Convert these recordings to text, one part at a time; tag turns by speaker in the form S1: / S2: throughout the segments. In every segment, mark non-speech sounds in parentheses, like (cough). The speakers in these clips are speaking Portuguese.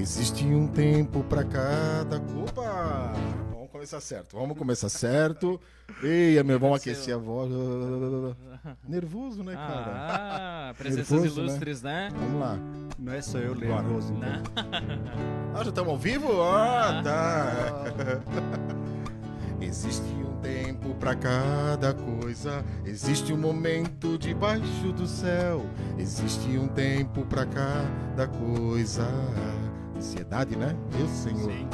S1: Existe um tempo pra cada. Opa! Vamos começar certo. Vamos começar certo. Ei, meu, vamos aquecer a voz. Nervoso, né, cara?
S2: Ah, presenças
S1: Nervoso, né?
S2: ilustres, né?
S1: Vamos lá.
S3: Não é só eu nervoso.
S2: Né? (laughs)
S1: Ah, já estamos ao vivo? Ah, tá. (laughs) Existe um tempo pra cada coisa, existe um momento debaixo do céu, existe um tempo pra cada coisa. Ansiedade, né? Meu Senhor.
S3: Sim.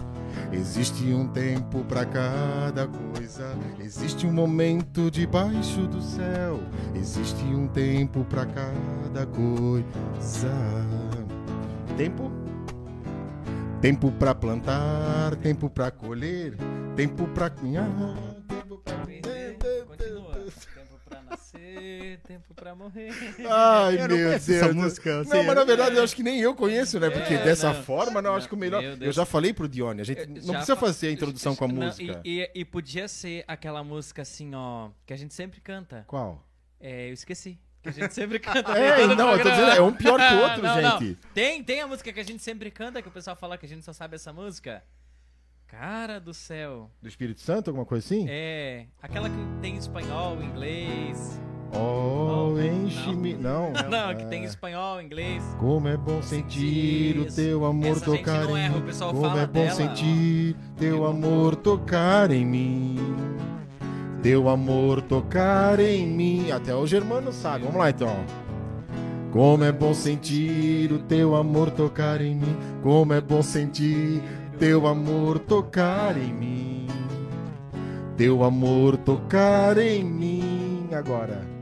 S1: Existe um tempo pra cada coisa, existe um momento debaixo do céu, existe um tempo pra cada coisa. Tempo? Tempo pra plantar, tempo pra colher, tempo pra cunhar, tempo pra
S2: morrer.
S1: Ai,
S3: Eu não
S1: meu Deus.
S3: essa música, assim,
S1: não, mas na
S3: eu-
S1: verdade eu acho que nem eu conheço, né? Porque
S2: É,
S1: dessa
S2: não.
S1: forma, não, acho que o melhor. Eu já falei pro Dione, a gente
S2: É,
S1: não precisa
S2: fa-
S1: fazer a introdução com a
S2: Não,
S1: música.
S2: E, e- e podia ser aquela música assim, ó, que a gente sempre canta.
S1: Qual?
S2: É, eu esqueci. Que a gente sempre (laughs) canta.
S1: É, não, eu tô dizendo, é um pior que o outro, (laughs)
S2: Não, não.
S1: gente.
S2: Tem, tem a música que a gente sempre canta, que o pessoal fala que a gente só sabe essa música. Cara do céu.
S1: Do Espírito Santo, alguma coisa assim?
S2: É, aquela que tem espanhol, inglês.
S1: Oh,
S2: Não,
S1: enche-me. Não,
S2: Não, (laughs) que
S1: é.
S2: tem espanhol, inglês.
S1: Como é bom sentir o teu amor
S2: Essa a gente
S1: tocar
S2: não
S1: em
S2: erra,
S1: mim.
S2: o pessoal
S1: Como
S2: fala
S1: é bom
S2: dela, ó.
S1: sentir teu amor tocar em mim. Teu amor tocar em mim. Até o Germano sabe. Vamos lá então. Como é bom sentir o teu amor tocar em mim. Como é bom sentir teu amor tocar em mim. Teu amor tocar em mim. Agora.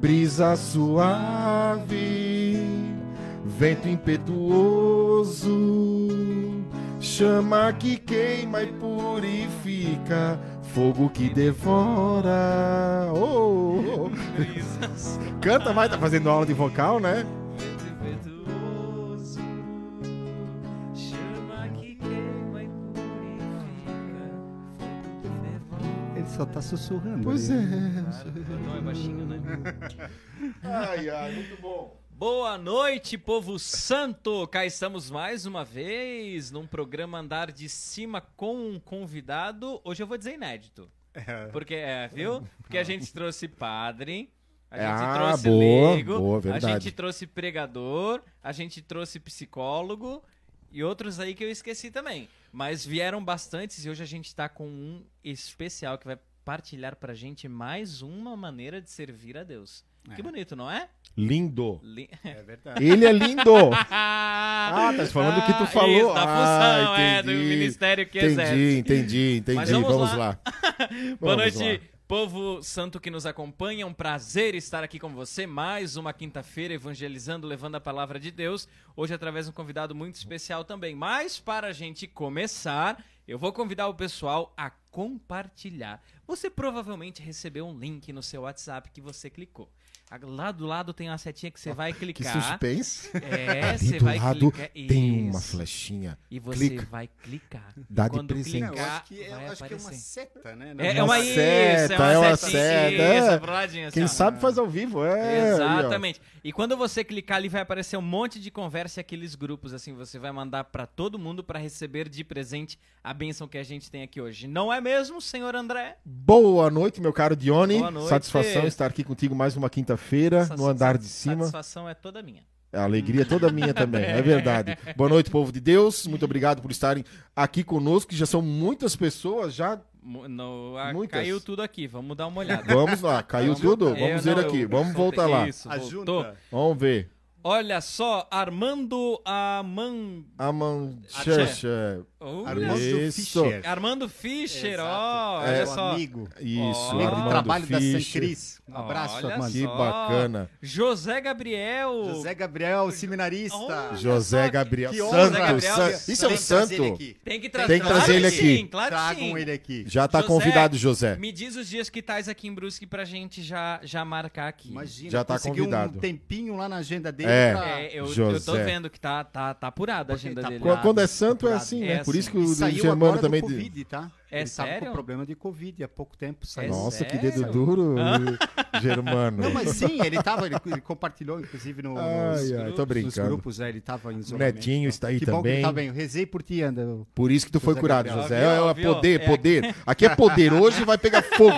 S1: Brisa suave, vento impetuoso, chama que queima e purifica, fogo que devora. Oh, oh, oh. (laughs) Canta, vai, tá fazendo aula de vocal, né?
S3: Só tá sussurrando.
S1: Pois
S3: ali.
S1: é.
S2: Cara, o Tom é baixinho, né? (laughs)
S1: Ai, ai, muito bom.
S2: Boa noite, povo santo! Cá estamos mais uma vez num programa Andar de Cima com um convidado. Hoje eu vou dizer inédito.
S3: É.
S2: Porque, é, viu? Porque a gente trouxe padre, a gente
S1: Ah,
S2: trouxe
S1: boa,
S2: leigo,
S1: boa,
S2: a gente trouxe pregador, a gente trouxe psicólogo e outros aí que eu esqueci também. Mas vieram bastantes e hoje a gente tá com um especial que vai partilhar pra gente mais uma maneira de servir a Deus. Que
S3: É.
S2: bonito, não é?
S1: Lindo.
S2: Li- (laughs)
S3: É verdade.
S1: Ele é lindo. (laughs)
S2: ah,
S1: tá falando o que tu falou.
S2: Isso, da
S1: Ah,
S2: função, é, do
S1: entendi.
S2: ministério que exerce.
S1: Entendi, entendi, entendi.
S2: Mas
S1: Vamos,
S2: vamos
S1: lá. (laughs)
S2: Boa
S1: Vamos
S2: noite,
S1: lá.
S2: Povo santo que nos acompanha. Um prazer estar aqui com você. Mais uma quinta-feira evangelizando, levando a palavra de Deus. Hoje através de um convidado muito especial também. Mas para a gente começar, eu vou convidar o pessoal a compartilhar. Você provavelmente recebeu um link no seu WhatsApp que você clicou. Lá do lado tem uma setinha que você vai
S1: Que
S2: clicar.
S1: suspense.
S2: É, (laughs)
S1: Ali
S2: você
S1: do
S2: vai
S1: lado
S2: clicar.
S1: tem uma
S2: Isso.
S1: flechinha.
S2: E você
S1: Clica.
S2: vai clicar.
S1: Dá de
S2: Quando
S1: presente.
S3: Não, eu
S2: clicar,
S3: acho que, eu
S2: vai
S3: acho que é uma
S2: aparecer.
S3: seta, né?
S2: É, é uma
S1: Uma
S2: isso,
S1: seta,
S2: é uma,
S1: é uma seta,
S2: Isso,
S1: é.
S2: assim,
S1: Quem
S2: ó.
S1: sabe faz ao vivo, é.
S2: Exatamente. E quando você clicar ali vai aparecer um monte de conversa e aqueles grupos assim, você vai mandar pra todo mundo pra receber de presente a bênção que a gente tem aqui hoje. Não é mesmo, senhor André?
S1: Boa noite, meu caro Dione.
S2: Boa noite.
S1: Satisfação estar aqui contigo mais uma quinta-feira
S2: Essa
S1: no andar de cima.
S2: Satisfação é toda minha.
S1: A alegria é toda minha também, é verdade. (laughs) Boa noite, povo de Deus. Muito obrigado por estarem aqui conosco, que já são muitas pessoas já.
S2: No, a-
S1: Muitas.
S2: caiu tudo aqui, vamos dar uma olhada.
S1: Vamos lá, caiu
S2: Vamos-
S1: tudo? Vamos ver
S2: não,
S1: aqui,
S2: eu
S1: vamos voltar lá.
S2: Isso.
S1: Vamos ver.
S2: Olha só, Armando Aman...
S1: Amanchecha.
S2: Oh,
S3: Armando
S1: Isso.
S3: Fischer.
S2: Armando Fischer, ó,
S3: É,
S2: olha
S3: o
S2: só.
S3: amigo.
S1: Isso,
S2: Amigo do
S3: do
S1: Armando
S3: trabalho da San
S1: Fischer.
S3: Cris. Um abraço,
S2: Olha
S3: Armando.
S1: Que
S2: só.
S1: bacana.
S2: José Gabriel.
S3: José Gabriel, seminarista.
S2: Olha
S1: José
S2: só,
S1: Gabriel
S3: que
S1: Santo.
S3: honra,
S2: Gabriel.
S1: Isso é um
S3: Tem que trazer ele
S1: santo.
S3: aqui.
S2: Tem que, tra
S1: Tem que
S2: claro
S1: trazer ele
S2: que
S1: aqui.
S2: Sim, claro
S3: Tragam
S2: sim.
S3: ele aqui.
S1: Já tá
S2: José,
S1: convidado, José.
S2: Me diz os dias que tais aqui em Brusque pra gente já, já marcar aqui.
S3: Imagina,
S1: Já tá convidado.
S3: um tempinho lá na agenda dele
S1: É.
S3: pra...
S2: É, eu, eu tô
S1: José.
S2: vendo que tá, tá, tá apurada a agenda
S3: tá
S2: dele.
S1: Quando é santo é assim,
S2: É
S1: né? Por
S2: assim.
S1: Isso que o Germano também.
S3: do Covid, tá?
S2: É
S3: ele tava
S2: sério?
S3: com problema de Covid há pouco tempo.
S2: É
S3: Saiu.
S1: Nossa, que
S2: sério?
S1: dedo duro, (laughs) Germano.
S3: Não, mas sim, ele tava, ele, ele compartilhou, inclusive, no, nos,
S1: Ai, ai, tô
S3: nos
S1: brincando.
S3: grupos, né? Ele tava em
S1: O
S3: isolamento.
S1: Netinho está aí
S3: que bom que ele
S1: também.
S3: tá bem. Eu rezei por ti, anda.
S1: Por isso que tu foi
S3: José
S1: curado,
S3: Gabriel.
S1: José.
S2: Ó,
S1: É,
S2: viu?
S1: poder,
S2: É
S1: poder. Aqui é poder. Hoje vai pegar (laughs) fogo.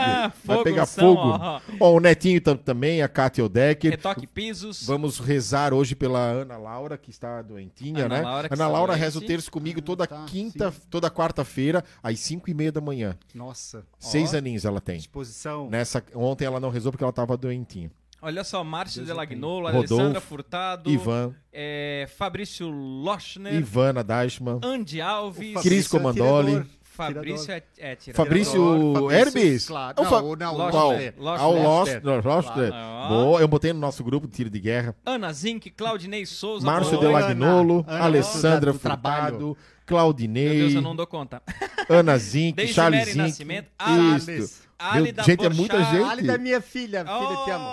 S1: Vai pegar
S2: são,
S1: fogo.
S2: ó.
S1: Ó, o Netinho tam- também, a Kátia Odecker.
S2: Retoque pisos.
S1: Vamos rezar hoje pela Ana Laura, que está doentinha,
S2: Ana
S1: né?
S2: Laura, que
S1: Ana Laura reza o terço comigo toda
S3: tá,
S1: quinta, toda quarta-feira, às cinco e meia da manhã.
S3: Nossa,
S1: Seis aninhos ela tem.
S3: disposição.
S1: Nessa, ontem ela não rezou porque ela estava doentinha.
S2: Olha só, Márcio Delagnolo, Alessandra Furtado,
S1: Ivan,
S2: é, Fabrício Lochner,
S1: Ivana Dashman,
S2: Andy Alves,
S1: Cris Comandoli.
S3: tirador.
S2: Fabrício é, é tirador.
S1: Fabrício
S3: Fabrício,
S1: Herbes?
S3: claro. Não, não,
S2: Lochner.
S1: Qual?
S3: Lochner.
S1: Ah. Boa, eu botei no nosso grupo de tiro de guerra.
S2: Ana Zink, Claudinei Souza.
S1: Márcio. Delagnolo, Alessandra
S3: do
S1: Furtado,
S2: Meu
S1: Claudinei,
S2: Deus, eu não dou conta.
S1: Ana Zink,
S2: Deise
S1: Charles Zink.
S2: Nascimento, Alice. Ali
S1: Meu,
S2: da
S1: gente, é muita gente.
S3: Ali da minha filha, filha, te amo.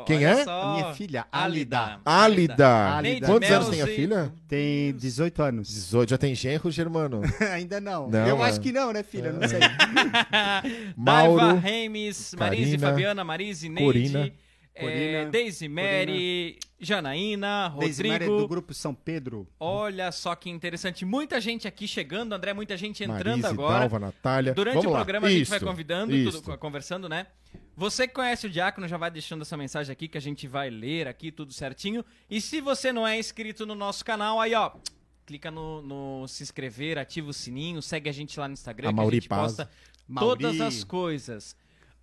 S2: Oh,
S1: Quem
S2: olha
S1: é?
S2: só.
S3: A minha filha,
S2: Álida.
S1: Álida.
S3: Álida.
S1: Quantos anos tem a filha?
S3: Tem 18 anos.
S1: 18. Já tem genro, Germano? (laughs)
S3: Ainda não.
S1: Não,
S3: Eu
S1: é.
S3: acho que não, né, filha? Não sei. (laughs)
S2: Daiva
S1: Mauro,
S2: Remes, Marise
S1: Karina,
S2: Fabiana, Marise Neide,
S1: Corina.
S2: é,
S3: Corina,
S2: Daisy Mary, Janaína, Rodrigo.
S3: do grupo São Pedro.
S2: Olha só que interessante. Muita gente aqui chegando, André, muita gente entrando
S1: Marise,
S2: agora.
S1: Dalva, Natália.
S2: Durante
S1: Vamos
S2: o
S1: lá.
S2: programa a gente vai convidando, tudo, conversando, né? Você que conhece o Diácono já vai deixando essa mensagem aqui que a gente vai ler aqui tudo certinho. E se você não é inscrito no nosso canal, aí ó, clica no, no se inscrever, ativa o sininho, segue a gente lá no Instagram
S1: A
S2: que
S1: Mauri
S2: a gente
S1: Paz.
S2: posta
S3: Mauri.
S2: todas as coisas.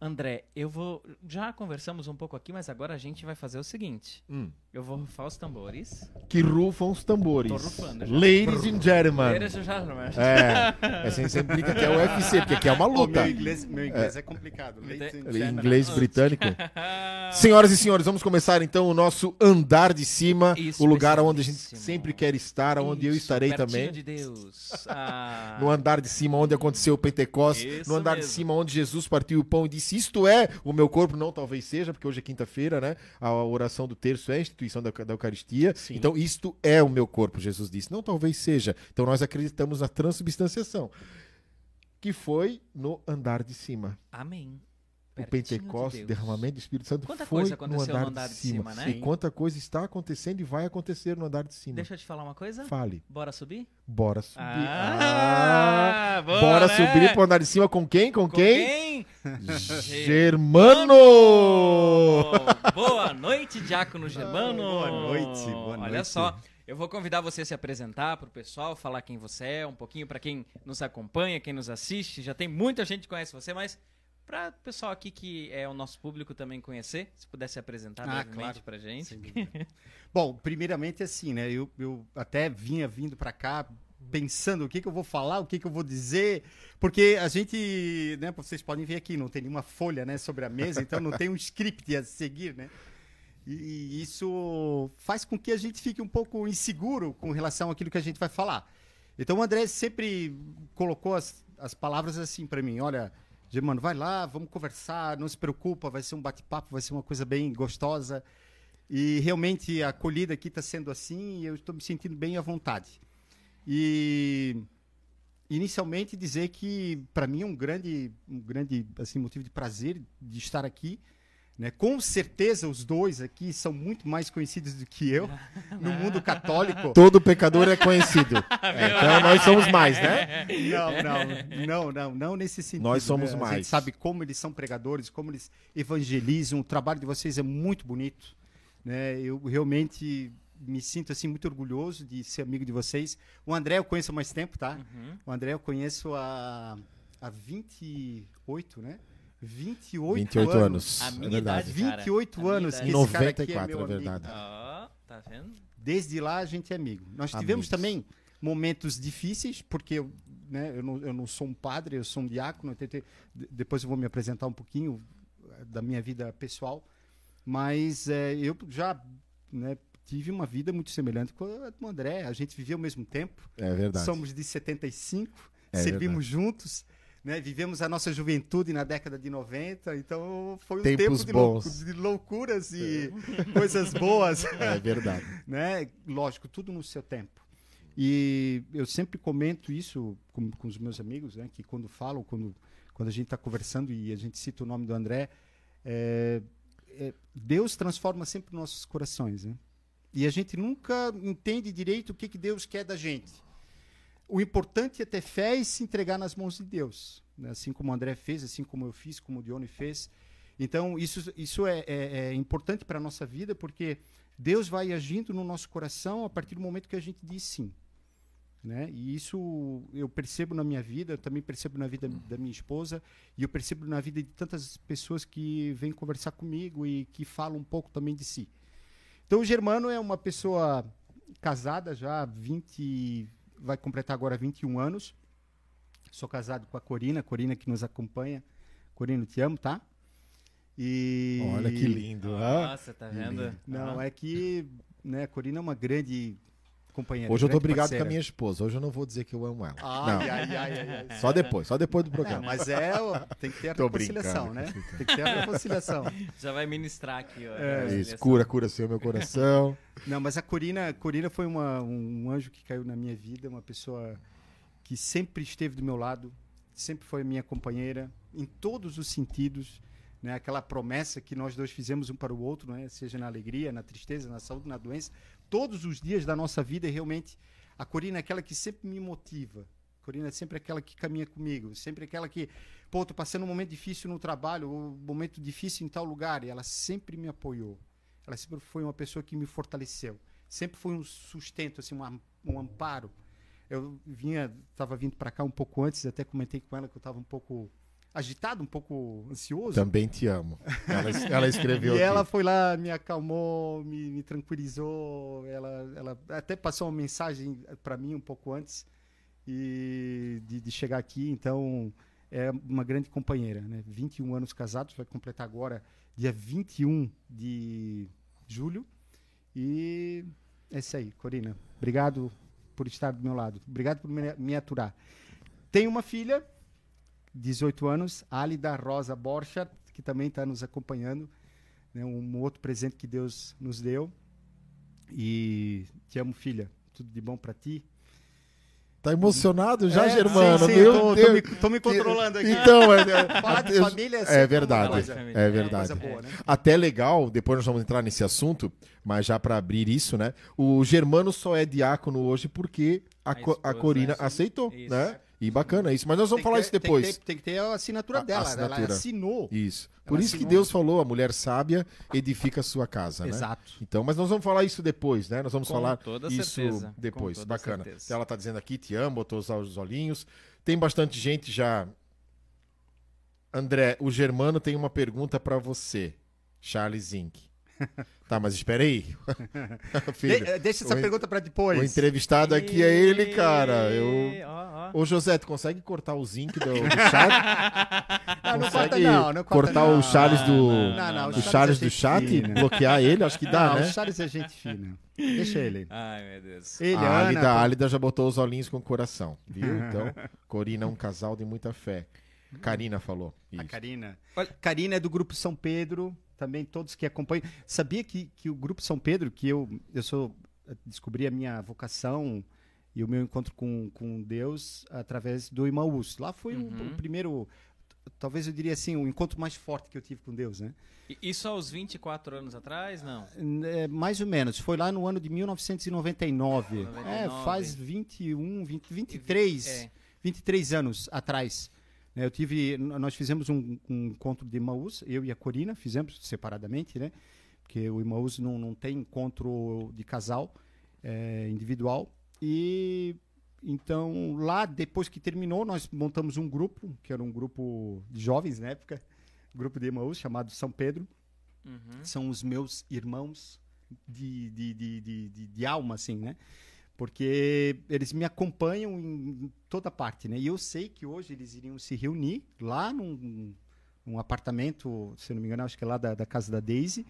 S2: André, eu vou. Já conversamos um pouco aqui, mas agora a gente vai fazer o seguinte.
S1: Hum.
S2: Eu vou rufar os tambores.
S1: Que rufam os tambores.
S2: Tô rufando já.
S1: Ladies and gentlemen.
S2: Eles já não é?
S1: É, assim você implica que é o UFC, porque aqui é uma luta.
S3: meu inglês, meu inglês é, complicado. Ladies and
S1: Em
S3: gentlemen.
S1: Inglês britânico. (laughs) Senhoras e senhores, vamos começar então o nosso andar de cima,
S2: Isso,
S1: o lugar onde a gente sempre quer estar, onde eu
S2: Isso,
S1: estarei
S2: pertinho
S1: também.
S2: de Deus. (laughs) Ah.
S1: No andar de cima onde aconteceu o Pentecostes,
S2: Isso
S1: no andar de
S2: mesmo.
S1: cima onde Jesus partiu o pão e disse: Isto é o meu corpo, não talvez seja, porque hoje é quinta-feira, né? A oração do terço é a instituição da, da Eucaristia. Então, isto é o meu corpo, Jesus disse. Não talvez seja. Então, nós acreditamos na transubstanciação, que foi no andar de cima.
S2: Amém.
S1: O
S2: de
S1: Pentecostes,
S2: Deus.
S1: derramamento do Espírito Santo
S2: Quanta
S1: foi
S2: coisa aconteceu
S1: no andar, de, cima.
S2: né?
S1: E quanta coisa está acontecendo e vai acontecer no andar de cima.
S2: Deixa eu te falar uma coisa.
S1: Fale.
S2: Bora subir?
S1: Bora subir.
S2: Ah, boa,
S1: Bora
S2: né?
S1: subir pro andar de cima com quem? Com,
S2: Com
S1: quem?
S2: quem?
S1: Germano!
S2: Boa noite, Diácono Germano.
S3: boa noite, boa
S2: Olha
S3: noite.
S2: só, eu vou convidar você a se apresentar pro pessoal, falar quem você é, um pouquinho para quem nos acompanha, quem nos assiste. Já tem muita gente que conhece você, mas para o pessoal aqui que é o nosso público também conhecer, se puder se apresentar
S3: Ah, claro.
S2: pra gente.
S3: Bom, primeiramente assim, né? Eu, eu até vinha vindo pra cá pensando o que, que eu vou falar, o que, que eu vou dizer, porque a gente, né, vocês podem ver aqui, não tem nenhuma folha, né, sobre a mesa, então não tem um script a seguir, né? E, e isso faz com que a gente fique um pouco inseguro com relação àquilo que a gente vai falar. Então o André sempre colocou as, as palavras assim para mim, olha, Germano, vai lá, vamos conversar, não se preocupa, vai ser um bate-papo, vai ser uma coisa bem gostosa. E realmente a acolhida aqui está sendo assim e eu estou me sentindo bem à vontade. E inicialmente dizer que para mim é um grande, um grande assim, motivo de prazer de estar aqui. Né? Com certeza os dois aqui são muito mais conhecidos do que eu (laughs) no mundo católico.
S1: Todo pecador é conhecido. (laughs) É, então nós somos mais, né?
S3: Não, não, não, não, não nesse sentido.
S1: Nós somos
S3: né? A
S1: mais.
S3: gente sabe como eles são pregadores, como eles evangelizam. O trabalho de vocês é muito bonito. Né? Eu realmente me sinto assim muito orgulhoso de ser amigo de vocês. O André eu conheço há mais tempo, tá?
S2: Uhum.
S3: O André eu conheço há, há 28, né? 28,
S1: 28
S3: anos.
S1: anos.
S2: A
S1: é
S2: minha
S1: verdade.
S2: idade, cara.
S3: 28
S2: A
S3: anos
S2: idade.
S3: que esse cara aqui é
S1: 94,
S3: meu
S1: é
S3: amigo.
S1: verdade.
S2: Tá vendo?
S3: Desde lá a gente é amigo. Nós
S1: Amigos.
S3: tivemos também momentos difíceis, porque eu, né, eu, não, eu não sou um padre, eu sou um diácono. eu tentei- de- depois eu vou me apresentar um pouquinho eh, da minha vida pessoal. Mas eh, eu já né, tive uma vida muito semelhante com a do André. A gente viveu ao mesmo tempo.
S1: É verdade.
S3: Somos de 75,
S1: É
S3: servimos juntos. Né, vivemos a nossa juventude na década de 90, então foi um
S1: Tempos
S3: tempo de, lou- de loucuras e (laughs) coisas boas
S1: É verdade. (laughs)
S3: né? Lógico, tudo no seu tempo. E eu sempre comento isso com, com os meus amigos, né? Que quando falam, quando, quando a gente está conversando e a gente cita o nome do André, é, é, Deus transforma sempre nossos corações, né? E a gente nunca entende direito o que, que Deus quer da gente. O importante é ter fé e se entregar nas mãos de Deus. Né? Assim como o André fez, assim como eu fiz, como o Dione fez. Então, isso, isso é, é, é importante para a nossa vida, porque Deus vai agindo no nosso coração a partir do momento que a gente diz sim. Né? E isso eu percebo na minha vida, eu também percebo na vida da minha esposa, e eu percebo na vida de tantas pessoas que vêm conversar comigo e que falam um pouco também de si. Então o Germano é uma pessoa casada já 20, vai completar agora 21 anos. Sou casado com a Corina, Corina que nos acompanha. Corina, te amo, tá?
S1: E Olha que lindo,
S2: Nossa, tá vendo?
S3: Não, é que, né, a Corina é uma grande companheira.
S1: Hoje eu tô obrigado parceira. com a minha esposa. Hoje eu não vou dizer que eu amo ela. Ai, não. Ai, ai, ai, Só depois, só depois do programa. Não,
S3: mas é, tem que ter a reconciliação, né? Tem que ter a reconciliação.
S2: Já vai ministrar aqui, ó.
S1: É. Isso, cura, cura seu meu coração. (laughs)
S3: Não, mas a Corina, Corina foi uma, um anjo que caiu na minha vida, uma pessoa que sempre esteve do meu lado, sempre foi minha companheira em todos os sentidos. Né, aquela promessa que nós dois fizemos um para o outro, né, seja na alegria, na tristeza, na saúde, na doença, todos os dias da nossa vida, realmente, a Corina é aquela que sempre me motiva. A Corina é sempre aquela que caminha comigo, sempre aquela que, pô, tô passando um momento difícil no trabalho, um momento difícil em tal lugar, e ela sempre me apoiou. Ela sempre foi uma pessoa que me fortaleceu. Sempre foi um sustento, assim, um, um amparo. Eu vinha, estava vindo para cá um pouco antes, até comentei com ela que eu estava um pouco agitado, um pouco ansioso.
S1: Também te amo. Ela, ela escreveu. (laughs)
S3: e
S1: aqui.
S3: ela foi lá, me acalmou, me, me tranquilizou. Ela, ela até passou uma mensagem para mim um pouco antes e de, de, chegar aqui. Então, é uma grande companheira. Né? 21 anos casados, vai completar agora, dia 21 de julho. E é isso aí, Corina. Obrigado por estar do meu lado. Obrigado por me, me aturar. Tenho uma filha 18 anos, Alida Rosa Borchardt, que também está nos acompanhando. Né, um outro presente que Deus nos deu. E te amo, filha. Tudo de bom para ti.
S1: Tá emocionado já, é, Germano?
S3: Sim, sim, Meu tô, Deus. Tô me, tô me controlando aqui.
S1: Então, é,
S3: é, (laughs) falar de família
S1: é, é verdade. É verdade. É boa, né? Até legal, depois nós vamos entrar nesse assunto, mas já para abrir isso, né? O Germano só é diácono hoje porque a, a, a Corina aceitou, isso. né? E bacana isso. Mas nós vamos falar
S3: ter,
S1: isso depois.
S3: Tem que, ter, tem que ter a assinatura a, dela. Assinatura. Ela assinou.
S1: Isso. Por isso que Deus falou, a mulher sábia edifica a sua casa, né?
S3: Exato.
S1: Então, mas nós vamos falar isso depois, né? Nós vamos
S2: Com
S1: falar
S2: isso
S1: certeza. depois. Bacana. Certeza. Ela tá dizendo aqui, te amo, botou os olhinhos. Tem bastante gente já. André, o Germano tem uma pergunta para você, Charles Zink. (laughs) Tá, mas espera aí. (laughs) (laughs)
S3: Filho, De, deixa essa pergunta para depois.
S1: O entrevistado aqui é ele, cara. Eu... Ô, José, tu consegue cortar o zinc do, do chat? (laughs)
S3: não, não corta não. não
S1: corta cortar
S3: não.
S1: o Charles do, não, não, do, Charles é do chat? Fina. Bloquear ele? Acho que dá,
S3: não,
S1: né?
S3: o Charles é gente fina. Deixa ele.
S2: Ai, meu Deus.
S3: Ele,
S1: a Ana, Alida, Alida já botou os olhinhos com o coração, viu? Então, Corina é um casal de muita fé. Karina falou.
S3: Isso. A Karina. Karina é do grupo São Pedro também todos que acompanham. Sabia que, que o Grupo São Pedro, que eu, eu sou, descobri a minha vocação e o meu encontro com, com Deus através do Imaús. Lá foi uhum. o, o, primeiro, talvez eu diria assim, o encontro mais forte que eu tive com Deus, né?
S2: E isso aos 24 anos atrás, não?
S3: É, mais ou menos. Foi lá no ano de 1999. 99. É, faz 21, 20, 23, é. 23 anos atrás. Né, eu tive, nós fizemos um, um encontro de Imaús, eu e a Corina fizemos separadamente, né? Porque o Imaús não, não tem encontro de casal é, individual. E então lá, depois que terminou, nós montamos um grupo, que era um grupo de jovens na época, grupo de Imaús, chamado São Pedro. Uhum. São os meus irmãos de, de, de, de, de, de alma, assim, né? Porque eles me acompanham em toda parte, né? E eu sei que hoje eles iriam se reunir lá num, num apartamento, se não me engano, acho que é lá da, da casa da Daisy,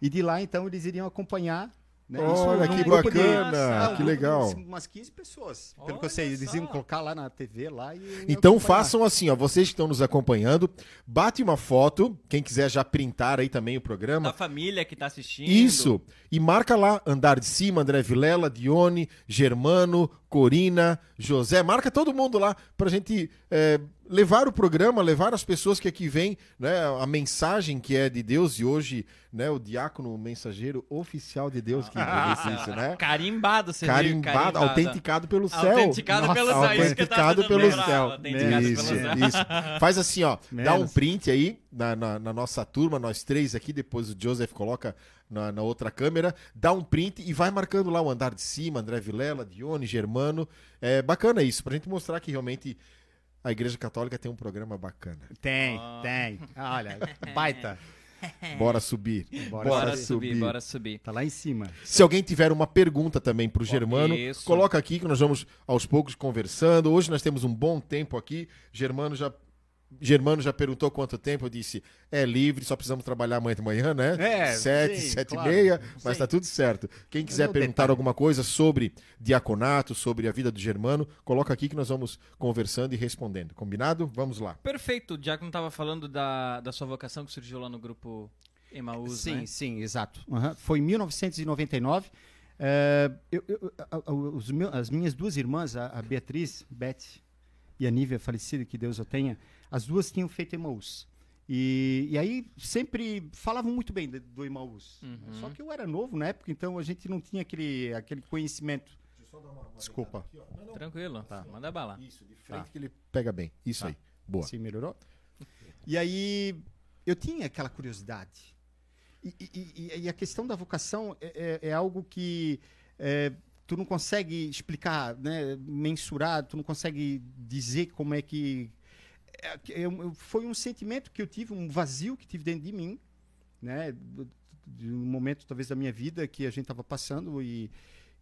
S3: e de lá então eles iriam acompanhar
S1: né? Olha, que bacana, que legal.
S3: Umas 15 pessoas, pelo Olha que eu sei. Eles iam colocar lá na TV lá e.
S1: Então façam assim, ó. Vocês que estão nos acompanhando, bate uma foto. Quem quiser já printar aí também o programa.
S2: Da família que está assistindo.
S1: Isso. E marca lá Andar de Cima, André Vilela, Dione, Germano, Corina, José, marca todo mundo lá pra gente é, levar o programa, levar as pessoas que aqui vêm, né, a mensagem que é de Deus e hoje, né, o diácono o mensageiro oficial de Deus que disse isso, né? (laughs)
S2: Carimbado, você viu?
S1: Carimbado, autenticado pelo céu.
S2: Autenticado pelo céu,
S1: Autenticado pelo céu.
S2: autenticado
S1: Isso,
S2: pelo céu.
S1: isso. Faz assim, ó, dá um
S3: Menos.
S1: print aí na, na, na nossa turma, nós três aqui, depois o Joseph coloca na, na outra câmera, dá um print e vai marcando lá o andar de cima, André Vilela, Dione, Germano. É bacana isso, pra gente mostrar que realmente a Igreja Católica tem um programa bacana.
S3: Tem,
S2: Ah.
S3: tem. Olha, baita. (laughs)
S1: Bora subir.
S3: Bora,
S2: Bora
S1: subir.
S2: subir, bora subir.
S3: Tá lá em cima.
S1: Se alguém tiver uma pergunta também pro Germano,
S2: Isso.
S1: coloca aqui que nós vamos aos poucos conversando. Hoje nós temos um bom tempo aqui. Germano já Germano já perguntou quanto tempo, eu disse, é livre, só precisamos trabalhar amanhã de manhã, né?
S3: É,
S1: sete,
S3: sim,
S1: sete
S3: claro.
S1: e meia, mas
S3: Sim.
S1: tá tudo certo. Quem quiser perguntar
S3: detalhe.
S1: alguma coisa sobre diaconato, sobre a vida do Germano, coloca aqui que nós vamos conversando e respondendo. Combinado? Vamos lá.
S2: Perfeito, o Diácono tava falando da, da sua vocação que surgiu lá no grupo Emaús,
S3: sim,
S2: né?
S3: sim, exato. Aham. Foi em 1999. É, eu- eu- a- a- os meu- as minhas duas irmãs, a, a Beatriz, Beth e a Nívia, falecida, que Deus a tenha, as duas tinham feito Emaús. E, e aí sempre falavam muito bem de- do Emaús.
S2: Uhum.
S3: Só que eu era novo na época, então a gente não tinha aquele, aquele conhecimento. Desculpa.
S2: Tranquilo, manda bala.
S1: Isso, de frente que ele pega bem. Isso
S3: Tá.
S1: aí. Boa.
S3: Assim melhorou? E aí eu tinha aquela curiosidade. E, e- e- e a questão da vocação é, é- é algo que é, tu não consegue explicar, né, mensurar, tu não consegue dizer como é que. É- é um- foi um sentimento que eu tive, um vazio que tive dentro de mim, né, de um momento talvez da minha vida que a gente estava passando e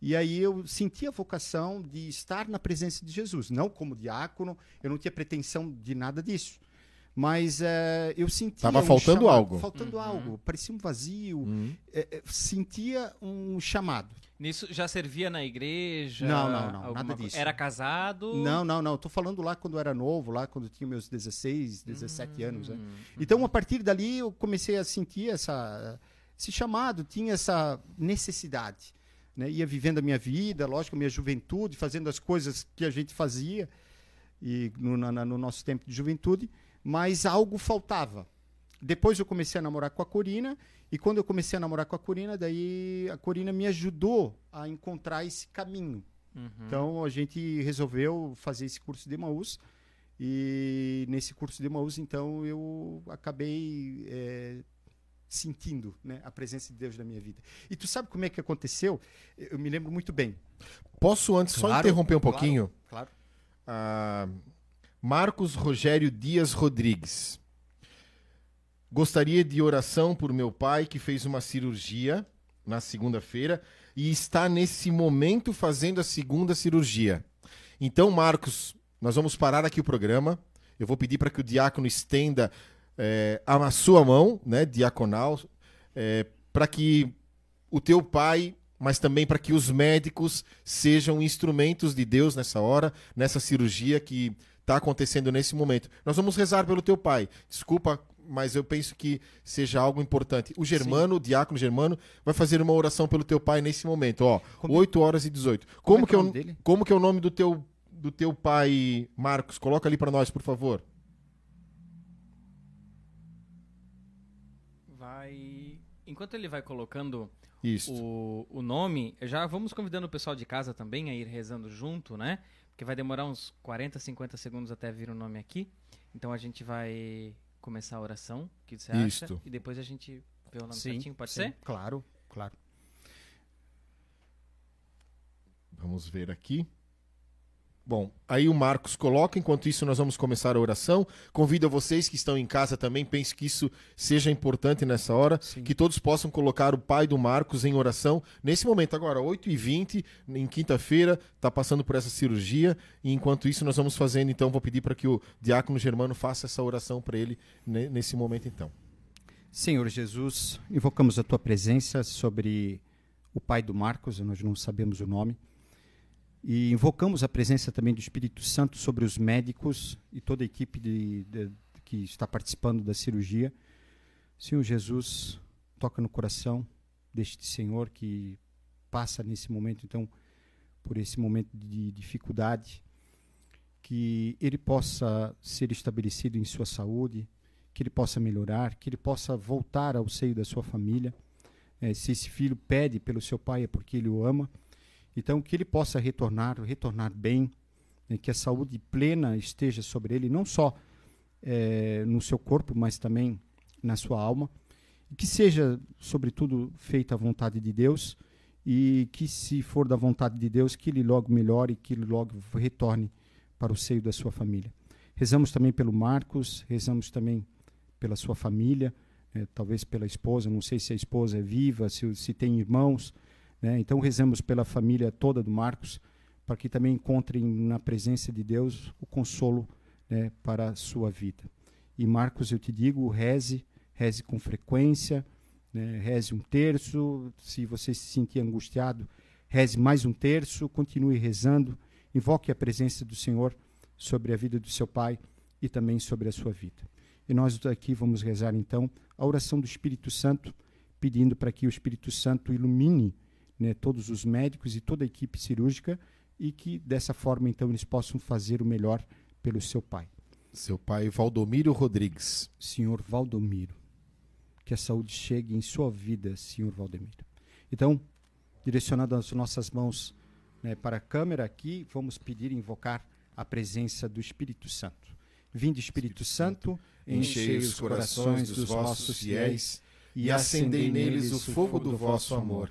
S3: e aí eu senti a vocação de estar na presença de Jesus, não como diácono, eu não tinha pretensão de nada disso. Mas eh, eu sentia.
S1: Tava
S3: um
S1: faltando
S3: chamado,
S1: algo.
S3: Faltando
S2: Uhum.
S3: algo. Parecia um vazio.
S1: Hum.
S3: eh, eh, sentia um chamado.
S2: Nisso já servia na igreja?
S3: Não, não, não, nada disso.
S2: Era casado?
S3: Não, não, não. Tô falando lá quando era novo, lá quando tinha meus 16, 17 anos. né?
S2: Hum,
S3: Então, a partir dali, eu comecei a sentir essa, esse chamado, tinha essa necessidade. Né? Ia vivendo a minha vida, lógico, minha juventude, fazendo as coisas que a gente fazia e no, na- no nosso tempo de juventude, mas algo faltava. Depois eu comecei a namorar com a Corina, e quando eu comecei a namorar com a Corina, daí a Corina me ajudou a encontrar esse caminho.
S2: uhum.
S3: Então a gente resolveu fazer esse curso de Emaús e nesse curso de Emaús então eu acabei é, sentindo né, a presença de Deus na minha vida. E tu sabe como é que aconteceu? Eu me lembro muito bem.
S1: Posso antes só
S3: Claro,
S1: interromper um
S3: claro.
S1: pouquinho?
S3: Claro.
S1: Ah, Marcos Rogério Dias Rodrigues. Gostaria de oração por meu pai que fez uma cirurgia na segunda-feira e está nesse momento fazendo a segunda cirurgia. Então, Marcos, nós vamos parar aqui o programa. Eu vou pedir para que o diácono estenda eh, a sua mão, né, diaconal, para que o teu pai, mas também para que os médicos sejam instrumentos de Deus nessa hora, nessa cirurgia que está acontecendo nesse momento. Nós vamos rezar pelo teu pai. Desculpa, mas eu penso que seja algo importante. O Germano, o diácono Germano, vai fazer uma oração pelo teu pai nesse momento, ó.
S3: Como-
S1: 8 horas e 18.
S3: Como
S1: Como,
S3: é
S1: que é
S3: é o
S1: o
S3: nome dele?
S1: como que é o nome do teu do teu pai, Marcos? Coloca ali para nós, por favor.
S2: Vai. Enquanto ele vai colocando
S1: Isso.
S2: o, o nome, já vamos convidando o pessoal de casa também a ir rezando junto, né? Porque vai demorar uns 40, 50 segundos até vir o nome aqui. Então a gente vai começar a oração, o que você acha?
S1: Isto.
S2: E depois a gente vê o nome
S3: Sim,
S2: certinho, pode
S3: sim,
S2: ser?
S3: Claro, claro.
S1: Vamos ver aqui. Bom, aí o Marcos coloca, enquanto isso nós vamos começar a oração. Convido a vocês que estão em casa também, penso que isso seja importante nessa hora,
S3: Sim.
S1: que todos possam colocar o pai do Marcos em oração nesse momento. Agora, 8h20, em quinta-feira, está passando por essa cirurgia, e enquanto isso nós vamos fazendo, então, vou pedir para que o diácono Germano faça essa oração para ele ne- nesse momento, então.
S3: Senhor Jesus, invocamos a tua presença sobre o pai do Marcos, nós não sabemos o nome. E invocamos a presença também do Espírito Santo sobre os médicos e toda a equipe de- de- que está participando da cirurgia. Senhor Jesus, toca no coração deste Senhor que passa nesse momento, então, por esse momento de dificuldade, que ele possa ser estabelecido em sua saúde, que ele possa melhorar, que ele possa voltar ao seio da sua família. É, se esse filho pede pelo seu pai é porque ele o ama. Então, que ele possa retornar, retornar bem, né, que a saúde plena esteja sobre ele, não só é, no seu corpo, mas também na sua alma. E que seja, sobretudo, feita a vontade de Deus e que, se for da vontade de Deus, que ele logo melhore, que ele logo retorne para o seio da sua família. Rezamos também pelo Marcos, rezamos também pela sua família, né, talvez pela esposa, não sei se a esposa é viva, se, se tem irmãos. Né, então rezamos pela família toda do Marcos, para que também encontrem na presença de Deus o consolo né, para a sua vida. E Marcos, eu te digo, reze, reze com frequência, né, reze um terço, se você se sentir angustiado, reze mais um terço, continue rezando, invoque a presença do Senhor sobre a vida do seu pai e também sobre a sua vida. E nós aqui vamos rezar então a oração do Espírito Santo, pedindo para que o Espírito Santo ilumine né, todos os médicos e toda a equipe cirúrgica e que dessa forma então eles possam fazer o melhor pelo seu pai.
S1: Seu pai Valdomiro Rodrigues.
S3: Senhor Valdomiro, que a saúde chegue em sua vida, Senhor Valdomiro. Então, direcionando as nossas mãos né, para a câmera aqui, vamos pedir e invocar a presença do Espírito Santo. Vinde, Espírito Santo,
S1: enchei os corações dos vossos fiéis e acendei neles o fogo do vosso amor.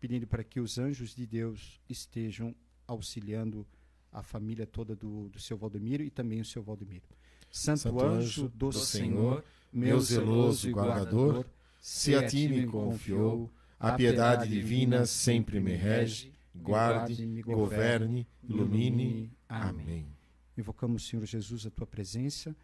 S3: pedindo para que os anjos de Deus estejam auxiliando a família toda do, do seu Valdemiro e também o seu Valdemiro. Santo,
S1: Santo
S3: anjo do,
S1: do
S3: Senhor,
S1: Senhor, meu zeloso guardador, se a ti me confiou, a piedade divina sempre me rege, guarde, governe, ilumine. Amém.
S3: Invocamos, Senhor Jesus, a tua presença,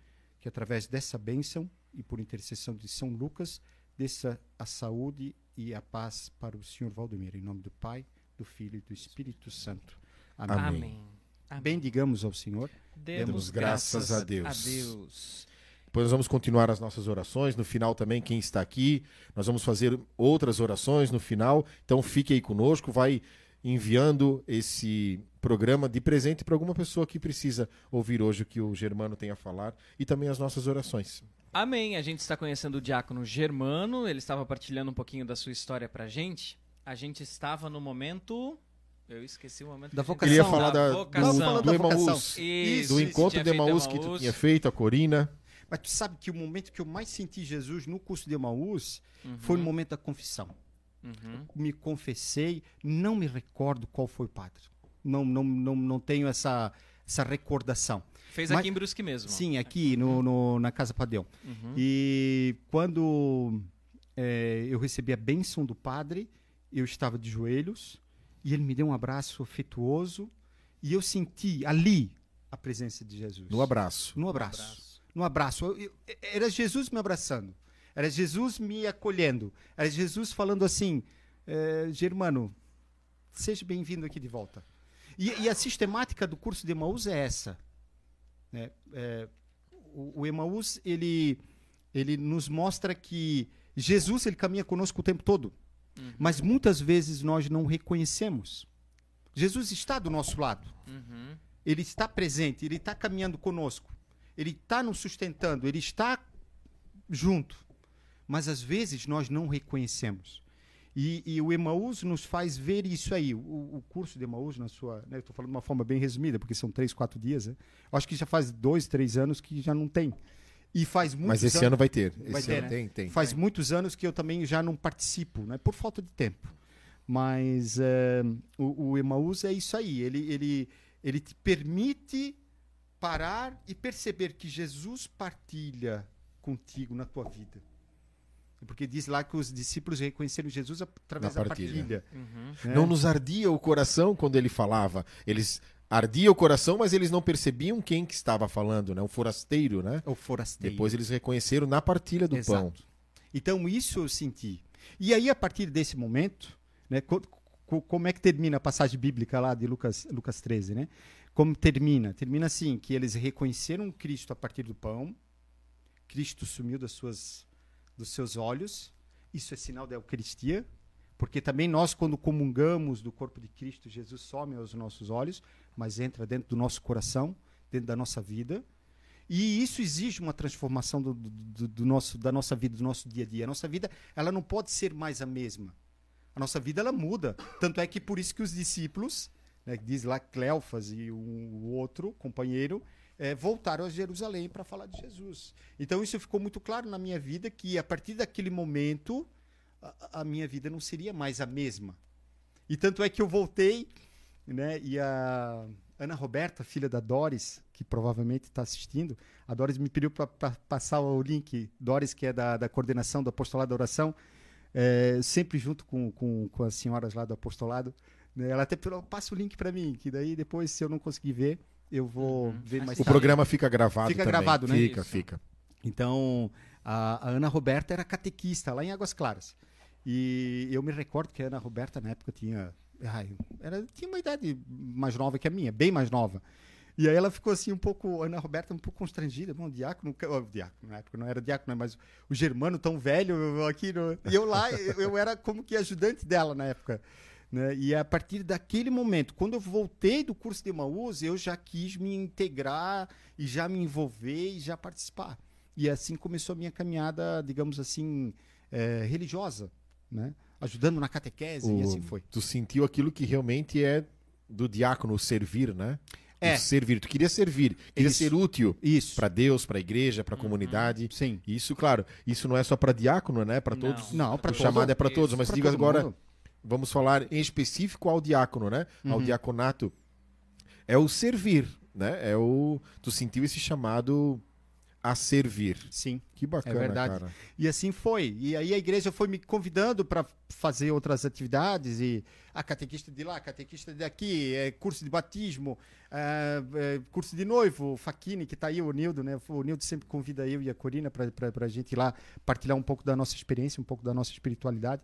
S3: que através dessa bênção e por intercessão de São Lucas, desça a saúde e a paz para o Senhor Valdemiro. Em nome do Pai, do Filho e do Espírito Santo. Amém.
S1: Amém.
S2: Amém.
S3: Bendigamos ao Senhor.
S1: Demos graças a Deus.
S2: a Deus.
S1: Depois nós vamos continuar as nossas orações. No final também, quem está aqui, nós vamos fazer outras orações no final. Então fique aí conosco, vai enviando esse programa de presente para alguma pessoa que precisa ouvir hoje o que o Germano tem a falar e também as nossas orações.
S2: Amém. A gente está conhecendo o diácono Germano. Ele estava partilhando um pouquinho da sua história pra gente. A gente estava no momento. Eu esqueci o momento
S3: Da vocação.
S1: Ele ia falar da,
S2: vocação.
S1: do, do
S3: vocação.
S1: Emaús,
S2: Isso,
S1: do encontro de Emaús que tu tinha feito, a Corina.
S3: Mas tu sabe que o momento que eu mais senti Jesus no curso de Emaús
S2: Uhum,
S3: foi no momento da confissão.
S2: uhum.
S3: Me confessei, não me recordo qual foi o padre. Não, não, não, não tenho essa, essa recordação.
S2: Fez
S3: Mas-
S2: aqui em Brusque mesmo.
S3: Sim, aqui no, no- na Casa Padrão.
S2: Uhum.
S3: E quando eh, eu recebi a bênção do padre, eu estava de joelhos e ele me deu um abraço afetuoso e eu senti ali a presença de Jesus.
S1: No abraço.
S3: No abraço. No abraço. Eu- eu- era Jesus me abraçando. Era Jesus me acolhendo. Era Jesus falando assim: eh, Germano, seja bem-vindo aqui de volta. E, e a sistemática do curso de Emaús é essa. Né? É, o, o Emaús, ele, ele nos mostra que Jesus ele caminha conosco o tempo todo.
S2: Uhum.
S3: Mas muitas vezes nós não reconhecemos. Jesus está do nosso lado.
S2: Uhum.
S3: Ele está presente, ele está caminhando conosco, ele está nos sustentando, ele está junto. Mas às vezes nós não reconhecemos. E, e o Emaús nos faz ver isso aí. O, o curso de Emaús, na sua. Né, eu estou falando de uma forma bem resumida, porque são três, quatro dias. Né? Acho que já faz dois, três anos que já não tem. E faz muitos
S1: Mas esse
S3: anos-
S1: ano vai ter.
S3: Vai
S1: Esse
S3: ter,
S1: ano
S3: né?
S1: tem, tem.
S3: Faz muitos anos que eu também já não participo, né? Por falta de tempo. Mas eh, o, o Emaús é isso aí. Ele, ele, ele te permite parar e perceber que Jesus partilha contigo na tua vida. Porque diz lá que os discípulos reconheceram Jesus através da
S1: partilha.
S3: partilha.
S2: Uhum.
S3: né?
S1: Não nos ardia o coração quando ele falava. Eles ardia o coração, mas eles não percebiam quem que estava falando, né? O forasteiro, né?
S3: O forasteiro.
S1: Depois eles reconheceram na partilha do
S3: Exato.
S1: pão.
S3: Então isso eu senti. E aí a partir desse momento, né, co- co- como é que termina a passagem bíblica lá de Lucas, Lucas 13, né? Como termina? Termina assim, que eles reconheceram Cristo a partir do pão, Cristo sumiu das suas, dos seus olhos, isso é sinal da Eucaristia, porque também nós, quando comungamos do corpo de Cristo, Jesus some aos nossos olhos, mas entra dentro do nosso coração, dentro da nossa vida. E isso exige uma transformação do, do- do- nosso, da nossa vida, do nosso dia a dia. A nossa vida ela não pode ser mais a mesma. A nossa vida ela muda. Tanto é que por isso que os discípulos, né, diz lá Cleofas e o, o outro companheiro, eh, voltaram a Jerusalém para falar de Jesus. Então isso ficou muito claro na minha vida que a partir daquele momento a, a minha vida não seria mais a mesma. E tanto é que eu voltei, né? E a Ana Roberta, filha da Doris, que provavelmente está assistindo, a Doris me pediu para passar o link. Doris, que é da, da coordenação do apostolado da oração, é, sempre junto com, com, com as senhoras lá do apostolado. né, Ela até falou: passa o link para mim, que daí depois, se eu não conseguir ver, eu vou
S2: Uhum.
S3: ver mais
S1: O
S3: tarde.
S1: programa fica gravado
S3: Fica
S1: também.
S3: gravado, né?
S1: Fica,
S2: Isso.
S1: fica.
S3: Então, a, a Ana Roberta era catequista lá em Águas Claras. E eu me recordo que a Ana Roberta, na época, tinha, ai, era, tinha uma idade mais nova que a minha, bem mais nova. E aí ela ficou assim um pouco, Ana Roberta um pouco constrangida. Bom, o diácono, o diácono, na época não era diácono, né, mas o germano tão velho aqui. no- e eu lá, eu, eu era como que ajudante dela na época. Né? E a partir daquele momento, quando eu voltei do curso de Emaús, eu já quis me integrar e já me envolver e já participar. E assim começou a minha caminhada, digamos assim, eh, religiosa, né? Ajudando na catequese e
S1: O-
S3: assim foi.
S1: Tu sentiu aquilo que realmente é do diácono, o servir, né?
S3: É.
S1: O servir. Tu queria servir, queria
S3: Isso.
S1: ser útil
S3: Isso.
S1: para Deus, para a igreja, para a comunidade.
S3: Sim.
S1: Isso, claro, isso não é só para diácono, né? Para todos.
S3: Não, pra
S1: o
S3: todo-
S1: chamado é para todos, mas
S3: todo
S1: agora,
S3: mundo.
S1: Vamos falar em específico ao diácono, né? Ao
S3: Uhum.
S1: diaconato. É o servir, né? É o tu sentiu esse chamado a servir.
S3: Sim.
S1: Que bacana,
S3: É verdade.
S1: cara.
S3: E assim foi. E aí a igreja foi me convidando para fazer outras atividades e a catequista de lá, a catequista daqui, é, curso de batismo, é, é, curso de noivo, o Faquini, que está aí, o Nildo, né? O Nildo sempre convida eu e a Corina para a gente ir lá partilhar um pouco da nossa experiência, um pouco da nossa espiritualidade.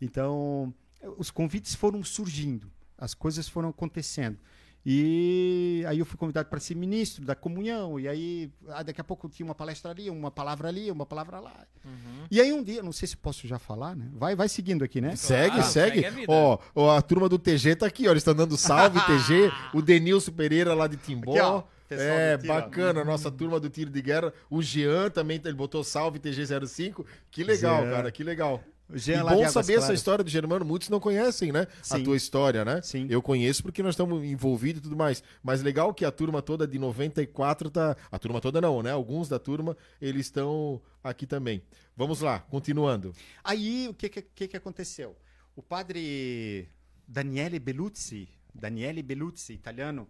S3: Então, os convites foram surgindo, as coisas foram acontecendo. E aí eu fui convidado para ser ministro da comunhão, e aí ah, daqui a pouco tinha uma palestra ali, uma palavra ali, uma palavra lá.
S2: Uhum.
S3: E aí um dia, não sei se posso já falar, né? Vai, vai seguindo aqui, né?
S1: Segue,
S2: Claro,
S1: segue.
S2: segue.
S1: Ó, ó, a turma do TG tá aqui, ó. Eles estão dando salve, (laughs) TG. O Denilson Pereira lá de Timbó.
S3: Aqui, ó, pessoal
S1: é, bacana, a nossa turma do tiro de guerra. O Jean também, ele botou salve TG05. Que legal, cara, que legal. E
S3: Jean de
S1: bom saber essa história do Germano. Muitos não conhecem, né? A
S3: Sim.
S1: tua história, né?
S3: Sim.
S1: Eu conheço porque nós estamos envolvidos e tudo mais. Mas legal que a turma toda de 94 tá. A turma toda não, né? Alguns da turma, eles estão aqui também. Vamos lá, continuando.
S3: Aí o que que, que aconteceu? O padre Daniele Beluzzi, Daniele Beluzzi, italiano,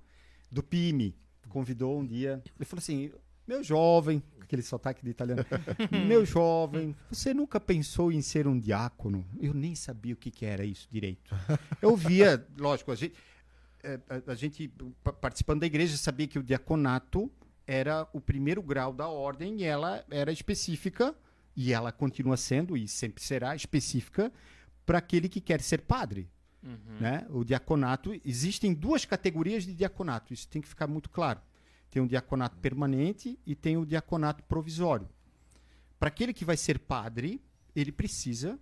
S3: do PIMI, convidou um dia. Ele falou assim: Meu jovem, aquele sotaque de italiano, (laughs) meu jovem, você nunca pensou em ser um diácono? Eu nem sabia o que, que era isso direito. Eu via, (laughs) lógico, a gente, é, a- a gente pa- participando da igreja sabia que o diaconato era o primeiro grau da ordem e ela era específica e ela continua sendo e sempre será específica para aquele que quer ser padre,
S2: Uhum.
S3: né? O diaconato existem duas categorias de diaconato, isso tem que ficar muito claro. Tem o diaconato permanente e tem o diaconato provisório. Para aquele que vai ser padre, ele precisa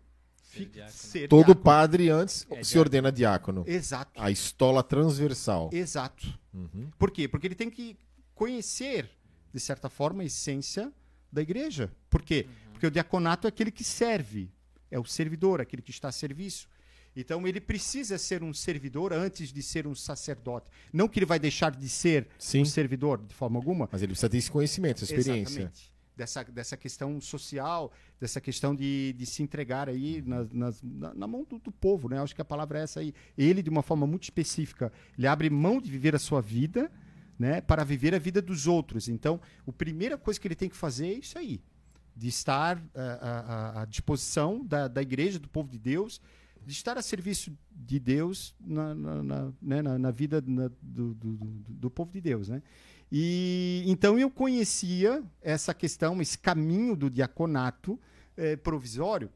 S3: Ser
S1: Todo
S3: diácono.
S1: padre antes
S3: É,
S1: se
S3: diácono.
S1: ordena diácono.
S3: Exato.
S1: A estola transversal.
S3: Exato.
S1: Uhum.
S3: Por quê? Porque ele tem que conhecer, de certa forma, a essência da igreja. Por quê? Porque o diaconato é aquele que serve, é o servidor, aquele que está a serviço. Então ele precisa ser um servidor antes de ser um sacerdote. Não que ele vai deixar de ser
S1: Sim.
S3: um servidor de forma alguma.
S1: Mas ele precisa ter esse conhecimento, essa experiência.
S3: Exatamente. Dessa, dessa questão social, dessa questão de, de se entregar aí nas- na, na mão do, do povo, né? Acho que a palavra é essa aí. Ele, de uma forma muito específica, ele abre mão de viver a sua vida, né? Para viver a vida dos outros. Então, a primeira coisa que ele tem que fazer é isso aí. De estar à- à- à disposição da, da igreja, do povo de Deus, de estar a serviço de Deus na, na, na, né, na, na vida do, do, do, povo de Deus, né? E então eu conhecia essa questão, esse caminho do diaconato eh, provisório.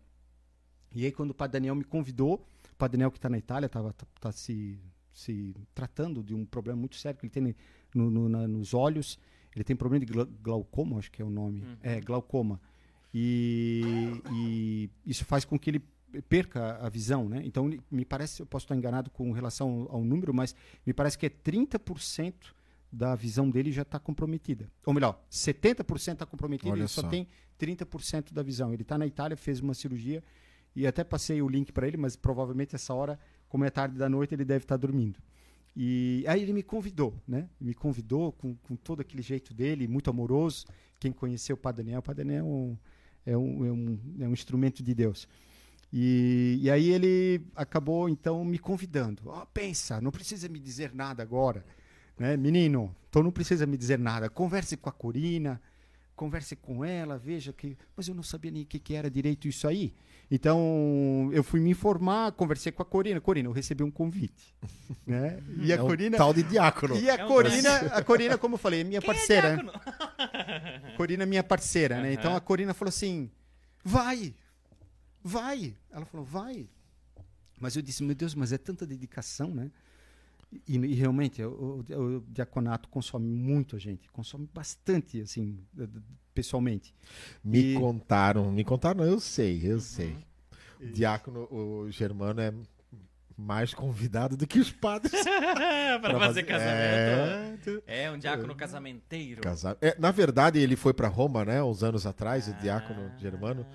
S3: E aí quando o Padre Daniel me convidou, o Padre Daniel que está na Itália estava tá, tá se, se tratando de um problema muito sério que ele tem no, no, na, nos olhos. Ele tem problema de glau- glaucoma, acho que é o nome. É, glaucoma. E, e isso faz com que ele perca a visão, né? Então, me parece, eu posso estar enganado com relação ao, ao número, mas me parece que é 30% da visão dele já está comprometida. Ou melhor, 70% está comprometido ele só,
S1: só.
S3: tem 30% da visão. Ele está na Itália, fez uma cirurgia e até passei o link para ele, mas provavelmente essa hora, como é tarde da noite, ele deve estar dormindo. E aí ele me convidou, né? Me convidou com, com todo aquele jeito dele, muito amoroso. Quem conheceu o Padre Daniel, o Padre Daniel é um, é um, é um, é um instrumento de Deus. E, e aí ele acabou, então, me convidando. Ó, pensa, não precisa me dizer nada agora. Né? Menino, então não precisa me dizer nada. Converse com a Corina, converse com ela, veja que... Mas eu não sabia nem o que, que era direito isso aí. Então, eu fui me informar, conversei com a Corina. Corina, eu recebi um convite. (laughs) né? E a
S1: É um
S3: Corina...
S1: tal de diácono.
S3: E a
S2: É um
S3: Corina, a Corina, como eu falei, é minha
S2: Quem é
S3: parceira.
S2: diácono?
S3: Corina é minha parceira, né? Então a Corina falou assim: vai, vai. Ela falou: vai. Mas eu disse: meu Deus, mas é tanta dedicação, né? E, e realmente, o, o- o diaconato consome muito a gente, consome bastante, assim, pessoalmente.
S1: Me
S3: E-
S1: contaram, me contaram, eu sei, eu sei. O diácono, o Germano é mais convidado do que os padres. (laughs)
S2: pra fazer casamento.
S1: É,
S2: É, um diácono casamenteiro.
S1: casar. É, na verdade, ele foi para Roma, né, uns anos atrás, o diácono
S2: Ah,
S1: Germano.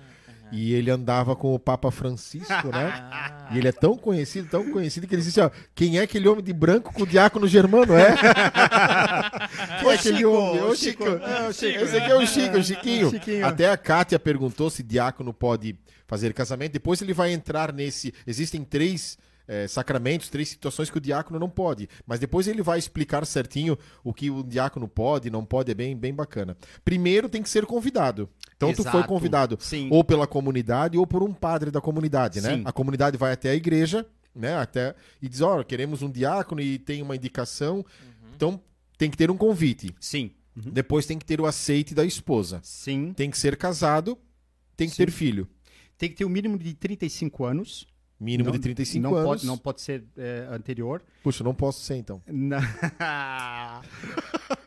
S1: E ele andava com o Papa Francisco, né?
S2: Ah.
S1: E ele é tão conhecido, tão conhecido, que ele disse assim, ó, quem é aquele homem de branco com o diácono Germano, é? (laughs) quem é aquele
S3: Chico,
S1: homem? Ô,
S3: Chico.
S1: Chico.
S2: É, o Chico.
S1: Esse aqui é o Chico, o Chiquinho. (laughs)
S3: Chiquinho.
S1: Até a Kátia perguntou se diácono pode fazer casamento. Depois ele vai entrar nesse... Existem três eh, sacramentos, três situações que o diácono não pode. Mas depois ele vai explicar certinho o que o diácono pode e não pode. É bem, bem bacana. Primeiro tem que ser convidado. Então tu foi
S3: Exato.
S1: convidado
S3: Sim.
S1: ou pela comunidade ou por um padre da comunidade, né?
S3: Sim.
S1: A comunidade vai até a igreja, né? Até e diz, ó, queremos um diácono e tem uma indicação. Então tem que ter um convite.
S3: Sim.
S1: Depois tem que ter o aceite da esposa.
S3: Sim.
S1: Tem que ser casado, tem que
S3: Sim.
S1: ter filho.
S3: Tem que ter o mínimo de 35 anos.
S1: Mínimo
S3: Não-
S1: de 35
S3: não
S1: anos.
S3: Pode, não pode ser é, anterior.
S1: Puxa, não posso ser então.
S3: Na... (laughs)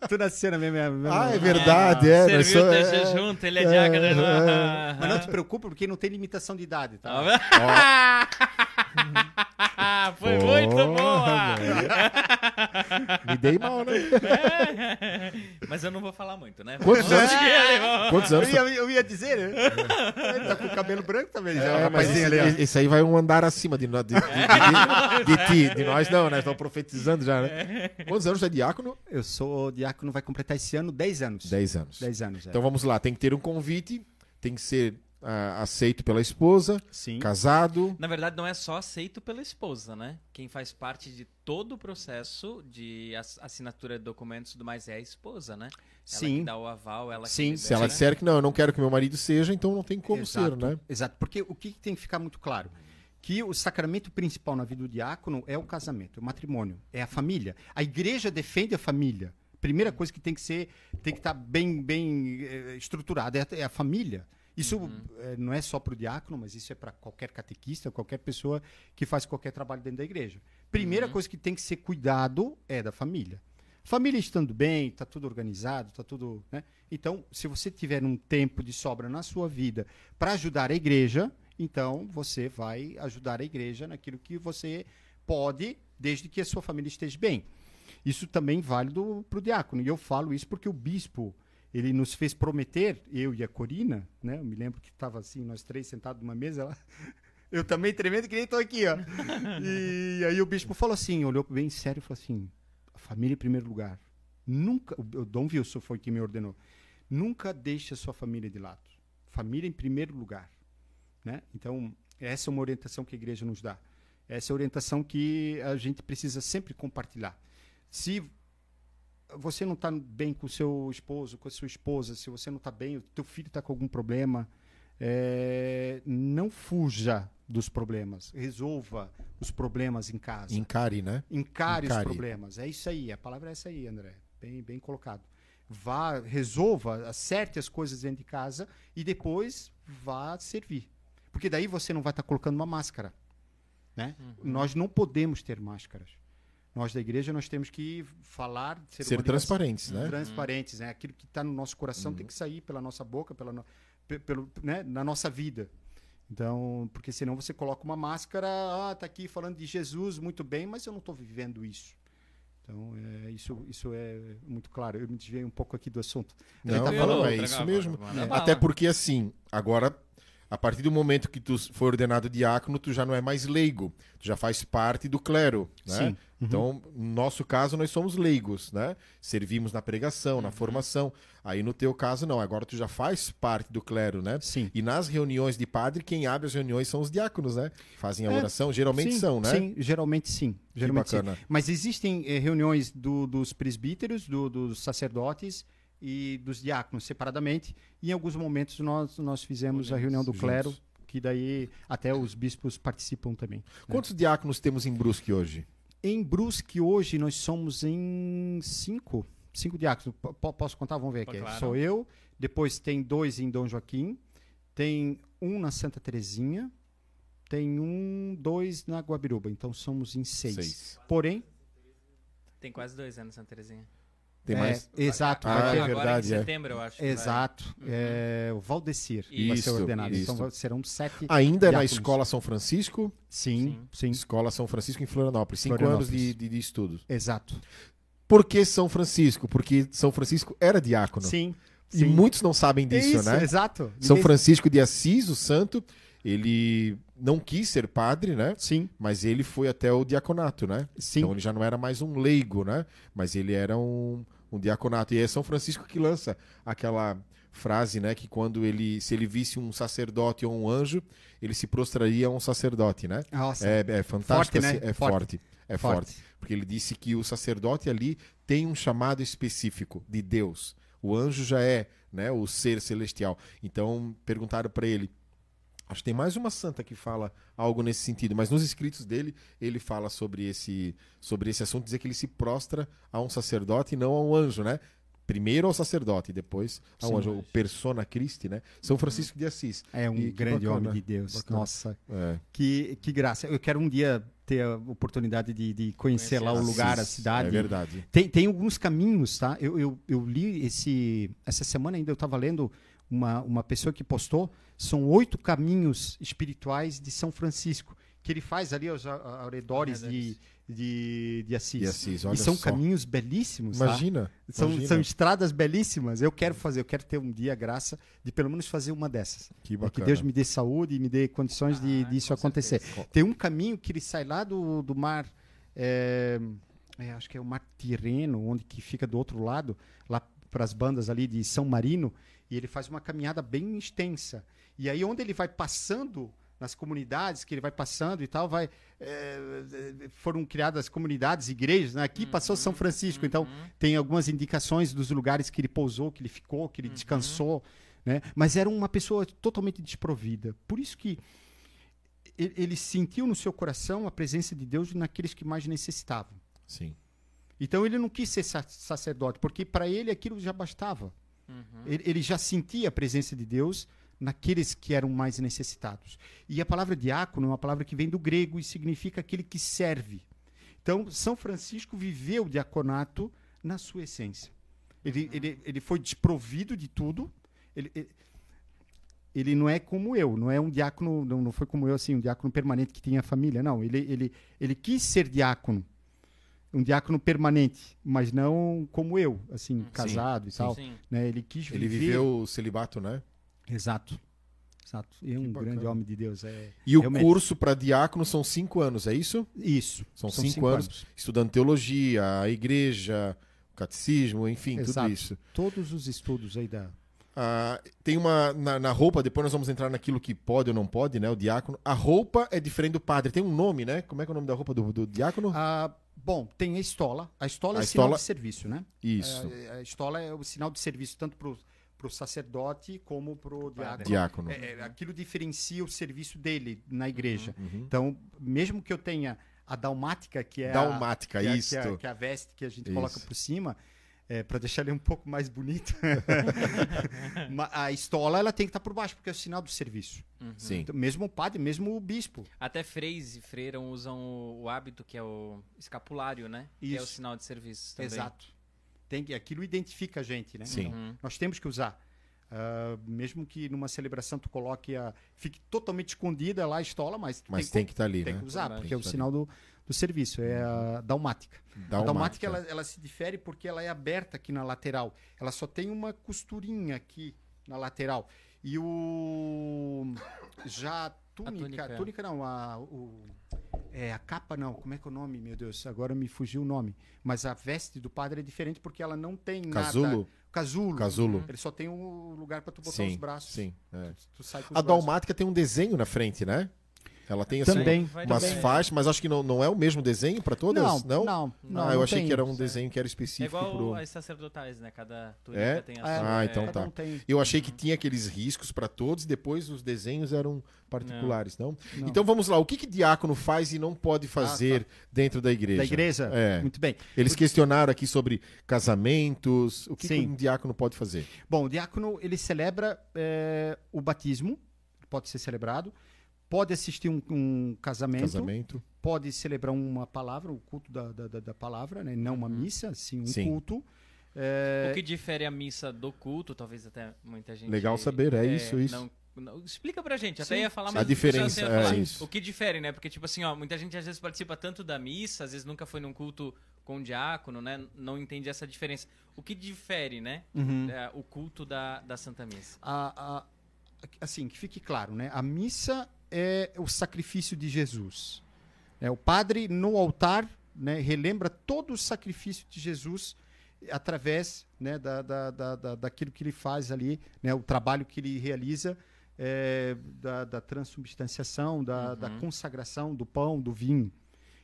S3: tu nasceu na mesma. mesma-
S1: Ah, é verdade, é. nós
S2: Serviu
S1: só- é,
S2: junto, ele é diácono.
S1: é,
S3: Mas não te preocupa, porque não tem limitação de idade,
S2: Tá
S3: tá? (laughs)
S2: vendo? Foi muito boa! (laughs)
S1: Me dei mal, né? (laughs)
S2: Mas eu não vou falar muito, né?
S1: Quantos anos?
S2: ali,
S1: Quantos
S3: Eu
S1: anos?
S3: ia, eu ia dizer, né? Ele tá com o cabelo branco também, já.
S1: É, mas
S3: rapazinho
S1: esse,
S3: ali,
S1: esse aí vai um andar acima de, nós- de, de, de- de ti. De nós não, né? Estamos profetizando já, né? Quantos anos é diácono?
S3: Eu sou diácono, vai completar esse ano 10 anos.
S1: 10 anos.
S3: 10 anos, é.
S1: Então vamos lá, tem que ter um convite, tem que ser ah, aceito pela esposa,
S3: Sim.
S1: casado.
S2: Na verdade, não é só aceito pela esposa, né? Quem faz parte de todo o processo de ass- assinatura de documentos e tudo mais é a esposa, né? Ela
S3: Sim.
S2: que dá o aval, ela
S3: Sim,
S2: que
S1: Se ela
S2: libera.
S1: disser que não, eu não quero que meu marido seja, então não tem como
S3: Exato,
S1: ser, né?
S3: Exato, porque o que tem que ficar muito claro? Que o sacramento principal na vida do diácono é o casamento, é o matrimônio, é a família. A igreja defende a família. Primeira coisa que tem que ser, tem que estar bem, bem eh, estruturada é a, é a família. Isso eh, não é só para o diácono, mas isso é para qualquer catequista, qualquer pessoa que faz qualquer trabalho dentro da igreja. Primeira coisa que tem que ser cuidado é da família. Família estando bem, está tudo organizado, está tudo. Né? Então, se você tiver um tempo de sobra na sua vida para ajudar a igreja, então você vai ajudar a igreja naquilo que você pode, desde que a sua família esteja bem. Isso também é válido para o diácono. E eu falo isso porque o bispo ele nos fez prometer, eu e a Corina, né? Eu me lembro que estava assim, nós três sentados numa mesa lá. (laughs) Eu também tremendo que nem estou aqui, ó. (laughs) E aí o bispo falou assim, olhou bem sério e falou assim: a família em primeiro lugar. Nunca, o o Dom Wilson foi quem me ordenou. Nunca deixe a sua família de lado. Família em primeiro lugar, né? Então, essa é uma orientação que a igreja nos dá. Essa é a orientação que a gente precisa sempre compartilhar. Se você não está bem com o seu esposo, com a sua esposa, se você não está bem, o teu filho está com algum problema, é, não fuja dos problemas, resolva os problemas em casa.
S1: Encare, né?
S3: Encare,
S1: Encare.
S3: os problemas. É isso aí, a palavra é essa aí, André. Bem, bem colocado. Vá, resolva, acerte as coisas dentro de casa e depois vá servir. Porque daí você não vai estar colocando uma máscara. Né? Nós não podemos ter máscaras. Nós da igreja nós temos que falar, ser,
S1: Ser transparentes, né?
S3: transparentes, né? Aquilo que está no nosso coração tem que sair pela nossa boca, pela no- pe- pelo, né? na nossa vida. Então, porque senão você coloca uma máscara, ah, tá aqui falando de Jesus, muito bem, mas eu não estou vivendo isso. Então, é, isso, isso é muito claro. Eu me desviei um pouco aqui do assunto.
S1: Não,
S3: tá
S1: não,
S3: falando-
S1: é isso mesmo.
S3: É.
S1: Até porque assim, agora, a partir do momento que tu foi ordenado diácono, tu já não é mais leigo, tu já faz parte do clero, né?
S3: Sim. Uhum.
S1: Então, no nosso caso, nós somos leigos, né? Servimos na pregação,
S3: Uhum.
S1: na formação. Aí no teu caso, não. Agora tu já faz parte do clero, né?
S3: Sim.
S1: E nas reuniões de padre, quem abre as reuniões são os diáconos, né? Fazem a
S3: É,
S1: oração, geralmente
S3: sim,
S1: são, né?
S3: Sim, geralmente sim. Geralmente sim.
S1: bacana.
S3: Mas existem eh, reuniões do- dos presbíteros, do- dos sacerdotes e dos diáconos separadamente. E em alguns momentos nós, nós fizemos a reunião do
S1: Juntos.
S3: clero, que daí até os bispos participam também.
S1: Quantos diáconos temos em Brusque hoje?
S3: Em Brusque, hoje, nós somos em cinco. Cinco diáconos. P- posso contar? Vamos ver aqui.
S2: claro.
S3: Sou eu, depois tem dois em Dom Joaquim, tem um na Santa Terezinha, tem um, dois na Guabiruba. Então somos em seis.
S1: Seis.
S3: Porém,
S2: Tem quase dois anos, Santa Terezinha.
S1: Tem
S3: é,
S1: mais?
S3: exato,
S1: Ah,
S3: vai
S1: é
S3: ter-
S2: Agora
S1: verdade,
S2: em
S1: é.
S2: setembro, eu acho.
S3: Exato. É, o Valdecir vai ser
S1: Isso,
S3: ordenado.
S1: isso.
S3: Então serão sete.
S1: Ainda é na. Escola São Francisco?
S3: Sim, sim,
S1: Escola São Francisco em Florianópolis. Cinco
S3: Florianópolis.
S1: anos de, de, de estudo.
S3: Exato.
S1: Por que São Francisco? Porque São Francisco era diácono.
S3: Sim.
S1: E
S3: sim.
S1: muitos não sabem disso,
S3: Isso,
S1: né?
S3: Exato.
S1: São Francisco de Assis, o santo, ele não quis ser padre, né?
S3: Sim,
S1: Mas ele foi até o diaconato, né?
S3: sim.
S1: Então ele já não era mais um leigo, né? Mas ele era um, um diaconato. E é São Francisco que lança aquela frase, né? Que quando ele, se ele visse um sacerdote ou um anjo, ele se prostraria a um sacerdote, né?
S3: Nossa.
S1: É, é fantástico,
S3: Forte, né?
S1: assim, é
S3: Forte.
S1: forte. É forte. Porque ele disse que o sacerdote ali tem um chamado específico de Deus. O anjo já é, né, o ser celestial. Então perguntaram para ele. Acho que tem mais uma santa que fala algo nesse sentido, mas nos escritos dele ele fala sobre esse sobre esse assunto, dizer que ele se prostra a um sacerdote e não a um anjo, né? Primeiro ao sacerdote, depois ao
S3: Sim.
S1: anjo, o persona Christi, né? São Francisco de Assis.
S3: É um
S1: E
S3: grande
S1: bacana,
S3: homem de Deus.
S1: bacana.
S3: Nossa,
S1: É.
S3: que, que graça. Eu quero um dia ter a oportunidade de, de conhecer
S2: Conhecer
S3: lá o
S1: Assis,
S3: lugar, a cidade.
S1: É verdade.
S3: Tem, tem alguns caminhos, tá? Eu, eu, eu li esse. Essa semana ainda eu estava lendo uma, uma pessoa que postou. São oito caminhos espirituais de São Francisco. Que ele faz ali aos arredores de, de, de Assis.
S1: De Assis, olha
S3: e são
S1: só.
S3: caminhos belíssimos, tá?
S1: Imagina.
S3: São,
S1: imagina.
S3: são estradas belíssimas. Eu quero fazer, eu quero ter um dia a graça de pelo menos fazer uma dessas.
S1: Que
S3: É
S1: bacana.
S3: que Deus me dê saúde e me dê condições de
S2: Ah,
S3: disso
S2: com
S3: acontecer.
S2: certeza.
S3: Tem um caminho que ele sai lá do, do mar, é, é, acho que é o mar Tirreno, onde que fica do outro lado, lá para as bandas ali de São Marino, e ele faz uma caminhada bem extensa. E aí onde ele vai passando nas comunidades que ele vai passando e tal, vai é, foram criadas comunidades, igrejas. Né? Aqui passou São Francisco, então tem algumas indicações dos lugares que ele pousou, que ele ficou, que ele descansou, né? Mas era uma pessoa totalmente desprovida. Por isso que ele, ele sentiu no seu coração a presença de Deus naqueles que mais necessitavam.
S1: Sim.
S3: Então ele não quis ser sa- sacerdote, porque para ele aquilo já bastava. Ele, ele já sentia a presença de Deus naqueles que eram mais necessitados. E a palavra diácono é uma palavra que vem do grego e significa aquele que serve. Então, São Francisco viveu o diaconato na sua essência. Ele, ele, ele foi desprovido de tudo. Ele, ele, ele não é como eu, não é um diácono, não, não foi como eu, assim, um diácono permanente que tinha família. Não, ele, ele, ele quis ser diácono. Um diácono permanente, mas não como eu, assim, casado e
S1: sim.
S3: tal.
S2: Sim.
S3: Né? Ele quis
S1: Ele
S3: viver...
S1: viveu o celibato, né?
S3: Exato. Exato. E é um
S1: bacana.
S3: grande homem de Deus. É...
S1: E o
S3: Realmente.
S1: curso para diácono são cinco anos, é isso?
S3: Isso.
S1: São, cinco, anos, estudando teologia, a igreja, o catecismo, enfim,
S3: Exato.
S1: tudo isso.
S3: Todos os estudos aí da.
S1: Ah, tem uma na, na roupa, depois nós vamos entrar naquilo que pode ou não pode, né? O diácono. A roupa é diferente do padre. Tem um nome, né? Como é que é o nome da roupa do, do diácono?
S3: Ah, bom, tem a estola. A estola
S1: A
S3: é sinal
S1: estola-
S3: de serviço, né?
S1: Isso.
S3: É, a estola é o sinal de serviço tanto para os pro sacerdote como pro diácono.
S1: Diácono.
S3: É, é, aquilo diferencia o serviço dele na igreja.
S1: Uhum.
S3: Então, mesmo que eu tenha a dalmática, que é
S1: Dalmática,
S3: a, que é- que é, que é a veste que a gente
S1: Isso.
S3: coloca por cima, é, para deixar ele um pouco mais bonito. (laughs) A estola ela tem que estar por baixo, porque é o sinal do serviço.
S2: Uhum.
S1: Sim.
S3: Então, mesmo o padre, mesmo o bispo.
S2: Até freis e freiram usam o, o hábito que é o escapulário, né? Que é o
S3: Isso.
S2: sinal de serviço também.
S3: Exato. Tem que, aquilo identifica a gente, né?
S1: Sim.
S2: Uhum.
S3: Nós temos que usar. Ah, mesmo que numa celebração tu coloque a. fique totalmente escondida lá a estola, mas,
S1: Mas
S3: tem,
S1: tem que estar ali,
S3: tem
S1: né?
S3: que usar,
S2: Tem
S3: porque é o
S1: tá
S3: sinal do, do serviço, é a dalmática.
S1: Dá
S3: a dalmática ela, ela se difere porque ela é aberta aqui na lateral. Ela só tem uma costurinha aqui na lateral. E o. Já a túnica.
S2: túnica.
S3: A túnica não, a, o, é, a capa não. Como é que é o nome, meu Deus? Agora me fugiu o nome. Mas a veste do padre é diferente porque ela não tem nada.
S1: Casulo?
S3: Casulo.
S1: Casulo.
S3: Ele só tem um lugar para tu botar
S1: Sim,
S3: os braços.
S1: sim. é.
S3: Tu, tu sai com os
S1: A
S3: braços.
S1: dalmática tem um desenho na frente, né? Ela tem assim,
S3: Também.
S1: Umas
S2: também.
S1: faixas, mas acho que não, não é o mesmo desenho para todas?
S3: Não,
S1: Não?
S3: não. não,
S1: ah, eu
S3: não
S1: achei
S3: tem.
S1: que era um desenho que era
S2: É
S1: específico
S2: igual
S1: pro...
S2: as sacerdotais, né? Cada túnica
S1: É?
S2: tem a
S3: É,
S2: sua.
S1: Ah,
S2: é,
S1: então
S3: Cada
S1: tá.
S3: um tem.
S1: Eu achei que tinha aqueles riscos para todos, depois os desenhos eram particulares, não?
S3: Não.
S1: Então vamos lá, o que que diácono faz e não pode fazer dentro da igreja?
S3: Da igreja?
S1: É.
S3: Muito bem.
S1: Eles questionaram aqui sobre casamentos, o que, que um diácono pode fazer?
S3: Bom, o diácono, ele celebra é, o batismo, pode ser celebrado, pode assistir um, um casamento,
S1: Casamento.
S3: pode celebrar uma palavra, o culto da, da, da- palavra, né? não uma missa, sim um
S1: Sim.
S3: culto. É,
S2: O que difere a missa do culto, talvez até muita gente.
S1: Legal saber, é isso, isso.
S2: não- explica pra gente, até
S3: Sim.
S2: ia falar
S1: A
S2: mas
S1: diferença,
S2: você ia
S1: é
S2: falar.
S1: isso.
S2: O que difere, né? Porque, tipo assim, ó, muita gente às vezes participa tanto da missa, às vezes nunca foi num culto com um diácono, né? Não entende essa diferença. O que difere, né?
S3: Uhum.
S2: é, o culto da, da Santa Missa.
S3: a- a- assim, que fique claro, né? A missa é o sacrifício de Jesus. É, o padre no altar né, relembra todo o sacrifício de Jesus através né, da, da, da, da- daquilo que ele faz ali, né, o trabalho que ele realiza é, da, da transubstanciação, da, da consagração do pão, do vinho.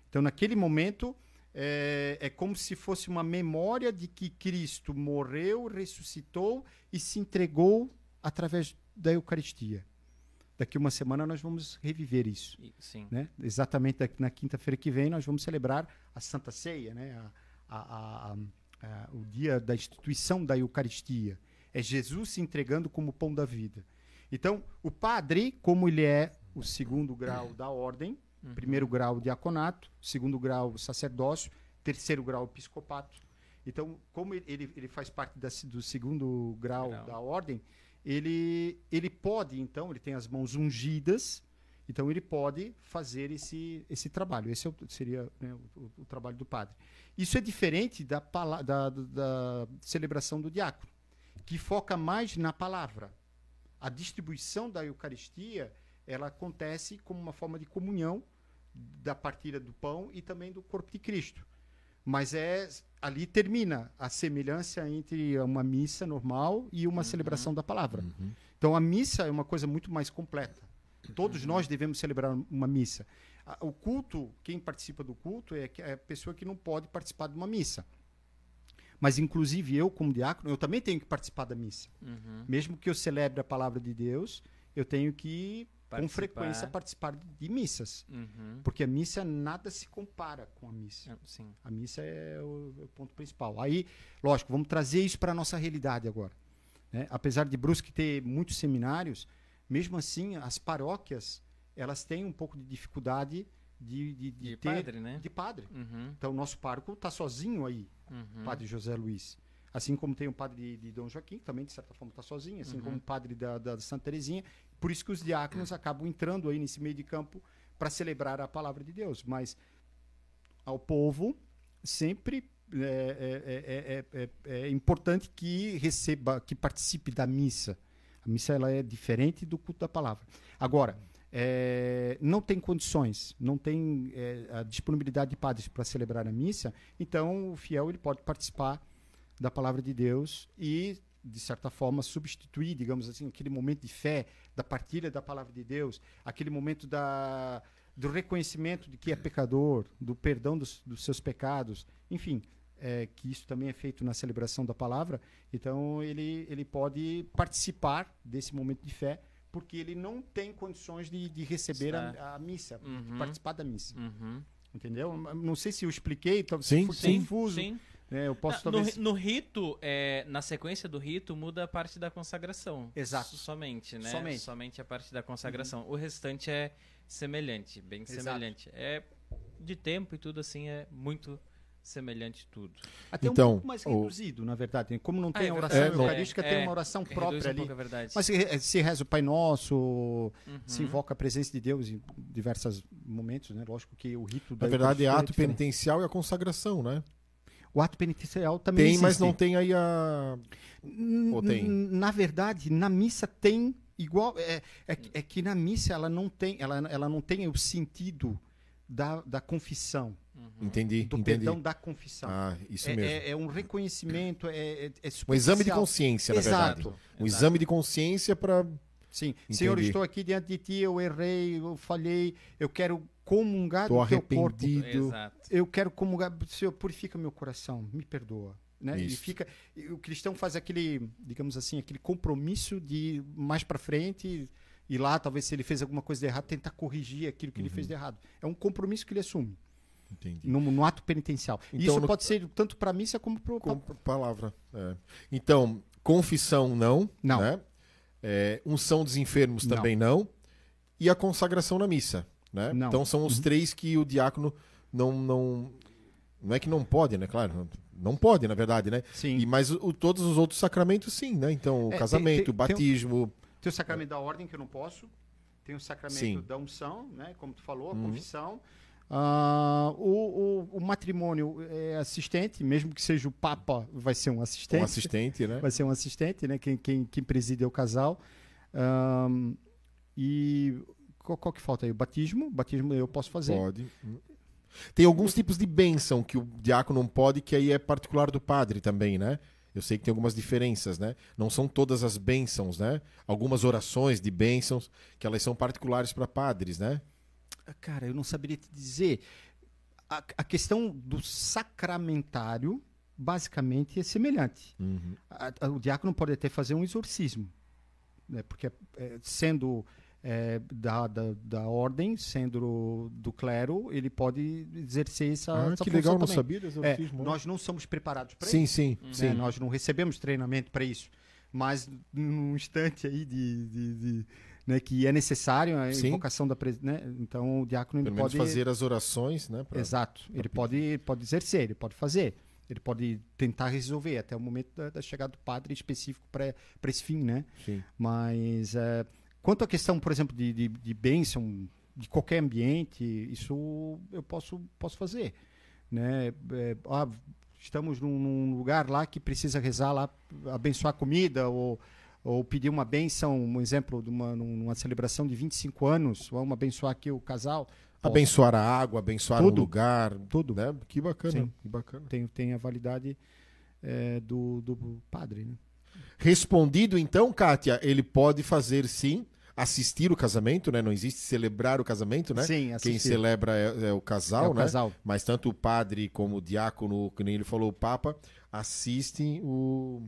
S3: Então, naquele momento, é, é como se fosse uma memória de que Cristo morreu, ressuscitou e se entregou através da Eucaristia. Daqui uma semana nós vamos reviver isso.
S2: Sim.
S3: Né? Exatamente na quinta-feira que vem nós vamos celebrar a Santa Ceia, né? A- a- a- o dia da instituição da Eucaristia. É Jesus se entregando como pão da vida. Então, o padre, como ele é o segundo grau da ordem, primeiro grau diaconato, segundo grau sacerdócio, terceiro grau episcopato. Então, como ele, ele, ele faz parte da, do segundo grau
S2: Grau.
S3: da ordem, ele, ele pode, então, ele tem as mãos ungidas, então ele pode fazer esse, esse trabalho. Esse é o- seria né, o, o- trabalho do padre. Isso é diferente da, da, da celebração do diácono, que foca mais na palavra. A distribuição da Eucaristia ela acontece como uma forma de comunhão da partilha do pão e também do corpo de Cristo. Mas é ali termina a semelhança entre uma missa normal e uma celebração da palavra. Então a missa é uma coisa muito mais completa. Todos nós devemos celebrar uma missa. O culto, quem participa do culto é é a pessoa que não pode participar de uma missa. Mas inclusive eu como diácono, eu também tenho que participar da missa.
S2: Uhum.
S3: Mesmo que eu celebre a palavra de Deus, eu tenho que com
S2: Participar.
S3: frequência participar de missas,
S2: Uhum.
S3: porque a missa nada se compara com a missa.
S2: É, Sim.
S3: A missa é o, o ponto principal. Aí, lógico, vamos trazer isso para a nossa realidade agora. né? Apesar de Brusque ter muitos seminários, mesmo assim, as paróquias elas têm um pouco de dificuldade de, de, de
S2: De
S3: ter
S2: padre, né?
S3: de padre.
S2: Uhum.
S3: Então, o nosso pároco está sozinho aí,
S2: Uhum.
S3: padre José Luiz. Assim como tem o padre de, de Dom Joaquim, que também, de certa forma, está sozinho, assim
S2: Uhum.
S3: como o padre da, da Santa Terezinha. Por isso que os diáconos acabam entrando aí nesse meio de campo para celebrar a palavra de Deus. Mas ao povo sempre é, é- é- é- é- é importante que receba, que participe da missa. A missa ela é diferente do culto da palavra. Agora, é, não tem condições, não tem é, a disponibilidade de padres para celebrar a missa, então o fiel ele pode participar da palavra de Deus e de certa forma substituir, digamos assim, aquele momento de fé, da partilha da palavra de Deus, aquele momento da do reconhecimento de que é pecador, do perdão dos, dos seus pecados, enfim, é, que isso também é feito na celebração da palavra. Então ele, ele pode participar desse momento de fé, porque ele não tem condições de, de receber a, a missa, de
S2: Uhum.
S3: participar da missa.
S2: Uhum.
S3: Entendeu? Não sei se eu expliquei, talvez
S1: Sim,
S3: foi
S1: sim.
S3: confuso.
S2: Sim.
S3: Né? Eu posso
S2: Na- no,
S3: talvez.
S2: ri- no rito, é, na sequência do rito, muda a parte da consagração.
S3: Exato.
S2: Somente, né?
S3: Somente.
S2: a parte da consagração. O restante é semelhante, bem
S3: Exato.
S2: semelhante. É de tempo e tudo assim, é muito semelhante tudo.
S3: Até
S1: Então,
S3: um pouco mais
S1: o-
S3: reduzido, na verdade. Como não
S2: Ah,
S3: tem
S2: é
S3: a
S2: verdade.
S3: oração
S1: É,
S3: eucarística, tem
S2: É,
S3: uma oração
S2: Reduz
S3: própria
S2: um
S3: ali.
S2: pouco a verdade.
S3: Mas se, se reza o Pai Nosso,
S2: Uhum.
S3: se invoca a presença de Deus em diversos momentos, né? Lógico que o rito da
S1: Na verdade, é
S3: Eucaristia
S1: ato penitencial e a consagração, né?
S3: O ato penitencial também
S1: Tem, mas
S3: existe.
S1: não tem aí a. Ou tem?
S3: Na verdade, na missa tem igual. É, é, que- é que na missa ela não tem, ela, ela não tem o sentido da, da confissão,
S1: Entendi,
S3: do
S1: entendi.
S3: perdão da confissão.
S1: Ah, isso
S3: é,
S1: mesmo.
S3: é- é um reconhecimento, é, é, é
S1: um exame de consciência, na verdade.
S3: Exato.
S1: Um
S2: Exato.
S1: exame de consciência para.
S3: Sim. Senhor,
S1: Entendi.
S3: estou aqui diante de ti, eu errei, eu falhei, eu quero comungar
S1: Tô
S3: do teu corpo.
S1: arrependido.
S2: Exato.
S3: Eu quero comungar, Senhor, purifica meu coração, me perdoa. Né? E fica, o cristão faz aquele, digamos assim, aquele compromisso de ir mais para frente e lá, talvez se ele fez alguma coisa de errado, tentar corrigir aquilo que ele
S1: Uhum.
S3: fez de errado. É um compromisso que ele assume
S1: Entendi.
S3: no, no ato penitencial. E
S1: Então,
S3: isso
S1: no-
S3: pode ser tanto para missa como para
S1: Com palavra. é. Então, confissão não.
S3: Não.
S1: Né? É, unção dos enfermos
S3: Não.
S1: também não. E a consagração na missa. Né?
S3: Não.
S1: Então são os
S3: Uhum.
S1: três que o diácono não, não. Não é que não pode, né? Claro, não, pode, na verdade, né?
S3: Sim.
S1: E, mas o, todos os outros sacramentos, sim, né? Então, o
S3: É, tem-
S1: casamento,
S3: tem-
S1: o batismo.
S3: Tem o sacramento da ordem, que eu não posso. Tem o sacramento
S1: Sim.
S3: da unção, né? Como tu falou, a
S1: Uhum.
S3: confissão. Ah, o, o- o matrimônio é assistente, mesmo que seja o Papa, vai ser um assistente.
S1: Um assistente, né?
S3: Vai ser um assistente, né? Quem, quem, quem preside é o casal. E qual, qual que falta aí? O batismo. O batismo eu posso fazer.
S1: Pode. Tem alguns tipos de bênção que o diácono não pode, que aí é particular do padre também, né? Eu sei que tem algumas diferenças, né? Não são todas as bênçãos, né? Algumas orações de bênçãos que elas são particulares para padres, né?
S3: Ah, Cara, eu não saberia te dizer. A, a questão do sacramentário, basicamente, é semelhante.
S1: Uhum.
S3: A- a- o diácono pode até fazer um exorcismo, né? porque é, sendo é, da, da, da ordem, sendo do clero, ele pode exercer essa,
S1: Ah,
S3: essa
S1: que
S3: função
S1: legal, não
S3: também.
S1: sabia do
S3: É, nós não somos preparados para isso.
S1: sim,
S3: né?
S1: sim.
S3: Nós não recebemos treinamento para isso. Mas num instante aí de, de- de- né, que é necessário a
S1: Sim.
S3: invocação da pres... né? Então o diácono ele
S1: Pelo
S3: pode
S1: fazer as orações, né? pra-
S3: Exato. Ele pode, pode exercer, ele pode fazer. Ele pode tentar resolver até o momento da, da chegada do padre específico para esse fim, né?
S1: Sim.
S3: Mas é, quanto à questão, por exemplo, de, de, de bênção de qualquer ambiente, isso eu posso, posso fazer. Né? É, ah, estamos num, num lugar lá que precisa rezar lá, abençoar a comida ou, ou pedir uma benção, um exemplo de uma, numa celebração de 25 anos, vamos abençoar aqui o casal. Posso.
S1: Abençoar a água, abençoar
S3: Tudo.
S1: o lugar.
S3: Tudo.
S1: Né? Que bacana,
S3: Sim.
S1: que bacana.
S3: Tem, tem a validade é, do, do padre, né?
S1: Respondido, então, Kátia, ele pode fazer sim, assistir o casamento, né? Não existe celebrar o casamento, né?
S3: Sim,
S1: Quem
S3: assistir.
S1: celebra é, é o casal,
S3: é o
S1: né?
S3: casal.
S1: Mas tanto o padre como o diácono, que nem ele falou, o papa, assistem o,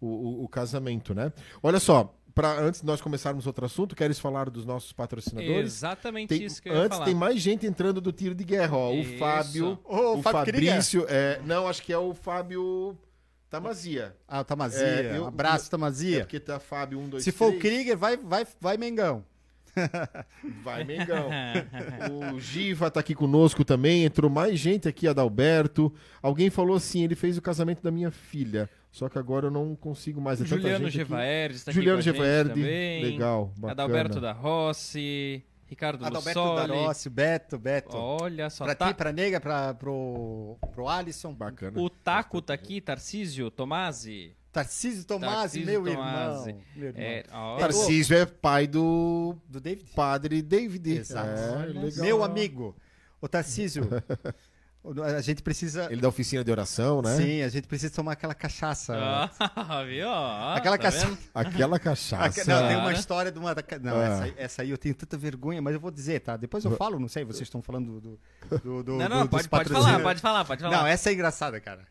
S1: o, o- o casamento, né? Olha só, pra, antes de nós começarmos outro assunto, queres falar dos nossos patrocinadores?
S2: Exatamente
S1: Tem-
S2: isso que eu ia
S1: antes
S2: falar.
S1: tem mais gente entrando do tiro de guerra, ó. O
S2: Isso.
S1: Fábio,
S3: Ô,
S1: o
S3: Fábio
S1: Fabrício, é, não, acho que é o Fábio Tamazia.
S3: Ah, Tamazia.
S1: É, eu-
S3: Abraço,
S1: É
S3: Tamazia.
S1: porque tá Fábio 1, 2,
S3: Se for o Krieger, vai, vai, vai Mengão. (laughs)
S1: Vai, Mengão. (laughs) o Giva tá aqui conosco também. Entrou mais gente aqui, Adalberto. Alguém falou assim: ele fez o casamento da minha filha. Só que agora eu não consigo mais. É
S2: Juliano. Gevaerdi está
S1: Juliano
S2: também.
S1: Legal. Bacana.
S2: Adalberto da Rossi, Ricardo
S3: Adalberto
S2: Lussoli.
S3: Darossi, Beto, Beto.
S2: Olha só,
S3: pra
S2: tá-
S3: ti, pra nega, pra, pro, pro Alisson.
S1: Bacana.
S2: o Taco tá aqui, Tarcísio Tomasi.
S3: Tarcísio Tomasi, meu irmão. Meu irmão.
S2: É, ó,
S1: Tarcísio é pai do
S3: Do David?
S1: padre David.
S3: Exato.
S1: É.
S3: Meu amigo. Ô, Tarcísio, (laughs) a gente precisa...
S1: Ele da oficina de oração, né?
S3: Sim, a gente precisa tomar aquela cachaça.
S2: Ah, (laughs) viu? Ó,
S3: Aquela
S2: tá
S3: cachaça.
S2: vendo?
S1: Aquela cachaça.
S3: Aque- Não, tem uma
S2: né?
S3: história de uma. Não,
S1: Ah.
S3: essa, aí- essa aí eu tenho tanta vergonha, mas eu vou dizer, tá? Depois eu falo, não sei, vocês estão falando do. do, do-
S2: Não,
S3: do-
S2: não,
S3: dos
S2: pode, pode
S3: patrocínios.
S2: falar, pode falar, pode falar.
S3: Não, essa é engraçada, cara.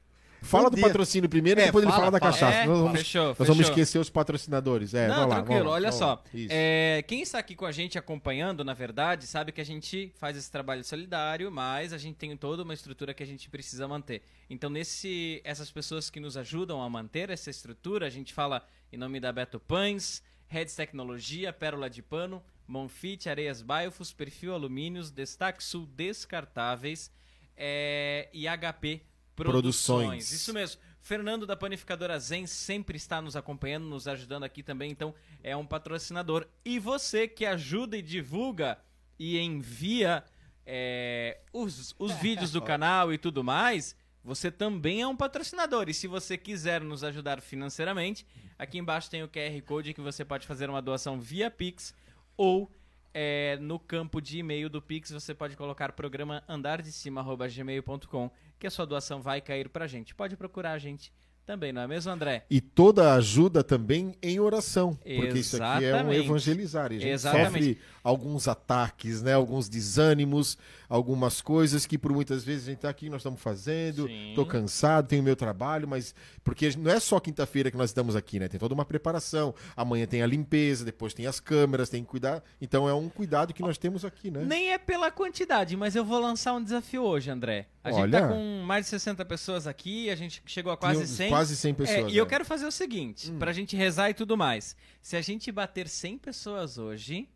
S1: Fala do patrocínio primeiro e
S3: É,
S1: depois ele
S3: fala,
S1: fala da
S3: fala.
S1: cachaça.
S2: É,
S1: nós vamos,
S2: fechou,
S1: nós vamos
S2: fechou.
S1: esquecer os patrocinadores. É,
S2: Não,
S1: vamos lá,
S2: tranquilo,
S1: vamos lá,
S2: olha
S1: vamos
S2: só. É, quem está aqui com a gente acompanhando, na verdade, sabe que a gente faz esse trabalho solidário, mas a gente tem toda uma estrutura que a gente precisa manter. Então, nesse, essas pessoas que nos ajudam a manter essa estrutura, a gente fala em nome da Beto Pães, Reds Tecnologia, Pérola de Pano, Monfit, Areias Biofus, Perfil Alumínios, Destaque Sul Descartáveis é, e HP Produções.
S1: Produções.
S2: Isso mesmo. Fernando da Panificadora Zen sempre está nos acompanhando, nos ajudando aqui também, então é um patrocinador. E você que ajuda e divulga e envia é, os, os (laughs) vídeos do canal e tudo mais, você também é um patrocinador. E se você quiser nos ajudar financeiramente, aqui embaixo tem o QR Code que você pode fazer uma doação via Pix ou é, no campo de e-mail do Pix você pode colocar programa andardecima.gmail.com que a sua doação vai cair pra gente. Pode procurar a gente também, não é mesmo, André?
S1: E toda ajuda também em oração. Porque isso aqui é um
S2: Exatamente.
S1: evangelizar. E a gente
S2: Exatamente.
S1: sofre alguns ataques, né? alguns desânimos, algumas coisas que por muitas vezes a gente tá aqui, nós estamos fazendo, tô cansado, tenho meu trabalho, mas porque não é só quinta-feira que nós estamos aqui, né? Tem toda uma preparação. Amanhã tem a limpeza, depois tem as câmeras, tem que cuidar. Então é um cuidado que nós temos aqui, né?
S2: Nem é pela quantidade, mas eu vou lançar um desafio hoje, André. A gente
S1: Olha.
S2: tá com mais de 60 pessoas aqui, a gente chegou a quase
S1: Tinha
S2: 100.
S1: Quase 100
S2: É,
S1: pessoas.
S2: e eu
S1: né?
S2: quero fazer o seguinte, pra gente rezar e tudo mais. Se a gente bater 100 pessoas hoje,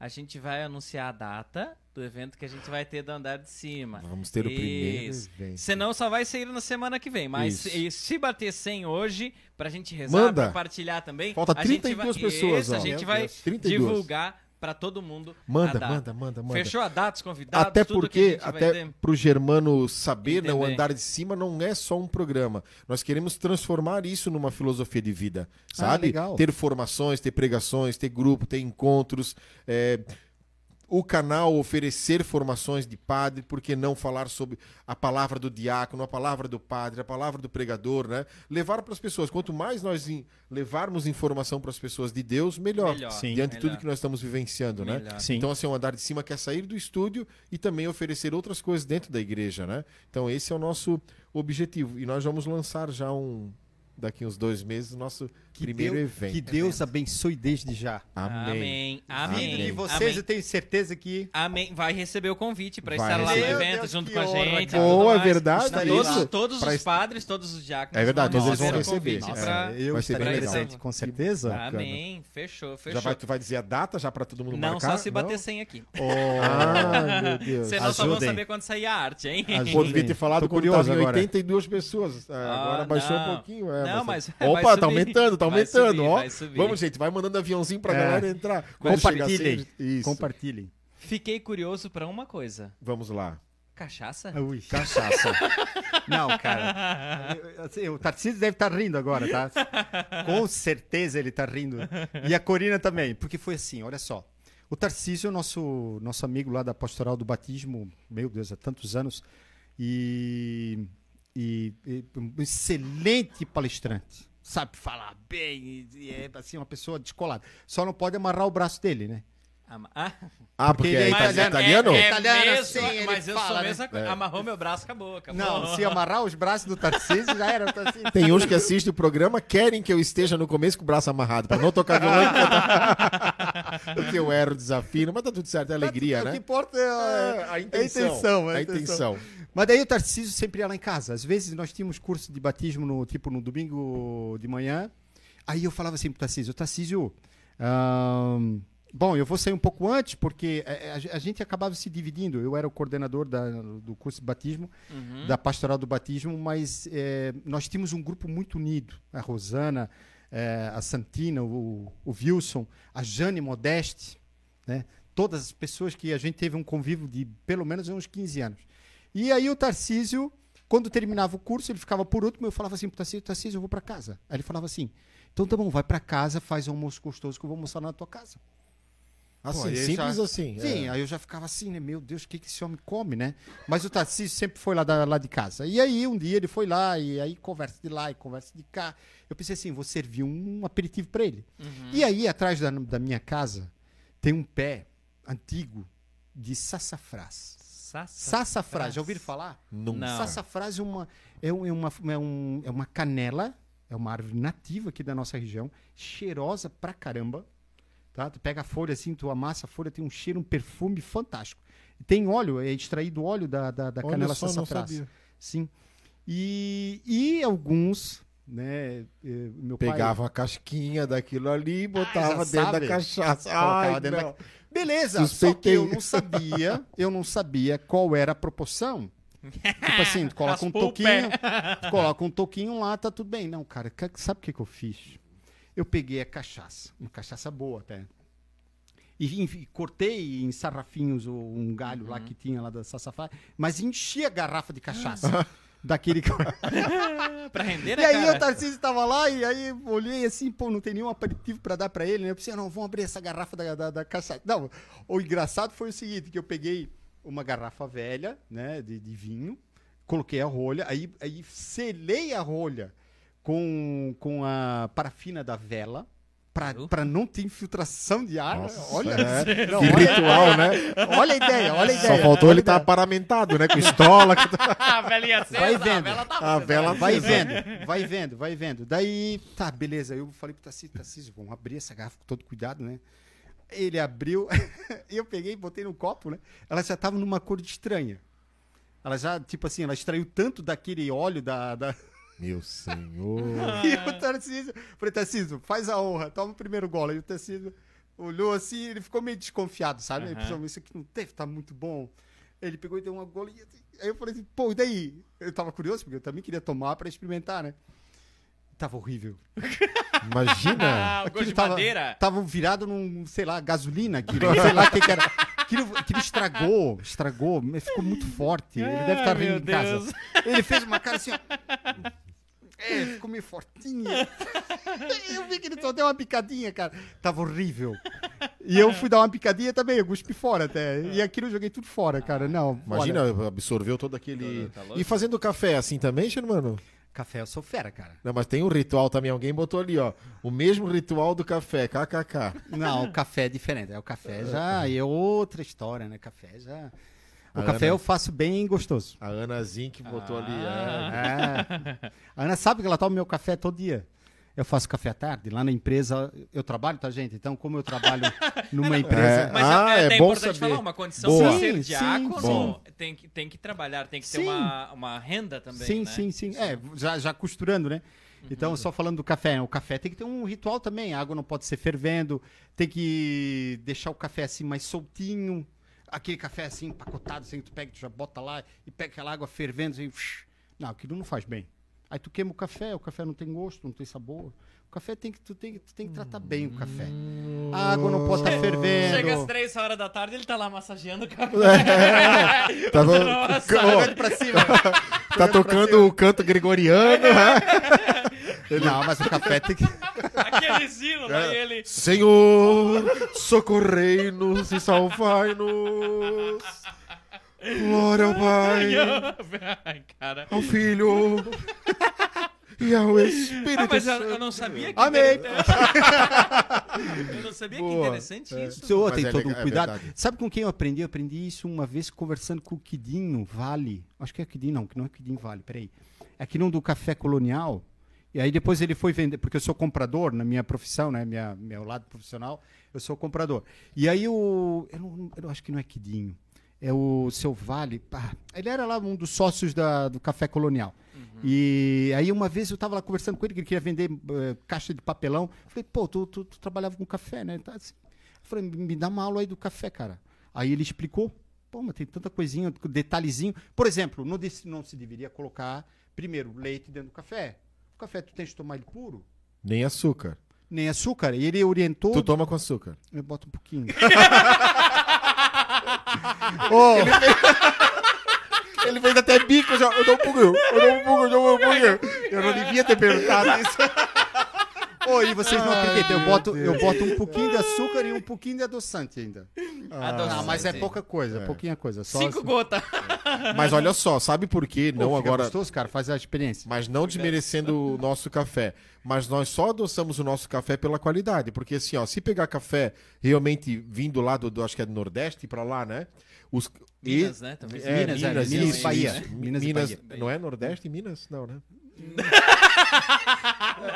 S2: a gente vai anunciar a data do evento que a gente vai ter do andar de cima.
S1: Vamos ter o primeiro
S2: Isso.
S1: evento.
S2: Senão só vai sair na semana que vem. Mas
S1: Isso.
S2: se, se bater 100 hoje, pra gente rezar,
S1: Manda.
S2: pra partilhar também.
S1: Falta
S2: a gente
S1: 32
S2: vai,
S1: pessoas,
S2: Isso,
S1: ó.
S2: a gente
S1: Meu
S2: vai
S1: Deus. 32.
S2: divulgar pra todo mundo
S1: Manda, manda, manda, manda.
S2: Fechou a data, os convidados,
S1: Até
S2: tudo que a
S1: porque, até
S2: ter.
S1: pro Germano saber, né, o andar de cima não é só um programa. Nós queremos transformar isso numa filosofia de vida,
S3: Ah,
S1: sabe?
S3: legal.
S1: ter formações, ter pregações, ter grupo, ter encontros. é, O canal oferecer formações de padre, por que não falar sobre a palavra do diácono, a palavra do padre, a palavra do pregador, né? Levar para as pessoas. Quanto mais nós in- levarmos informação para as pessoas de Deus, melhor.
S2: Melhor,
S3: Sim.
S1: Diante de
S2: melhor.
S1: tudo que nós estamos vivenciando, né?
S2: Melhor.
S3: Sim.
S1: Então, assim, o andar de cima quer sair do estúdio e também oferecer outras coisas dentro da igreja, né? Então, esse é o nosso objetivo. E nós vamos lançar já um. Daqui uns dois meses, o nosso
S3: Que
S1: primeiro
S3: Deus-
S1: evento.
S3: Que Deus abençoe desde já.
S1: Amém.
S2: Amém. Amém.
S3: De vocês,
S2: Amém.
S3: eu tenho certeza que.
S2: Amém. Vai receber o convite pra
S1: Vai
S2: estar lá no evento
S3: Deus,
S2: junto com a gente. e
S1: Boa, é verdade.
S3: Estarei
S2: Todos, todos
S1: Pra
S2: os padres, todos os diáconos.
S1: É verdade, todos eles vão
S2: receber convite
S1: É.
S2: pra-
S3: eu
S1: vai ser bem
S3: presente, com certeza.
S2: Amém. Fechou, fechou.
S1: Já vai, tu vai dizer a data já para todo mundo
S2: Não,
S1: marcar?
S2: só se bater
S1: Não?
S2: 100 aqui.
S1: Ah, meu (laughs) Deus.
S2: Senão só vão saber quando sair a arte, hein?
S1: Pô, devia ter falado
S3: curioso agora.
S1: 82 pessoas. É, agora
S2: Ah,
S1: baixou
S2: não.
S1: um pouquinho. É,
S2: Não,
S1: mas-
S2: mas (laughs)
S1: Opa,
S2: vai
S1: tá aumentando, tá aumentando,
S2: subir,
S1: ó. Vamos, gente, vai mandando aviãozinho pra
S3: É.
S1: galera entrar.
S3: Compartilhem.
S1: assim, Isso.
S3: Compartilhem.
S2: Fiquei curioso pra uma coisa.
S1: Vamos lá.
S2: Cachaça?
S3: Ui, cachaça. (laughs) Não, cara. Eu- assim, o Tarcísio deve estar rindo agora, tá? Com certeza ele tá rindo. E a Corina também, porque foi assim, olha só. O Tarcísio, nosso, nosso amigo lá da Pastoral do Batismo, meu Deus, há tantos anos, e, e- e um excelente palestrante. Sabe falar bem, e, e é assim, uma pessoa descolada. Só não pode amarrar o braço dele, né?
S2: Ah,
S1: Ah, porque,
S3: Porque
S1: é
S3: ele é
S1: itali-
S3: italiano.
S1: italiano?
S2: É, é
S3: Italiano,
S2: mesmo,
S3: assim, ele
S2: mas eu sou
S3: fala,
S2: a
S3: né?
S2: mesma coisa.
S1: É.
S2: Amarrou meu braço, acabou, acabou.
S3: Não, se amarrar os braços do Tarcísio, já era. o Tarcísio.
S1: Tem uns que assistem o programa, querem que eu esteja no começo com o braço amarrado, pra não tocar violão. (laughs) Porque eu erro, desafio, mas tá tudo certo, é alegria,
S3: O que
S1: né?
S3: importa é,
S1: É, a intenção.
S3: intenção, é a
S1: a
S3: intenção. Mas daí o Tarcísio sempre ia lá em casa. Às vezes nós tínhamos curso de batismo no tipo no domingo de manhã. Aí eu falava assim pro Tarcísio, Tarcísio, bom, eu vou sair um pouco antes porque a, a- a gente acabava se dividindo. Eu era o coordenador da- do curso de batismo,
S2: Uhum.
S3: da pastoral do batismo, mas eh, nós tínhamos um grupo muito unido. A Rosana, eh, a Santina, o, o Wilson, a Jane Modeste, né? Todas as pessoas que a gente teve um convívio de pelo menos uns 15 anos. E aí o Tarcísio, quando terminava o curso, ele ficava por último, eu falava assim pro Tarcísio, Tarcísio, eu vou para casa. Aí ele falava assim, então tá bom, vai para casa, faz um almoço gostoso que eu vou almoçar na tua casa.
S1: Assim,
S3: aí
S1: simples
S3: já-
S1: assim.
S3: Sim,
S1: é.
S3: aí eu já ficava assim, né? Meu Deus, o que, que esse homem come, né? Mas o Tarcísio sempre foi lá, da- lá de casa. E aí, um dia ele foi lá, e aí conversa de lá e conversa de cá. Eu pensei assim, vou servir um aperitivo para ele.
S2: Uhum.
S3: E aí, atrás da, da minha casa, tem um pé antigo de sassafrás. Sassafrás, já ouviram falar?
S2: Não.
S3: Sassafrás é uma, é, é uma, é, um- é uma canela, é uma árvore nativa aqui da nossa região, cheirosa pra caramba. Tá? Tu pega a folha assim, tu amassa a folha, tem um cheiro, um perfume fantástico. Tem óleo, é extraído óleo da, da, da canela
S1: só,
S3: sassafrás. Sim. E, e alguns, né, eh, meu pai...
S1: Pegava a casquinha daquilo ali e botava
S3: já
S1: dentro
S3: sabe.
S1: da cachaça.
S3: Colocava
S1: Ai,
S3: dentro da- Beleza,
S1: Suspeitei.
S3: só que eu não sabia, eu não sabia qual era a proporção. Tipo assim, tu (laughs) coloca um toquinho, (laughs) coloca um toquinho lá, tá tudo bem. Não, cara, ca- sabe o que, que eu fiz? Eu peguei a cachaça, uma cachaça boa até. E enfim, cortei em sarrafinhos um galho lá que tinha lá da sassafrás, mas enchi a garrafa de cachaça. (laughs) daquele que... (laughs)
S2: Pra render,
S3: E
S2: né,
S3: aí
S2: cara?
S3: o Tarcísio tava lá e aí olhei assim, pô, não tem nenhum aperitivo pra dar pra ele, né? Eu pensei, não, vamos abrir essa garrafa da, da, da cachaça. Não, o engraçado foi o seguinte, que eu peguei uma garrafa velha, né, de, de vinho, coloquei a rolha, aí, aí selei a rolha com, com a parafina da vela, pra não ter infiltração de ar.
S1: Nossa,
S3: olha,
S1: é.
S3: não,
S1: Que
S3: olha,
S1: ritual, né?
S3: olha a ideia, olha a ideia.
S1: Só faltou ele
S3: a
S1: estar
S3: ideia.
S1: paramentado, né? Com estola. com- (laughs)
S2: a velinha acesa,
S3: Vai
S2: a
S3: vendo.
S2: vela tá
S1: A vela
S3: Vai vendo, vai vendo, vai vendo. Daí, tá, beleza. Eu falei pro Tarcísio, Tarcísio, vamos abrir essa garrafa com todo cuidado, né? Ele abriu, (laughs) e eu peguei e botei no copo, né? Ela já tava numa cor de estranha. Ela já, tipo assim, ela extraiu tanto daquele óleo da. da...
S1: Meu senhor. (laughs)
S3: E o Tarcísio, falei, Tarcísio, faz a honra, toma o primeiro gole. E o Tarcísio olhou assim, ele ficou meio desconfiado, sabe? Ele
S2: Aham.
S3: pensou, isso aqui não deve estar muito bom. Ele pegou e deu uma golinha. assim. Aí eu falei assim, pô, e daí? Eu tava curioso, porque eu também queria tomar pra experimentar, né? Tava horrível. (laughs)
S1: Imagina.
S2: Ah, o gosto de
S3: tava,
S2: madeira.
S3: Tava virado num, sei lá, gasolina, aquilo, sei lá o que, que era. Aquilo, aquilo estragou, estragou, mas ficou muito forte. Ele deve estar
S2: meu
S3: rindo em casa. Ele fez uma cara assim, ó. (laughs) É, ficou meio fortinho. (laughs) Eu vi que ele só deu uma picadinha, cara. Tava horrível. E eu fui dar uma picadinha também, eu cuspi fora até. E aquilo eu joguei tudo fora, cara. Não,
S1: Imagina,
S3: olha,
S1: absorveu todo aquele.
S2: Tá louco?
S1: E fazendo café assim também, Germano?
S3: café eu sou fera, cara.
S1: Não, mas tem um ritual também. Alguém botou ali, ó. O mesmo ritual do café, kkk.
S3: Não, o café é diferente. É, o café já é outra história, né? Café já. O
S1: A
S3: café
S1: Ana-
S3: eu faço bem gostoso.
S1: A Ana Zink botou ali.
S2: Ah.
S1: é.
S3: É. A Ana sabe que ela toma meu café todo dia. Eu faço café à tarde. Lá na empresa, eu trabalho, tá, gente? Então, como eu trabalho (laughs) numa empresa.
S2: Mas
S1: Ah,
S2: é,
S1: é
S2: é
S1: bom
S2: importante
S1: saber.
S2: falar, uma condição
S1: Boa.
S2: pra ser diácono
S1: sim,
S2: tem que, tem que trabalhar, tem que ter
S3: Sim.
S2: uma, uma renda também,
S3: sim,
S2: né?
S3: sim, sim. É, já, já costurando, né? Então, só falando do café, o café tem que ter um ritual também. A água não pode ser fervendo, tem que deixar o café assim mais soltinho. Aquele café assim, empacotado, assim, que tu pega, tu já bota lá e pega aquela água fervendo, assim, não, aquilo não faz bem. Aí tu queima o café, o café não tem gosto, não tem sabor. O café tem que, tu tem, tu tem que tratar bem o café. A água não pode estar fervendo.
S2: Chega às três horas da tarde, ele tá lá massageando o café. (laughs)
S1: Tá, no-
S2: Nossa,
S3: Jogando pra cima.
S1: tá tocando o canto gregoriano. (laughs) né?
S3: Não, mas o café tem que.
S2: aquele sino lá e ele...
S1: Senhor, socorrei-nos e salvai-nos. Glória ao Pai,
S2: Ai, cara.
S1: ao Filho e ao Espírito
S2: Ah, mas eu,
S1: Santo.
S2: eu não sabia que
S3: Amém.
S2: interessante. Eu não sabia que
S1: Boa.
S2: interessante isso.
S3: Seu
S1: Mas
S3: tem
S1: é
S3: todo um
S1: é
S3: cuidado.
S1: verdade.
S3: Sabe com quem eu aprendi? Eu aprendi isso uma vez conversando com o Quidinho Vale. Acho que é Quidinho, não, que não é Quidinho Vale, peraí. É aqui não do Café Colonial. E aí depois ele foi vender, porque eu sou comprador na minha profissão, né? Minha, meu lado profissional, eu sou comprador. E aí o. Eu, não, eu acho que não é Quidinho. É o seu Vale. ah, ele era lá um dos sócios da, do Café Colonial. E aí uma vez eu estava lá conversando com ele, que ele queria vender eh, caixa de papelão. Eu falei, pô, tu, tu, tu trabalhava com café, né? Tá assim. Eu falei, me dá uma aula aí do café, cara. Aí ele explicou, pô, mas tem tanta coisinha, detalhezinho. Por exemplo, não, não se deveria colocar, primeiro, leite dentro do café. O café tu tens que tomar ele puro,
S1: Nem açúcar.
S3: nem açúcar. E ele orientou...
S1: Tu toma com açúcar.
S3: Eu boto um pouquinho. (laughs) (laughs) Ô,
S1: Ele fez até bico já. Eu dou um pouquinho. Eu dou um pouquinho, eu dou um pouquinho.
S3: Eu não devia ter perguntado isso. (laughs) Oi, vocês não acreditam. Eu boto, eu boto um pouquinho de açúcar e um pouquinho de adoçante ainda.
S2: Adoçante.
S3: Ah, mas é pouca coisa, é pouquinha coisa. Só
S2: Cinco
S3: assim.
S2: gotas.
S1: Mas olha só, sabe por quê?
S3: Pô,
S1: Não
S3: fica
S1: agora.
S3: gostoso, cara, faz a experiência.
S1: Mas não desmerecendo o nosso café. Mas nós só adoçamos o nosso café pela qualidade. Porque assim, ó, se pegar café realmente vindo lá do, do- acho que é do Nordeste pra lá, né? Os,
S2: Minas, né? Talvez.
S1: É,
S3: Minas, é,
S1: Minas,
S3: Minas, Bahia. Minas e
S1: Minas,
S3: Bahia.
S1: não é Nordeste Minas? Não, né?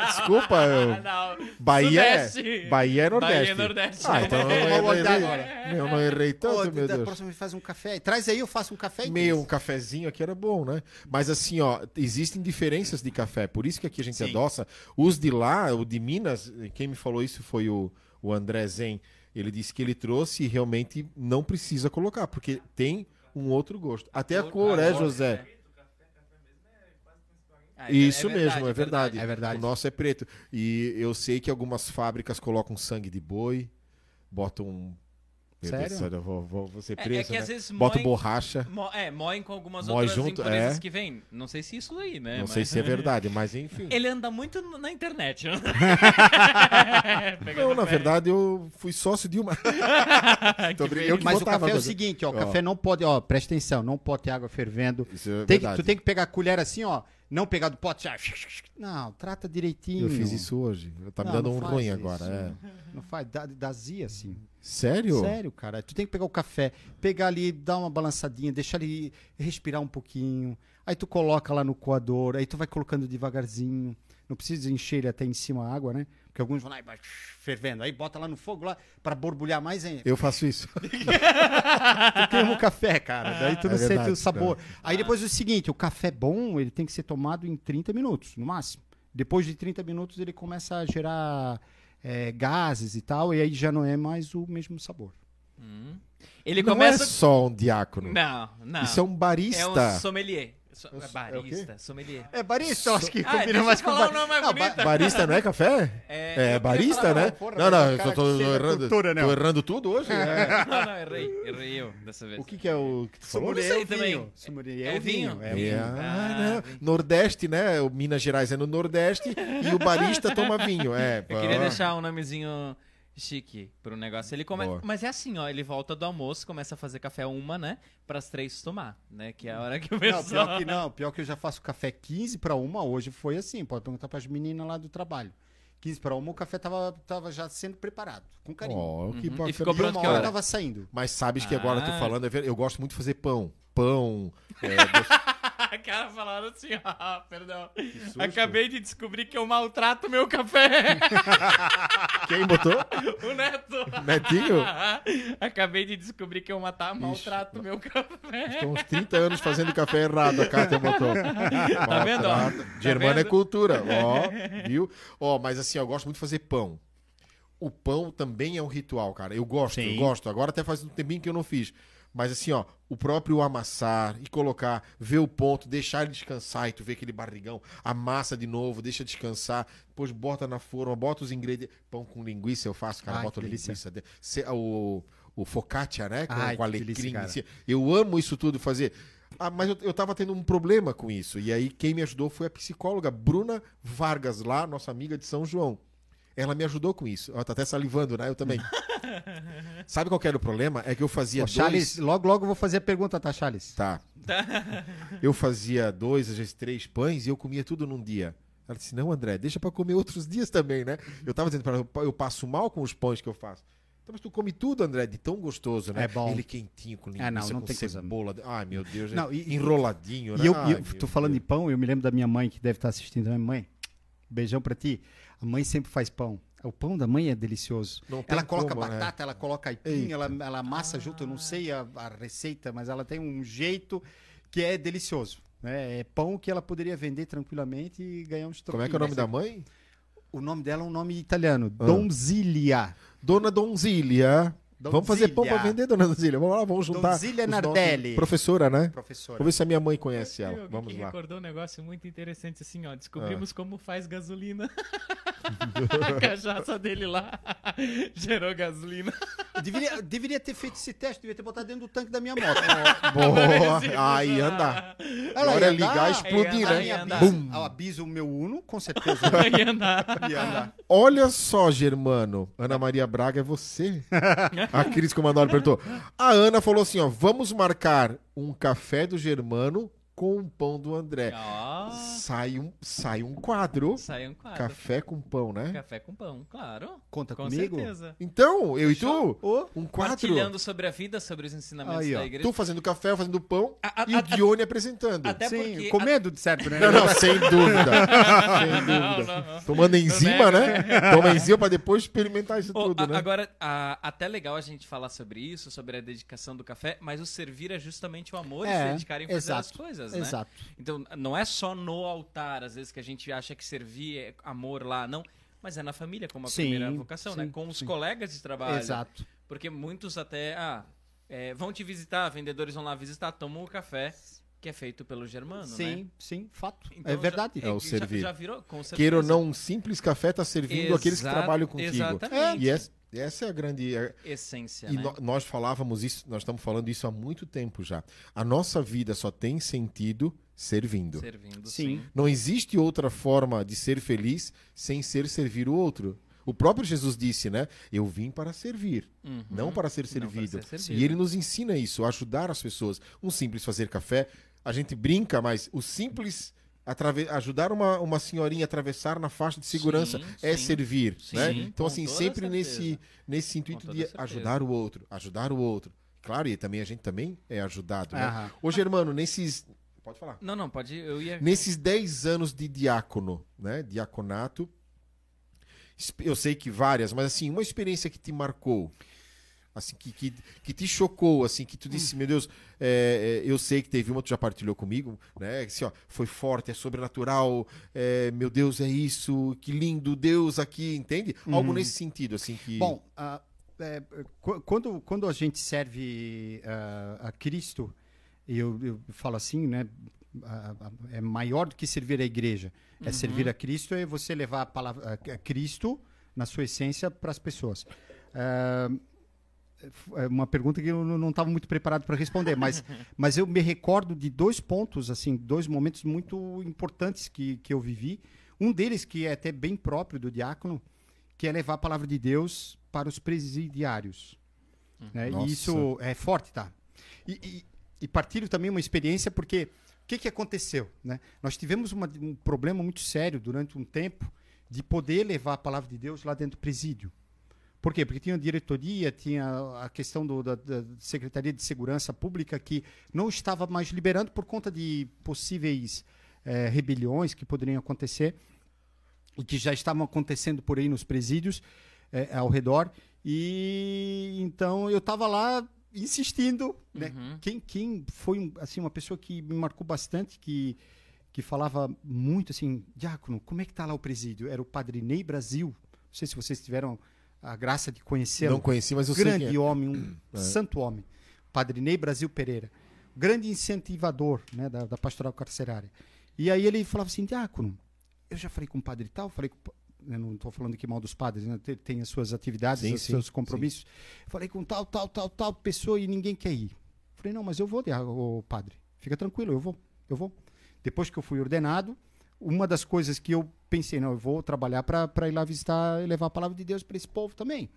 S1: Desculpa, eu...
S2: Ah, não.
S1: Bahia é,
S2: Sudeste.
S1: Bahia é Nordeste.
S2: Bahia é Nordeste.
S1: Ah, então eu não errei,
S3: agora.
S1: eu não errei tanto,
S3: Ô,
S1: meu
S3: da
S1: Deus.
S3: próxima vez faz um café. Traz aí, eu faço um café.
S1: Meu, um cafezinho aqui era bom, né? Mas assim, ó, existem diferenças de café, por isso que aqui a gente
S2: Sim.
S1: adoça. Os de lá, o de Minas, quem me falou isso foi o, o André Zen. Ele disse que ele trouxe e realmente não precisa colocar, porque tem um outro gosto. Até a cor, é, José?
S2: Ah, é
S1: Isso
S2: verdade,
S1: mesmo, é verdade.
S3: É verdade.
S1: O nosso é preto. E eu sei que algumas fábricas colocam sangue de boi, botam. Meu
S3: Sério?
S1: Deus do céu, eu vou, vou, vou ser
S2: É- é
S1: preso.
S2: que
S1: né?
S2: às vezes
S1: Botam
S2: moem-
S1: borracha.
S2: Mo- é, moem com algumas
S1: Moe
S2: outras
S1: junto,
S2: impurezas
S1: é.
S2: que vem. Não sei se isso aí, né?
S1: Não
S2: mas-
S1: sei se é (laughs) verdade, mas enfim.
S2: Ele anda muito na internet. né? (laughs)
S1: Não, na verdade, eu fui sócio de uma. (laughs) Brincando, eu que
S3: Mas o
S1: botava,
S3: café é o seguinte, ó, o
S1: Ó.
S3: café não pode, ó, presta atenção, não pode ter água fervendo.
S1: Isso é
S3: Tem que- tu tem que pegar a colher assim, ó, não pegar do pote, já. Não, trata direitinho.
S1: Eu fiz isso hoje. Tá me
S3: Não,
S1: dando
S3: não
S1: um ruim
S3: isso.
S1: agora. É.
S3: Não faz, dá, dá zia assim.
S1: Sério?
S3: Sério, cara. Tu tem que pegar o café, pegar ali, dar uma balançadinha, deixar ele respirar um pouquinho. Aí tu coloca lá no coador, aí tu vai colocando devagarzinho. Não precisa encher ele até em cima a água, né? Porque alguns vão lá e vai fervendo. Aí bota lá no fogo lá para borbulhar mais ainda.
S1: Eu faço isso. (laughs)
S3: Tu queima o café, cara. Daí tu
S1: É
S3: não sente
S1: verdade,
S3: o sabor. Aí depois é o seguinte, o café bom, ele tem que ser tomado em 30 minutos, no máximo. Depois de 30 minutos ele começa a gerar é, gases e tal, e aí já não é mais o mesmo sabor.
S2: Hum. Ele
S1: Não
S2: começa.
S1: é só um diácono.
S2: Não, não.
S1: Isso é um barista.
S2: É um sommelier. So-
S1: É o-
S2: é
S1: é o
S2: barista, sommelier.
S3: É barista, eu acho que
S2: Ah, deixa eu falar o nome mais
S3: Não, ba-
S1: Barista não é café?
S2: É,
S1: É, barista, né?
S3: porra,
S1: não, não,
S3: o
S1: eu tô,
S3: da
S1: errando.
S3: cultura, né?
S1: Tô errando tudo hoje? É. (laughs)
S2: Não, não, errei. Errei eu dessa vez.
S1: O que, que é o que tu falou?
S2: Sommelier.
S3: É o
S2: também.
S3: vinho. Sommelier
S2: É
S3: é o vinho.
S2: vinho?
S3: É
S1: É,
S3: vinho.
S1: ah,
S2: Ah,
S1: não.
S2: vinho.
S1: Nordeste, né? O Minas Gerais é no Nordeste e o barista toma vinho. É,
S2: Eu queria deixar um nomezinho chique pro negócio. Ele come...
S1: Boa.
S2: Mas é assim, ó, ele volta do almoço, começa a fazer café uma, né? Pras três tomar, né? Que é a hora que o
S3: Não,
S2: pessoal...
S3: pior que não. Pior que eu já faço café 15 para uma, hoje foi assim. Pode perguntar para as meninas lá do trabalho. 15 para uma, o café tava, tava já sendo preparado, com carinho.
S1: Ó, que
S2: Uhum. E ficou
S3: e
S2: pronto
S3: uma
S2: que
S3: hora
S2: hora?
S3: tava saindo.
S1: Mas sabes que agora eu tô
S2: Ah.
S1: falando, é eu gosto muito de fazer pão. Pão. é, (laughs)
S2: A cara falaram assim, ó, (laughs) perdão. Acabei de descobrir que eu maltrato meu café. (laughs)
S1: Quem botou?
S2: o Neto.
S1: Netinho?
S2: Acabei de descobrir que eu matar, maltrato meu café.
S1: Estão uns 30 anos fazendo café errado, a Kátia botou.
S2: Tá vendo, ó?
S1: Maltrata. Germano é cultura, ó, viu? Ó, mas assim, eu gosto muito de fazer pão. O pão também é um ritual, cara. Eu gosto, eu
S3: Sim.
S1: gosto. Agora até faz um tempinho que eu não fiz. Mas assim, ó, o próprio amassar e colocar, ver o ponto, deixar ele descansar e tu vê aquele barrigão, amassa de novo, deixa descansar, depois bota na forma, bota os ingredientes. Pão com linguiça eu faço, cara,
S3: Ai,
S1: bota
S3: delícia.
S1: linguiça. se- o, o focaccia, né? Com,
S3: Ai,
S1: com
S3: delícia,
S1: alecrim. em cima. Eu amo isso tudo fazer. Ah, mas eu, eu tava tendo um problema com isso. E aí quem me ajudou foi a psicóloga Bruna Vargas, lá, nossa amiga de São João. Ela me ajudou com isso. Ela tá até salivando, né? Eu também. (laughs) Sabe qual que era o problema? É que eu fazia
S3: Ô,
S1: dois...
S3: Charles, logo, logo eu vou fazer a pergunta, tá, Charles?
S1: Tá. (laughs) Eu fazia dois, às vezes três pães e eu comia tudo num dia. Ela disse, não, André, deixa pra comer outros dias também, né? Eu tava dizendo pra ela, eu passo mal com os pães que eu faço. Então, mas tu come tudo, André, de tão gostoso, né?
S3: É bom.
S1: Ele quentinho, com linguiça,
S3: É, não, não
S1: com
S3: tem coisa-
S1: cebola. Ai, meu Deus.
S3: Não, e-
S1: enroladinho, né?
S3: E eu,
S1: Ai,
S3: e eu tô falando de
S1: Deus.
S3: pão, eu me lembro da minha mãe, que deve estar assistindo também. Mãe, beijão pra ti. A mãe sempre faz pão. O pão da mãe é delicioso. Ela coloca
S1: como, né?
S3: batata, ela coloca aipim, ela, ela amassa junto, eu não sei a, a receita, mas ela tem um jeito que é delicioso. né? É pão que ela poderia vender tranquilamente e ganhar uns
S1: Como é que é o nome
S3: troquinhos.
S1: da mãe?
S3: O nome dela é um nome italiano,
S1: Ah.
S3: Donzilia.
S1: Dona Donzília. Vamos fazer pão pra vender, Dona Donzília. Vamos lá, vamos juntar.
S3: Donzília Nardelli.
S1: Professora, né?
S3: Professora.
S1: Vamos ver se a minha mãe conhece ela. Vamos lá.
S2: recordou um negócio muito interessante assim, ó.
S1: Ah.
S2: Descobrimos como faz gasolina. (laughs) a cachaça dele lá gerou gasolina.
S3: Deveria, deveria ter feito esse teste, devia ter botado dentro do tanque da minha moto.
S1: Boa. Aí anda. Agora é ligar
S3: andar,
S1: e explodir,
S2: andar,
S1: né?
S2: ia andar.
S1: Bum.
S3: Abiso o meu Uno, com certeza.
S2: Ia andar.
S3: ia andar.
S1: Olha só, Germano. Ana Maria Braga é você. (laughs) a Cris Comandori perguntou. A Ana falou assim: ó, vamos marcar um café do Germano com o pão do André.
S2: Ó,
S1: Sai um, sai um quadro,
S2: sai um quadro.
S1: café com pão, né?
S2: Café com pão, claro.
S3: Conta
S2: Com
S3: comigo?
S2: certeza.
S1: Então, eu
S2: Fechou?
S1: e tu, um quadro.
S2: Compartilhando sobre a vida, sobre os ensinamentos
S3: Aí, ó.
S2: da igreja.
S1: Tu fazendo café, eu fazendo pão
S2: A- a-
S1: e
S2: a-
S1: o Dione apresentando.
S2: até
S3: sim,
S2: porque-
S3: comendo, de certo, né?
S1: Não, não, sem dúvida. (laughs) sem
S2: Não,
S1: dúvida.
S2: não, não.
S1: Tomando enzima,
S2: Não
S1: né? Toma enzima pra depois experimentar isso
S2: Ô,
S1: tudo,
S2: a-
S1: né?
S2: Agora, a- até legal a gente falar sobre isso, sobre a dedicação do café, mas o servir é justamente o amor e se
S3: É,
S2: dedicar em fazer
S3: exato,
S2: as coisas, né?
S3: Exato.
S2: Então, não é só no altar, às vezes, que a gente acha que servir é amor lá, não. Mas é na família como a
S3: Sim,
S2: primeira vocação, né?
S3: sim,
S2: Com os
S3: sim.
S2: colegas de trabalho.
S3: Exato.
S2: Porque muitos até, ah, é, vão te visitar, vendedores vão lá visitar, tomam o café, que é feito pelo germano, né?
S3: sim, sim, fato.
S2: Então,
S3: é verdade.
S2: Já,
S1: É o
S2: já-
S1: servir.
S2: Já, virou, com certeza.
S1: Queira ou não, um simples café tá servindo aqueles que trabalham contigo.
S2: Exatamente.
S1: E essa, essa é a grande. é-
S2: Essência,
S1: E
S2: né?
S1: no- nós falávamos isso, nós estamos falando isso há muito tempo já. A nossa vida só tem sentido servindo.
S2: Servindo,
S3: Sim.
S2: sim.
S1: Não existe outra forma de ser feliz sem ser servir o outro. O próprio Jesus disse, né? Eu vim para servir,
S2: Uhum.
S1: não para ser
S2: Não para ser servido.
S1: E ele nos ensina isso, ajudar as pessoas. Um simples fazer café, a gente brinca, mas o simples ajudar uma, uma senhorinha a atravessar na faixa de segurança
S2: Sim,
S1: é
S2: sim.
S1: servir,
S2: Sim,
S1: né? Então assim, sempre nesse nesse intuito de
S2: certeza.
S1: ajudar o outro, ajudar o outro. Claro, e também a gente também é ajudado, né?
S3: Aham.
S1: Ô, Germano, nesses Pode falar.
S2: Não, não, pode. Eu ia.
S1: Nesses 10 anos de diácono, né? Diaconato, eu sei que várias, mas assim, uma experiência que te marcou, assim, que, que, que te chocou, assim, que tu disse, meu Deus, é, é, eu sei que teve uma, tu já partilhou comigo, né? Assim, ó, foi forte, é sobrenatural, é, meu Deus, é isso, que lindo, Deus aqui, entende? Algo nesse sentido, assim, que...
S3: Bom, qu- quando, quando a gente serve ah, a Cristo, eu, eu falo assim, né? ah, é maior do que servir a igreja. É servir a Cristo é você levar a palavra a- Cristo na sua essência para as pessoas. Ah, é uma pergunta que eu não estava muito preparado para responder, mas, (laughs) mas eu me recordo de dois pontos, assim, dois momentos muito importantes que, que eu vivi. Um deles que é até bem próprio do diácono, que é levar a palavra de Deus para os presidiários. né?
S1: Nossa.
S3: E isso é forte, tá? E, e, e partilho também uma experiência, porque o que, que aconteceu? Né? Nós tivemos uma- um problema muito sério durante um tempo de poder levar a palavra de Deus lá dentro do presídio. Por quê? Porque tinha diretoria, tinha a questão do- da, da Secretaria de Segurança Pública que não estava mais liberando por conta de possíveis eh, rebeliões que poderiam acontecer e que já estavam acontecendo por aí nos presídios eh, ao redor. E então eu estava lá insistindo, né?
S2: Uhum.
S3: Quem, quem foi assim uma pessoa que me marcou bastante, que que falava muito assim, diácono, como é que tá lá o presídio? Era o Padre Ney Brasil. Não sei se vocês tiveram a graça de conhecê-lo
S1: não conheci, mas eu sei
S3: grande
S1: que é.
S3: homem, um (clears throat) santo homem, Padre Ney Brasil Pereira, grande incentivador né, da, da pastoral carcerária. E aí ele falava assim, diácono, eu já falei com o padre tal, falei com, o eu não estou falando aqui mal dos padres, né, tem, tem as suas atividades,
S1: Sim,
S3: os
S1: sim,
S3: seus compromissos. Falei com tal, tal, tal, tal pessoa e ninguém quer ir. Falei, não, mas eu vou, ô, padre, fica tranquilo, eu vou, eu vou. Depois que eu fui ordenado, uma das coisas que eu pensei, não, eu vou trabalhar para ir lá visitar e levar a palavra de Deus para esse povo também.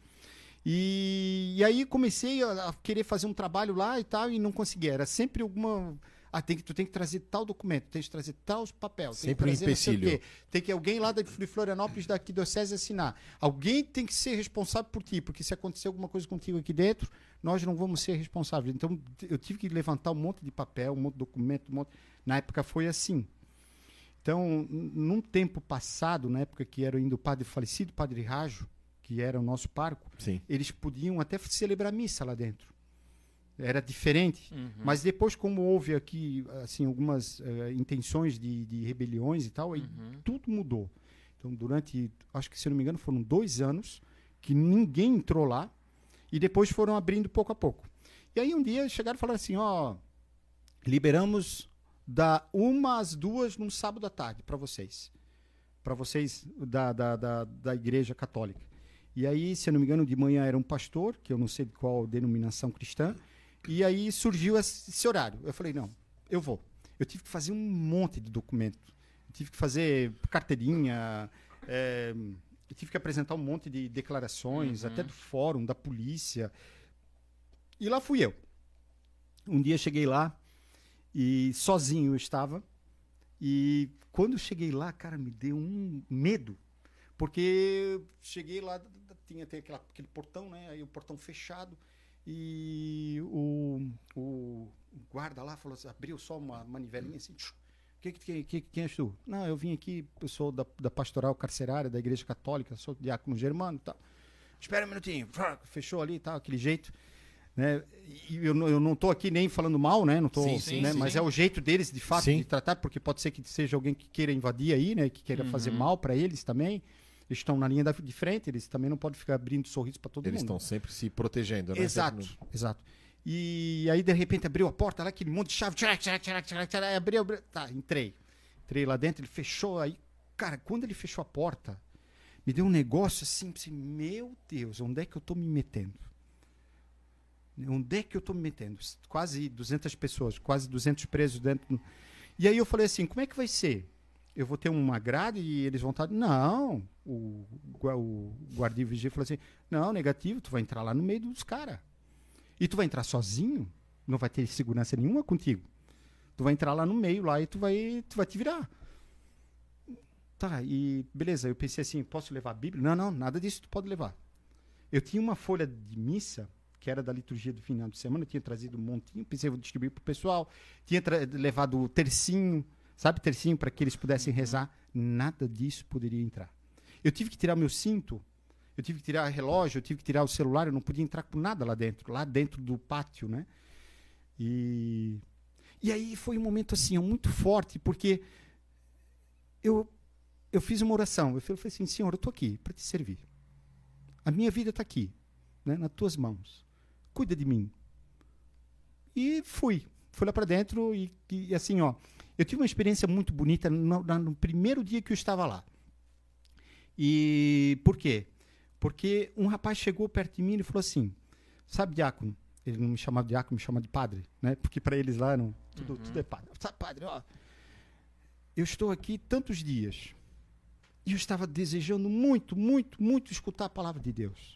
S3: E, e aí comecei a, a querer fazer um trabalho lá e tal, e não conseguia. Era sempre alguma. Ah, tem que, tu tem que trazer tal documento, tem que trazer tal papel, tem
S1: Sempre um
S3: que trazer o
S1: empecilho.
S3: quê. Tem que alguém lá da- de Florianópolis, daqui do SESI assinar. Alguém tem que ser responsável por ti, porque se acontecer alguma coisa contigo aqui dentro, nós não vamos ser responsáveis. Então eu tive que levantar um monte de papel, um monte de documento, um monte... na época foi assim. Então, num tempo passado, na época que era ainda o padre falecido, padre Rajo, que era o nosso parco,
S1: Sim.
S3: eles podiam até celebrar missa lá dentro. Era diferente.
S2: Uhum.
S3: Mas depois, como houve aqui assim algumas eh, intenções de, de rebeliões e tal, aí
S2: Uhum.
S3: tudo mudou. Então, durante, acho que se eu não me engano, foram dois anos que ninguém entrou lá e depois foram abrindo pouco a pouco. E aí um dia chegaram e falaram assim, ó, liberamos da uma às duas num sábado à tarde para vocês, para vocês da, da, da, da igreja católica. E aí, se eu não me engano, de manhã era um pastor, que eu não sei de qual denominação cristã, e aí surgiu esse horário. Eu falei, não, eu vou. Eu tive que fazer um monte de documento. Eu tive que fazer carteirinha, é, eu tive que apresentar um monte de declarações,
S2: Uhum.
S3: até do fórum, da polícia. E lá fui eu. Um dia cheguei lá E sozinho eu estava. E quando cheguei lá, cara, me deu um medo. Porque cheguei lá, tinha, aquela, aquele portão, né? Aí o portão fechado. E o, o guarda lá falou assim, abriu só uma manivelinha assim. Que, que, que, quem és tu? Não, eu vim aqui, eu sou da, da pastoral carcerária da Igreja Católica, sou diácono germano e tal. Espera um minutinho. Fechou ali e tal, aquele jeito. Né? Eu, não- eu não estou aqui nem falando mal, né? Não tô,
S1: Sim, sim,
S3: né?
S2: sim.
S3: Mas é o jeito deles, de fato,
S1: Sim.
S3: de tratar, porque pode ser que seja alguém que queira invadir aí, né? Que queira fazer
S2: Uhum.
S3: mal para eles também. Eles estão na linha da, de frente, eles também não podem ficar abrindo sorriso para todo
S1: Eles
S3: mundo.
S1: estão sempre se protegendo, né?
S3: Exato,
S1: Sempre
S3: exato. E aí, de repente, abriu a porta lá, aquele monte de chave, tchac, tchac, tchac, tchac, tchac, aí abriu, abriu. Tá, entrei. Entrei lá dentro, ele fechou. Aí, cara, quando ele fechou a porta, me deu um negócio assim, assim, meu Deus, onde é que eu tô me metendo? Onde é que eu tô me metendo? Quase 200 pessoas, quase 200 presos dentro. E aí eu falei assim, como é que vai ser? Eu vou ter uma grade e eles vão estar... Não, o, o guarda e vigia falou assim, não, negativo, tu vai entrar lá no meio dos caras. E tu vai entrar sozinho, não vai ter segurança nenhuma contigo. Tu vai entrar lá no meio lá e tu vai, tu vai te virar. Tá, e beleza, eu pensei assim, posso levar a Bíblia? Não, não, nada disso tu pode levar. Eu tinha uma folha de missa, que era da liturgia do final de semana, eu tinha trazido um montinho, pensei, vou distribuir pro pessoal. Tinha levado o tercinho, sabe, tercinho, para que eles pudessem rezar. Nada disso poderia entrar. Eu tive que tirar meu cinto, eu tive que tirar relógio, eu tive que tirar o celular, eu não podia entrar com nada lá dentro, lá dentro do pátio, né? E, e aí foi um momento assim, muito forte, porque eu, eu fiz uma oração. Eu falei assim, Senhor, eu estou aqui para te servir. A minha vida está aqui, né, nas tuas mãos. Cuida de mim. E fui. Fui lá para dentro e, e, assim, ó, eu tive uma experiência muito bonita no, no primeiro dia que eu estava lá. E por quê? Porque um rapaz chegou perto de mim e falou assim: Sabe, diácono? Ele não me chamava de diácono, me chamava de padre, né? Porque para eles lá não, tudo,
S2: Uhum.
S3: tudo é padre. Sabe, padre, ó. Eu estou aqui tantos dias e eu estava desejando muito, muito, muito escutar a palavra de Deus.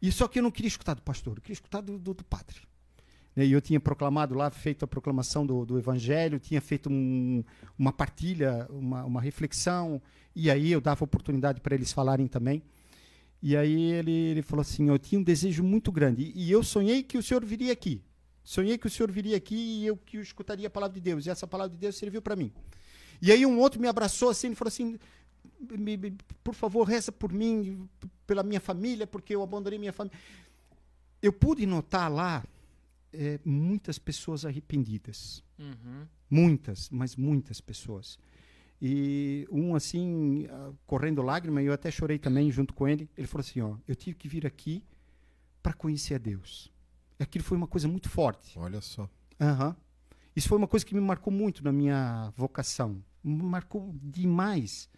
S3: E só que eu não queria escutar do pastor, eu queria escutar do, do, do padre. Né, E eu tinha proclamado lá, feito a proclamação do, do evangelho, tinha feito um- uma partilha, uma, uma reflexão, e aí eu dava oportunidade para eles falarem também. E aí ele, ele falou assim: Eu tinha um desejo muito grande. E, e eu sonhei que o senhor viria aqui. Sonhei que o senhor viria aqui e eu que eu escutaria a palavra de Deus. E essa palavra de Deus serviu para mim. E aí um outro me abraçou assim e falou assim: "Me- me- Por favor, reza por mim, pela minha família, porque eu abandonei minha família. Eu pude notar lá eh, muitas pessoas arrependidas.
S2: Uhum.
S3: Muitas, mas muitas pessoas. E um assim, ah, correndo lágrima, e eu até chorei também junto com ele. Ele falou assim: Ó, eu tive que vir aqui para conhecer a Deus. E aquilo foi uma coisa muito forte.
S1: Olha só.
S3: Aham. Isso foi uma coisa que me marcou muito na minha vocação. Me marcou demais.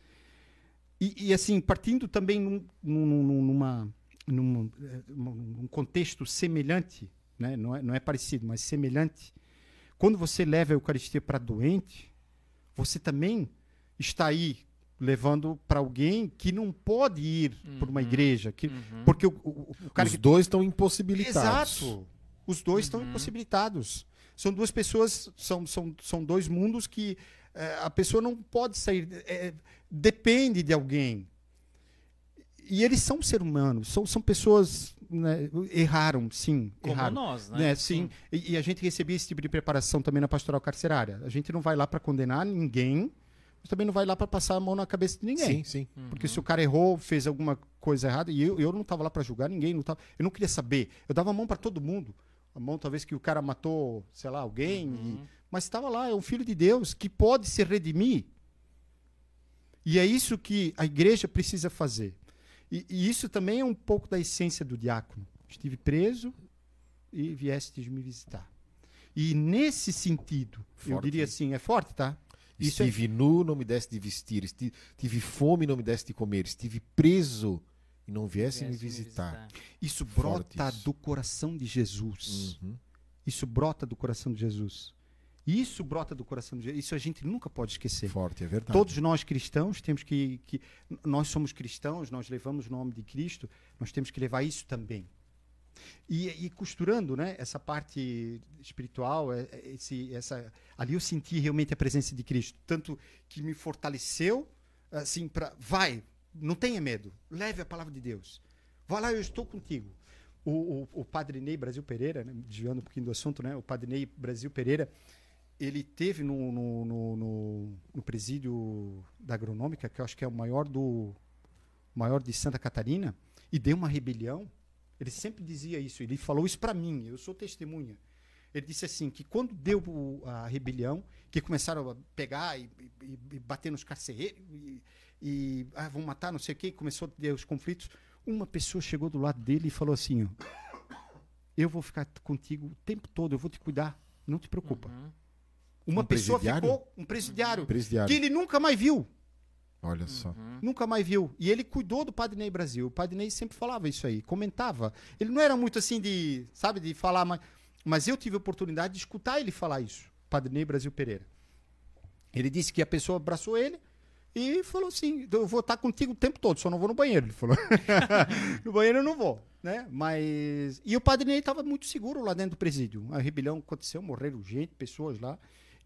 S3: E, e, assim, partindo também num, num- num- numa, num, num contexto semelhante, né? não, é, não é parecido, mas semelhante. Quando você leva a Eucaristia para doente, você também está aí levando para alguém que não pode ir para uma
S2: Uhum.
S3: igreja. Que,
S2: Uhum.
S3: Porque o, o, o cara
S1: Os
S3: que
S1: dois estão impossibilitados.
S3: Exato. Os dois estão
S2: Uhum.
S3: impossibilitados. São duas pessoas, são, são, são dois mundos que eh, a pessoa não pode sair. eh, depende de alguém. E eles são ser humanos, são, são pessoas. né, erraram, sim.
S2: Como
S3: erraram.
S2: nós, né?
S3: Né, sim. E, e a gente recebia esse tipo de preparação também na pastoral carcerária. A gente não vai lá para condenar ninguém, mas também não vai lá para passar a mão na cabeça de ninguém.
S1: Sim, sim.
S2: Uhum.
S3: Porque se o cara errou, fez alguma coisa errada, e eu, eu não estava lá para julgar ninguém, não tava, eu não queria saber. Eu dava a mão para todo mundo. A mão, talvez, que o cara matou, sei lá, alguém, e-
S2: Uhum.
S3: Mas estava lá, é um filho de Deus que pode se redimir. E é isso que a igreja precisa fazer. E, e isso também é um pouco da essência do diácono. Estive preso e viestes me visitar. E nesse sentido, eu
S1: Forte.
S3: diria assim, é forte, tá? Isso é-
S1: Estive nu, não me deste de vestir. Esti- Tive fome, não me deste de comer. Estive preso e não viesse me
S2: Viesse
S1: visitar.
S3: Isso
S1: Forte
S3: brota
S1: isso.
S3: do coração de Jesus.
S1: Uhum.
S3: Isso brota do coração de Jesus. Isso brota do coração de Jesus. Isso a gente nunca pode esquecer.
S1: Forte, é verdade.
S3: Todos nós cristãos temos que, que. Nós somos cristãos, nós levamos o nome de Cristo, nós temos que levar isso também. E, e costurando, né, essa parte espiritual, é- é- esse, essa, ali eu senti realmente a presença de Cristo, tanto que me fortaleceu, assim, para vai, não tenha medo, leve a palavra de Deus, vá lá, eu estou contigo. O, o, o padre Ney Brasil Pereira, né, desviando um pouquinho do assunto, né, o padre Ney Brasil Pereira, ele teve no, no, no, no- no presídio da agronômica, que eu acho que é o maior do maior de Santa Catarina, e deu uma rebelião. Ele sempre dizia isso. Ele falou isso para mim. Eu sou testemunha. Ele disse assim que quando deu a rebelião, que começaram a pegar e, e- e bater nos carcereiros e, e ah, vão matar, não sei o quê, começou a ter os conflitos. Uma pessoa chegou do lado dele e falou assim: (coughs) eu vou ficar contigo o tempo todo, eu vou te cuidar, não te preocupa.
S2: Uhum.
S3: Uma
S1: Um
S3: pessoa ficou, um presidiário,
S1: Presidiário.
S3: que ele nunca mais viu.
S1: Olha só.
S2: Uhum.
S3: Nunca mais viu. E ele cuidou do Padre Ney Brasil. O Padre Ney sempre falava isso aí, comentava. Ele não era muito assim de, sabe, de falar, mas, mas eu tive a oportunidade de escutar ele falar isso. Padre Ney Brasil Pereira. Ele disse que a pessoa abraçou ele e falou assim: eu vou estar contigo o tempo todo, só não vou no banheiro. Ele falou: (laughs) no banheiro eu não vou, né? Mas. E o Padre Ney estava muito seguro lá dentro do presídio. A rebelião aconteceu, morreram gente, pessoas lá.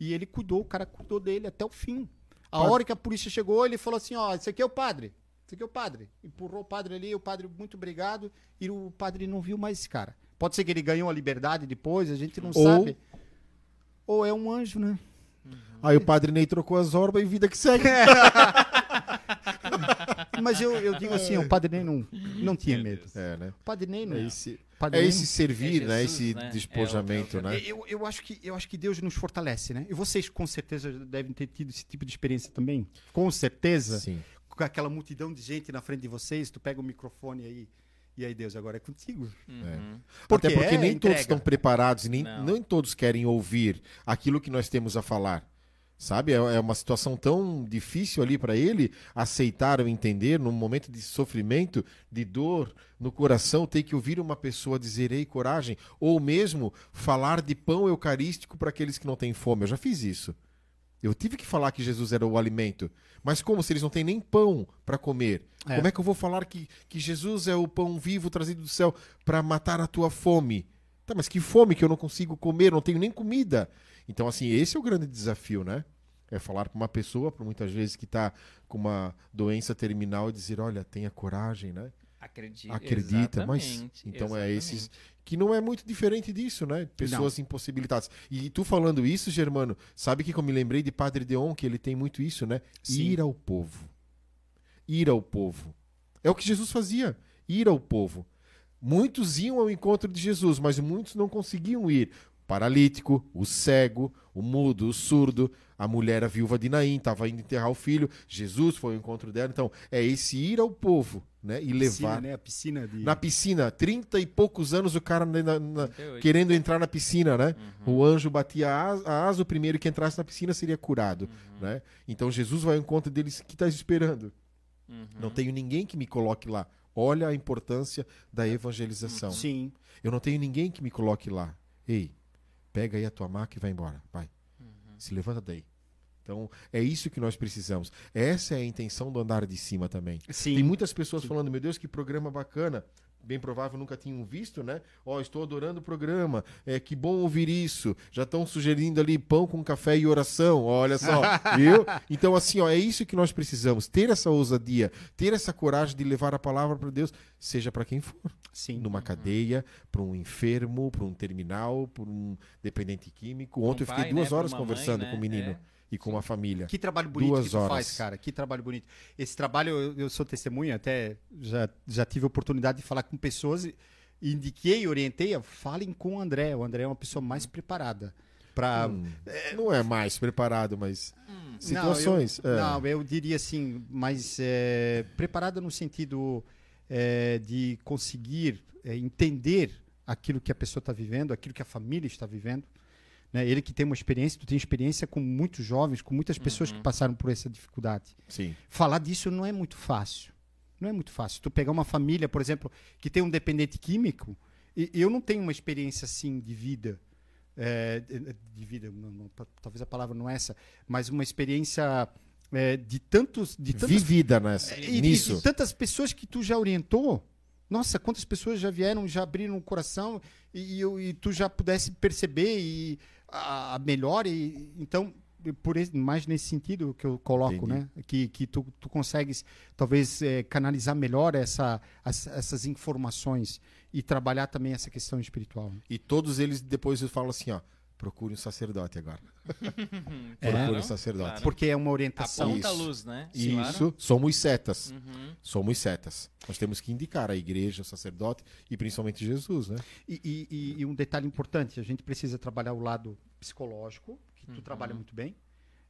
S3: E ele cuidou, o cara cuidou dele até o fim. A
S1: Padre-
S3: hora que a polícia chegou, ele falou assim: ó, esse aqui é o padre. Esse aqui é o padre. Empurrou o padre ali, o padre, muito obrigado. E o padre não viu mais esse cara. Pode ser que ele ganhou a liberdade depois, a gente não
S1: Ou-
S3: sabe. Ou é um anjo, né?
S1: Aí o padre Ney trocou as orbas e vida que segue. (laughs)
S3: Mas eu, eu digo assim: o padre Ney não, não tinha medo.
S1: É, né?
S3: O padre Ney não.
S1: É esse,
S3: o padre
S1: é esse servir,
S2: É
S1: né?
S2: Jesus,
S1: Esse
S2: né?
S1: despojamento,
S2: É é
S1: né?
S3: Eu, eu, acho que, eu acho que Deus nos fortalece, né? E vocês com certeza já devem ter tido esse tipo de experiência também. Com certeza.
S1: Sim.
S3: Com aquela multidão de gente na frente de vocês, tu pega o microfone aí. E aí, Deus, agora é contigo.
S2: Uhum.
S3: Porque
S1: Até porque
S3: é
S1: nem
S3: entrega.
S1: todos estão preparados nem,
S2: Não.
S1: nem todos querem ouvir aquilo que nós temos a falar. Sabe? É, é uma situação tão difícil ali para ele aceitar ou entender num momento de sofrimento, de dor no coração, ter que ouvir uma pessoa dizer ei, coragem, ou mesmo falar de pão eucarístico para aqueles que não têm fome. Eu já fiz isso. Eu tive que falar que Jesus era o alimento. Mas como se eles não têm nem pão para comer?
S3: É.
S1: Como é que eu vou falar que, que Jesus é o pão vivo trazido do céu para matar a tua fome? Tá, mas que fome que eu não consigo comer, não tenho nem comida. Então, assim, esse é o grande desafio, né? É falar para uma pessoa, por muitas vezes que está com uma doença terminal, e dizer: olha, tenha coragem, né?
S2: Acredita.
S1: Acredita, mas.
S2: Exatamente,
S1: Então é
S2: exatamente.
S1: esses. Que não é muito diferente disso, né? Pessoas impossibilitadas. E tu falando isso, Germano, sabe que eu me lembrei de Padre Deon, que ele tem muito isso, né?
S3: Sim.
S1: Ir ao povo. Ir ao povo. É o que Jesus fazia. Ir ao povo. Muitos iam ao encontro de Jesus, mas muitos não conseguiam ir. O paralítico, o cego, o mudo, o surdo, a mulher, a viúva de Naim, estava indo enterrar o filho. Jesus foi ao encontro dela. Então, é esse ir ao povo, né? E
S3: Piscina,
S1: levar.
S3: né? A piscina de.
S1: Na piscina, 30 e poucos anos o cara na- na- na-
S2: 38.
S1: querendo entrar na piscina, né?
S2: Uhum.
S1: O anjo batia a asa, a asa, o primeiro que entrasse na piscina seria curado,
S2: Uhum.
S1: né? Então Jesus vai ao encontro deles que está esperando.
S2: Uhum.
S1: Não tenho ninguém que me coloque lá. Olha a importância da evangelização.
S3: Sim.
S1: Eu não tenho ninguém que me coloque lá. Ei, pega aí a tua maca e vai embora. Vai. Se levanta daí. Então, é isso que nós precisamos. Essa é a intenção do andar de cima também.
S3: Sim.
S1: Tem muitas pessoas falando, meu Deus, que programa bacana. Bem provável nunca tinham visto, né? Ó, estou adorando o programa. É que bom ouvir isso. Já estão sugerindo ali pão com café e oração. Olha só, (laughs) viu? Então assim, ó, é isso que nós precisamos, ter essa ousadia, ter essa coragem de levar a palavra para Deus, seja para quem for,
S3: Sim.
S1: numa cadeia, para um enfermo, para um terminal, para um dependente químico. Ontem eu
S2: Um
S1: fiquei
S2: pai,
S1: duas
S2: né,
S1: horas
S2: uma mãe,
S1: conversando
S2: né?
S1: com o menino
S2: É.
S1: e com a família.
S3: Que trabalho bonito
S1: Duas
S3: que tu
S1: horas.
S3: faz, cara. Que trabalho bonito. Esse trabalho, eu, eu sou testemunha, até já, já tive a oportunidade de falar com pessoas indiquei, orientei, falem com o André. O André é uma pessoa mais preparada para
S1: Hum, não é mais preparado, mas situações.
S3: Não, eu,
S1: é.
S3: não, eu diria assim, mais é, preparada no sentido é, de conseguir é, entender aquilo que a pessoa está vivendo, aquilo que a família está vivendo. Né? Ele que tem uma experiência, tu tem experiência com muitos jovens, com muitas pessoas que passaram por essa dificuldade.
S1: Sim.
S3: Falar disso não é muito fácil. Não é muito fácil. Tu pegar uma família, por exemplo, que tem um dependente químico, e eu não tenho uma experiência assim de vida, é, de de vida, não- não, ta- talvez a palavra não é essa, mas uma experiência é, de tantos, de tantas,
S1: Vivida nessa,
S3: e- e-
S1: nisso.
S3: de tantas pessoas que tu já orientou, Nossa, quantas pessoas já vieram, já abriram o coração e, e, e tu já pudesse perceber e a, a melhor. E, então, por esse, mais nesse sentido que eu coloco,
S1: Entendi.
S3: né? Que, que tu, tu consegues talvez eh, canalizar melhor essa, as- essas informações e trabalhar também essa questão espiritual. né?
S1: E todos eles depois falo assim, ó, procure um sacerdote agora. (laughs)
S3: É.
S1: procure um sacerdote.
S2: claro.
S3: Porque é uma orientação.
S2: Aponta a
S1: Isso.
S2: luz, né?
S1: Isso,
S2: Claro.
S1: somos setas.
S2: Uhum.
S1: Somos setas. Nós temos que indicar a igreja, o sacerdote e principalmente Jesus, né?
S3: E, e- e- e um detalhe importante, a gente precisa trabalhar o lado psicológico, que tu
S2: Uhum.
S3: trabalha muito bem,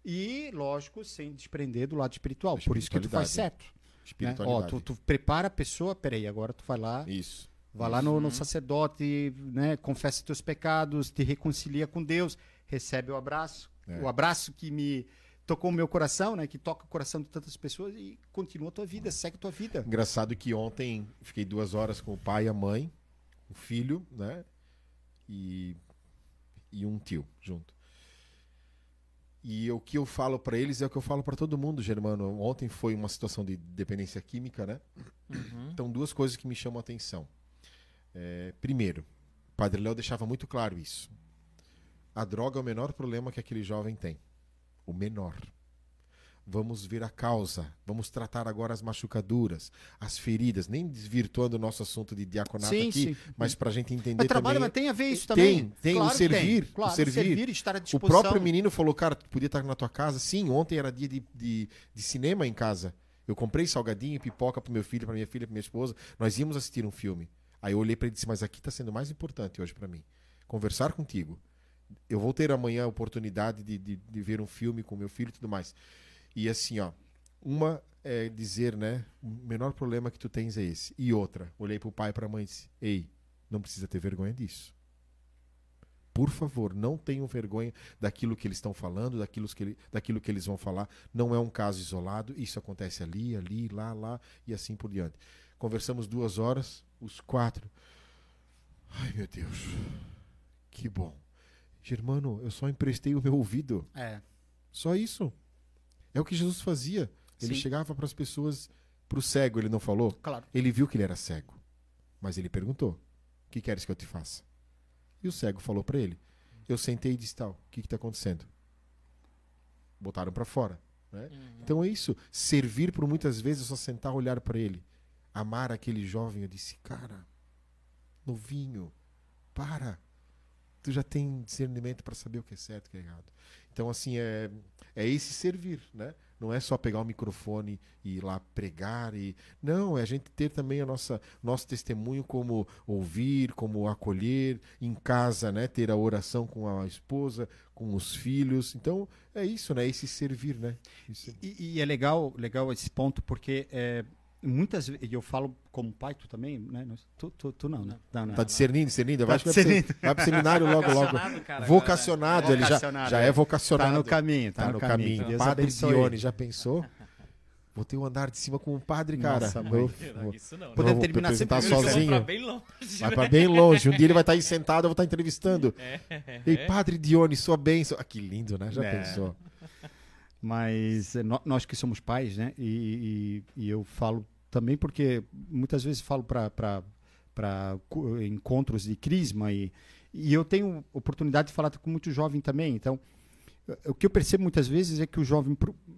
S3: e, lógico, sem desprender do lado espiritual. Por isso que tu faz
S1: espiritualidade.
S3: certo. né? Ó,
S1: Espiritualidade.
S3: tu, tu prepara a pessoa, peraí, agora tu vai lá,
S1: Isso.
S3: Vai lá no, no
S2: Uhum.
S3: sacerdote, né, confessa teus pecados, te reconcilia com Deus, recebe o abraço,
S1: É.
S3: o abraço que me tocou o meu coração, né, que toca o coração de tantas pessoas e continua a tua vida, segue a tua vida.
S1: Engraçado que ontem fiquei duas horas com o pai e a mãe, o filho, né? E, e um tio junto. E o que eu falo pra eles é o que eu falo pra todo mundo, Germano. Ontem foi uma situação de dependência química, né?
S2: Uhum.
S1: Então, duas coisas que me chamam a atenção. É, primeiro, o Padre Léo deixava muito claro isso. A droga é o menor problema que aquele jovem tem. O menor. Vamos ver a causa. Vamos tratar agora as machucaduras, as feridas. Nem desvirtuando o nosso assunto de diaconato aqui, mas para a gente entender
S3: Mas trabalho,
S1: também.
S3: mas tem a ver isso
S1: Tem,
S3: também.
S1: tem, o
S3: Claro que
S1: servir, o
S3: Claro,
S1: servir.
S3: estar à
S1: O
S3: disposição.
S1: próprio menino falou, cara, podia estar na tua casa? Sim, ontem era dia de, de, de cinema em casa. Eu comprei salgadinho e pipoca pro meu filho, pra minha filha, pra minha esposa. Nós íamos assistir um filme. Aí eu olhei pra ele e disse, mas aqui tá sendo mais importante hoje pra mim. Conversar contigo. Eu vou ter amanhã a oportunidade de, de, de ver um filme com meu filho e tudo mais. E assim, ó, uma é dizer, né, o menor problema que tu tens é esse. E outra, olhei pro pai e pra mãe e disse, ei, não precisa ter vergonha disso. Por favor, não tenham vergonha daquilo que eles estão falando, daquilo que, ele- daquilo que eles vão falar. Não é um caso isolado, isso acontece ali, ali, lá, lá e assim por diante. Conversamos duas horas, os quatro. Ai, meu Deus, que bom. Germano, eu só emprestei o meu ouvido.
S3: É,
S1: Só isso. É o que Jesus fazia. Ele
S3: Sim.
S1: chegava para as pessoas, para o cego, ele não falou?
S3: claro.
S1: Ele viu que ele era cego. Mas ele perguntou: O que queres que eu te faça? E o cego falou para ele: Eu sentei e disse tal, o que está acontecendo? Botaram para fora. Né?
S2: Uhum.
S1: Então é isso. Servir por muitas vezes é só sentar e olhar para ele. Amar aquele jovem. Eu disse: Cara, novinho, para. Tu já tem discernimento para saber o que é certo e o que é errado. Então, assim, é, é esse servir, né? Não é só pegar o microfone e ir lá pregar e não, é a gente ter também a nossa nosso testemunho como ouvir, como acolher em casa, né? Ter a oração com a esposa, com os filhos. Então, é isso, né? Esse servir, né? Isso-
S3: E, e é legal, legal esse ponto, porque é, muitas vezes, e eu falo como pai, tu também, né? Tu, tu, tu não, né? Não, não.
S1: Tá discernindo, discernindo.
S3: Tá
S1: Vai, vai, pro-
S3: discernindo.
S1: vai pro seminário logo, logo.
S2: Vocacionado, cara,
S1: Vocacionado, ele já,
S3: Vocacionado,
S1: já
S3: é.
S1: é vocacionado.
S3: Tá no caminho, tá,
S1: Tá no caminho.
S3: Deus
S1: Padre. Dione, já pensou? Vou ter um andar de cima com o padre, cara.
S3: Nossa, mãe.
S2: Não, isso não. né?
S3: Podemos
S1: vou
S3: terminar sempre.
S2: Eu vou pra
S1: sozinho.
S2: bem longe.
S1: Vai
S2: né?
S1: pra bem longe. Um dia ele vai estar aí sentado, eu vou estar entrevistando.
S2: É.
S1: Ei, Padre Dione, sua bênção. Ah, que lindo, né? Já
S3: É.
S1: pensou?
S3: Mas é, nó- nós que somos pais, né? E, e- e eu falo também porque muitas vezes falo para encontros de crisma e, e eu tenho oportunidade de falar com muito jovem também. Então, eh, o que eu percebo muitas vezes é que o jovem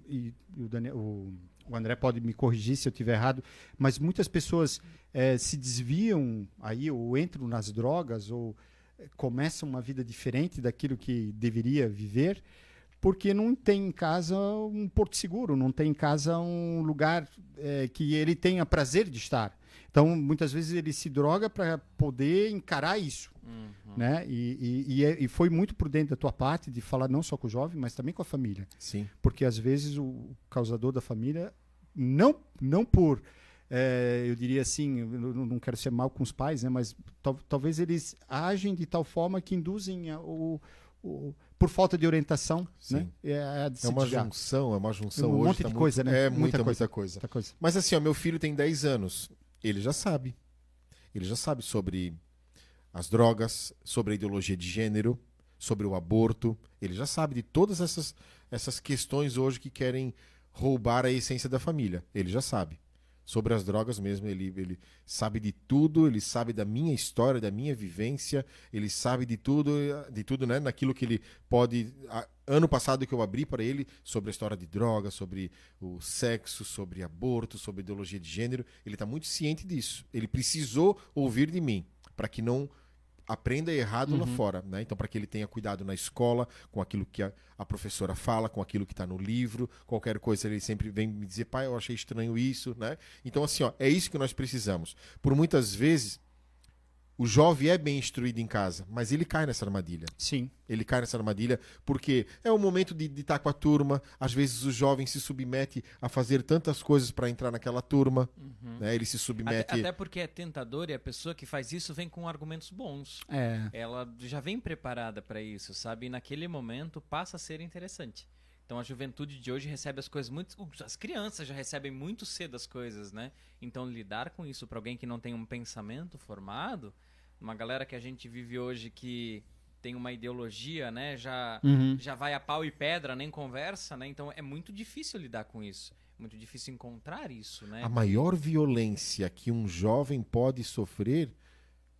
S3: e, o, Daniel, o, o André pode me corrigir se eu estiver errado, mas muitas pessoas eh, se desviam aí ou entram nas drogas ou eh, começam uma vida diferente daquilo que deveria viver porque não tem em casa um porto seguro, não tem em casa um lugar eh, que ele tenha prazer de estar. Então, muitas vezes ele se droga para poder encarar isso,
S2: Uhum.
S3: né? E, e, e, é- e foi muito prudente da tua parte de falar não só com o jovem, mas também com a família,
S1: Sim.
S3: porque às vezes o causador da família não não por eh, eu diria assim, eu não quero ser mal com os pais, né? Mas tal- talvez eles agem de tal forma que induzem o, o- por falta de orientação,
S1: Sim.
S3: né? É,
S1: É
S3: se
S1: uma junção, é uma junção
S3: Um
S1: hoje.
S3: monte
S1: tá
S3: de
S1: muito-
S3: coisa, né?
S1: É
S3: Muita
S1: muita,
S3: coisa.
S1: muita coisa.
S3: Outra coisa.
S1: Mas assim, ó, meu filho tem 10 anos. Ele já sabe. Ele já sabe sobre as drogas, sobre a ideologia de gênero, sobre o aborto. Ele já sabe de todas essas, essas questões hoje que querem roubar a essência da família. Ele já sabe. Sobre as drogas mesmo, ele, ele sabe de tudo, ele sabe da minha história, da minha vivência, ele sabe de tudo, de tudo, né? Naquilo que ele pode. a- ano passado que eu abri para ele sobre a história de drogas, sobre o sexo, sobre aborto, sobre ideologia de gênero, ele está muito ciente disso. Ele precisou ouvir de mim para que não aprenda errado lá fora, né? Então para que ele tenha cuidado na escola com aquilo que a, a professora fala, com aquilo que está no livro, qualquer coisa ele sempre vem me dizer, pai, eu achei estranho isso, né? Então assim, ó, é isso que nós precisamos. Por muitas vezes o jovem é bem instruído em casa, mas ele cai nessa armadilha.
S3: Sim.
S1: Ele cai nessa armadilha porque é o momento de estar com a turma. Às vezes o jovem se submete a fazer tantas coisas para entrar naquela turma. Né? Ele se submete.
S2: Até, até porque é tentador e a pessoa que faz isso vem com argumentos bons.
S3: É.
S2: Ela já vem preparada para isso, sabe? E naquele momento passa a ser interessante. Então a juventude de hoje recebe as coisas muito. As crianças já recebem muito cedo as coisas, né? Então lidar com isso para alguém que não tem um pensamento formado, uma galera que a gente vive hoje que tem uma ideologia, né? Já,
S3: Uhum.
S2: já vai a pau e pedra, nem conversa, né? Então é muito difícil lidar com isso. Muito difícil encontrar isso, né?
S1: A maior violência que um jovem pode sofrer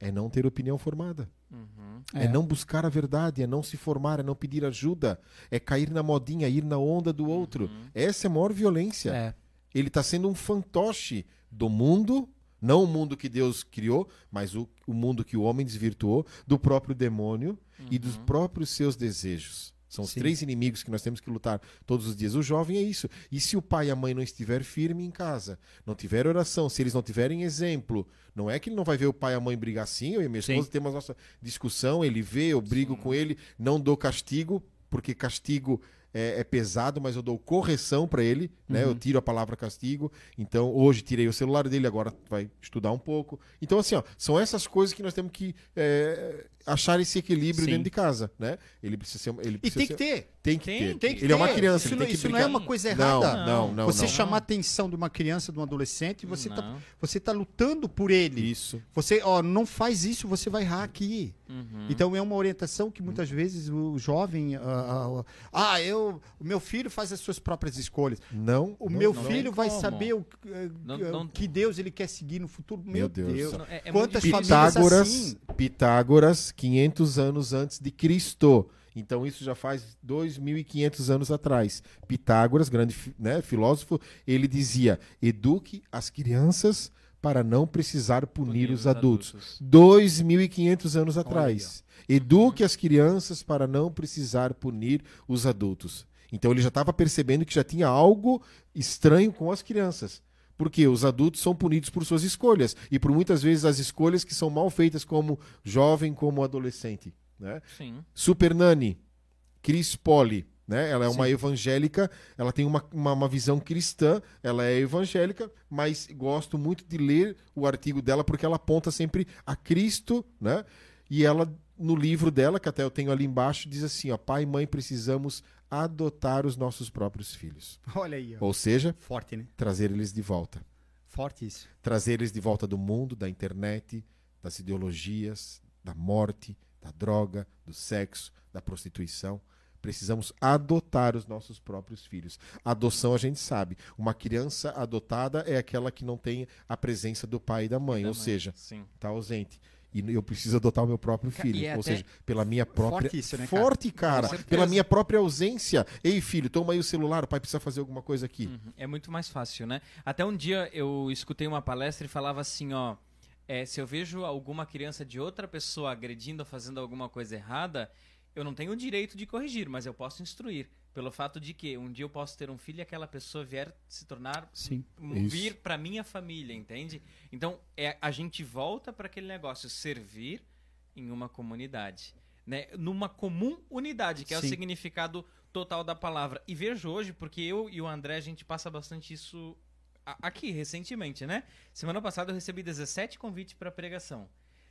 S1: é não ter opinião formada.
S2: Uhum.
S1: É.
S3: É.
S1: não buscar a verdade, é não se formar, é não pedir ajuda, é cair na modinha, ir na onda do outro. Essa é a maior violência.
S3: É.
S1: Ele está sendo um fantoche do mundo, não o mundo que Deus criou, mas o, o mundo que o homem desvirtuou, do próprio demônio e dos próprios seus desejos. São os
S3: Sim.
S1: três inimigos que nós temos que lutar todos os dias. O jovem é isso. E se o pai e a mãe não estiver firme em casa, não tiver oração, se eles não tiverem exemplo, não é que ele não vai ver o pai e a mãe brigar assim, eu e minha
S3: Sim.
S1: esposa temos nossa discussão, ele vê, eu brigo com ele, não dou castigo, porque castigo é, é pesado, mas eu dou correção para ele, né? Eu tiro a palavra castigo. Então, hoje tirei o celular dele, agora vai estudar um pouco. Então, assim, ó, são essas coisas que nós temos que é, achar esse equilíbrio
S3: Sim.
S1: dentro de casa, né? Ele precisa ser, ele
S3: E
S1: precisa
S3: tem
S1: ser-
S3: que ter.
S1: tem que
S2: Tem,
S1: ter.
S3: Tem que
S1: ele é uma
S3: ter.
S1: criança,
S3: Isso,
S1: ele
S3: não,
S1: tem que
S3: isso não é uma coisa
S1: Não,
S3: errada.
S1: não, não,
S3: você
S1: não.
S3: chamar a atenção de uma criança, de um adolescente, você tá,
S2: Não.
S3: você tá lutando por ele.
S1: Isso.
S3: Você, ó, não faz isso, você vai errar aqui.
S2: Uhum.
S3: Então é uma orientação que muitas vezes o jovem, ah, ah, ah, eu, o meu filho faz as suas próprias escolhas.
S1: Não.
S3: O
S1: não,
S3: meu
S1: não.
S3: filho vai
S2: como.
S3: saber o eh,
S2: Não- não-
S3: que Deus ele quer seguir no futuro. Meu,
S1: Meu Deus
S3: Deus.
S2: Não, é- é
S3: Quantas famílias
S1: Pitágoras,
S3: assim?
S1: Pitágoras, 500 anos antes de Cristo. Então isso já faz 2.500 anos atrás. Pitágoras, grande né, filósofo, ele dizia: eduque as crianças para não precisar punir, os adultos. 2.500 anos atrás. Eduque as crianças para não precisar punir os adultos. Então ele já estava percebendo que já tinha algo estranho com as crianças. Porque os adultos são punidos por suas escolhas. E por muitas vezes as escolhas que são mal feitas como jovem, como adolescente. Né?
S2: Sim.
S1: Super Nani, Cris Poli, né? Ela é uma evangélica, ela tem uma, uma, uma visão cristã, ela é evangélica, mas gosto muito de ler o artigo dela porque ela aponta sempre a Cristo, né? E ela, no livro dela, que até eu tenho ali embaixo, diz assim, ó, pai e mãe, precisamos adotar os nossos próprios filhos. (laughs)
S3: Olha aí, ó.
S1: Ou seja,
S3: Forte, né?
S1: trazer eles de volta.
S3: Forte isso.
S1: Trazer eles de volta do mundo, da internet, das ideologias, da morte, da droga, do sexo, da prostituição. Precisamos adotar os nossos próprios filhos. Adoção a gente sabe. Uma criança adotada é aquela que não tem a presença do pai e da mãe,
S2: Da
S1: ou
S2: mãe,
S1: seja, está ausente. E eu preciso adotar o meu próprio filho.
S2: e é
S1: ou seja, pela minha própria.
S3: Forte isso, né, cara?
S1: Forte, cara. Pela minha própria ausência. Ei, filho, toma aí o celular, o pai precisa fazer alguma coisa aqui.
S2: Uhum. É muito mais fácil, né? Até um dia eu escutei uma palestra e falava assim, ó, é, se eu vejo alguma criança de outra pessoa agredindo ou fazendo alguma coisa errada, eu não tenho o direito de corrigir, mas eu posso instruir. Pelo fato de que um dia eu posso ter um filho e aquela pessoa vier se tornar
S3: Sim.
S1: Isso.
S2: vir para minha família, entende? Então, é, a gente volta para aquele negócio servir em uma comunidade, né? Numa comum unidade, que é o significado total da palavra. E vejo hoje, porque eu e o André a gente passa bastante isso aqui recentemente, né? Semana passada eu recebi 17 convites para pregação.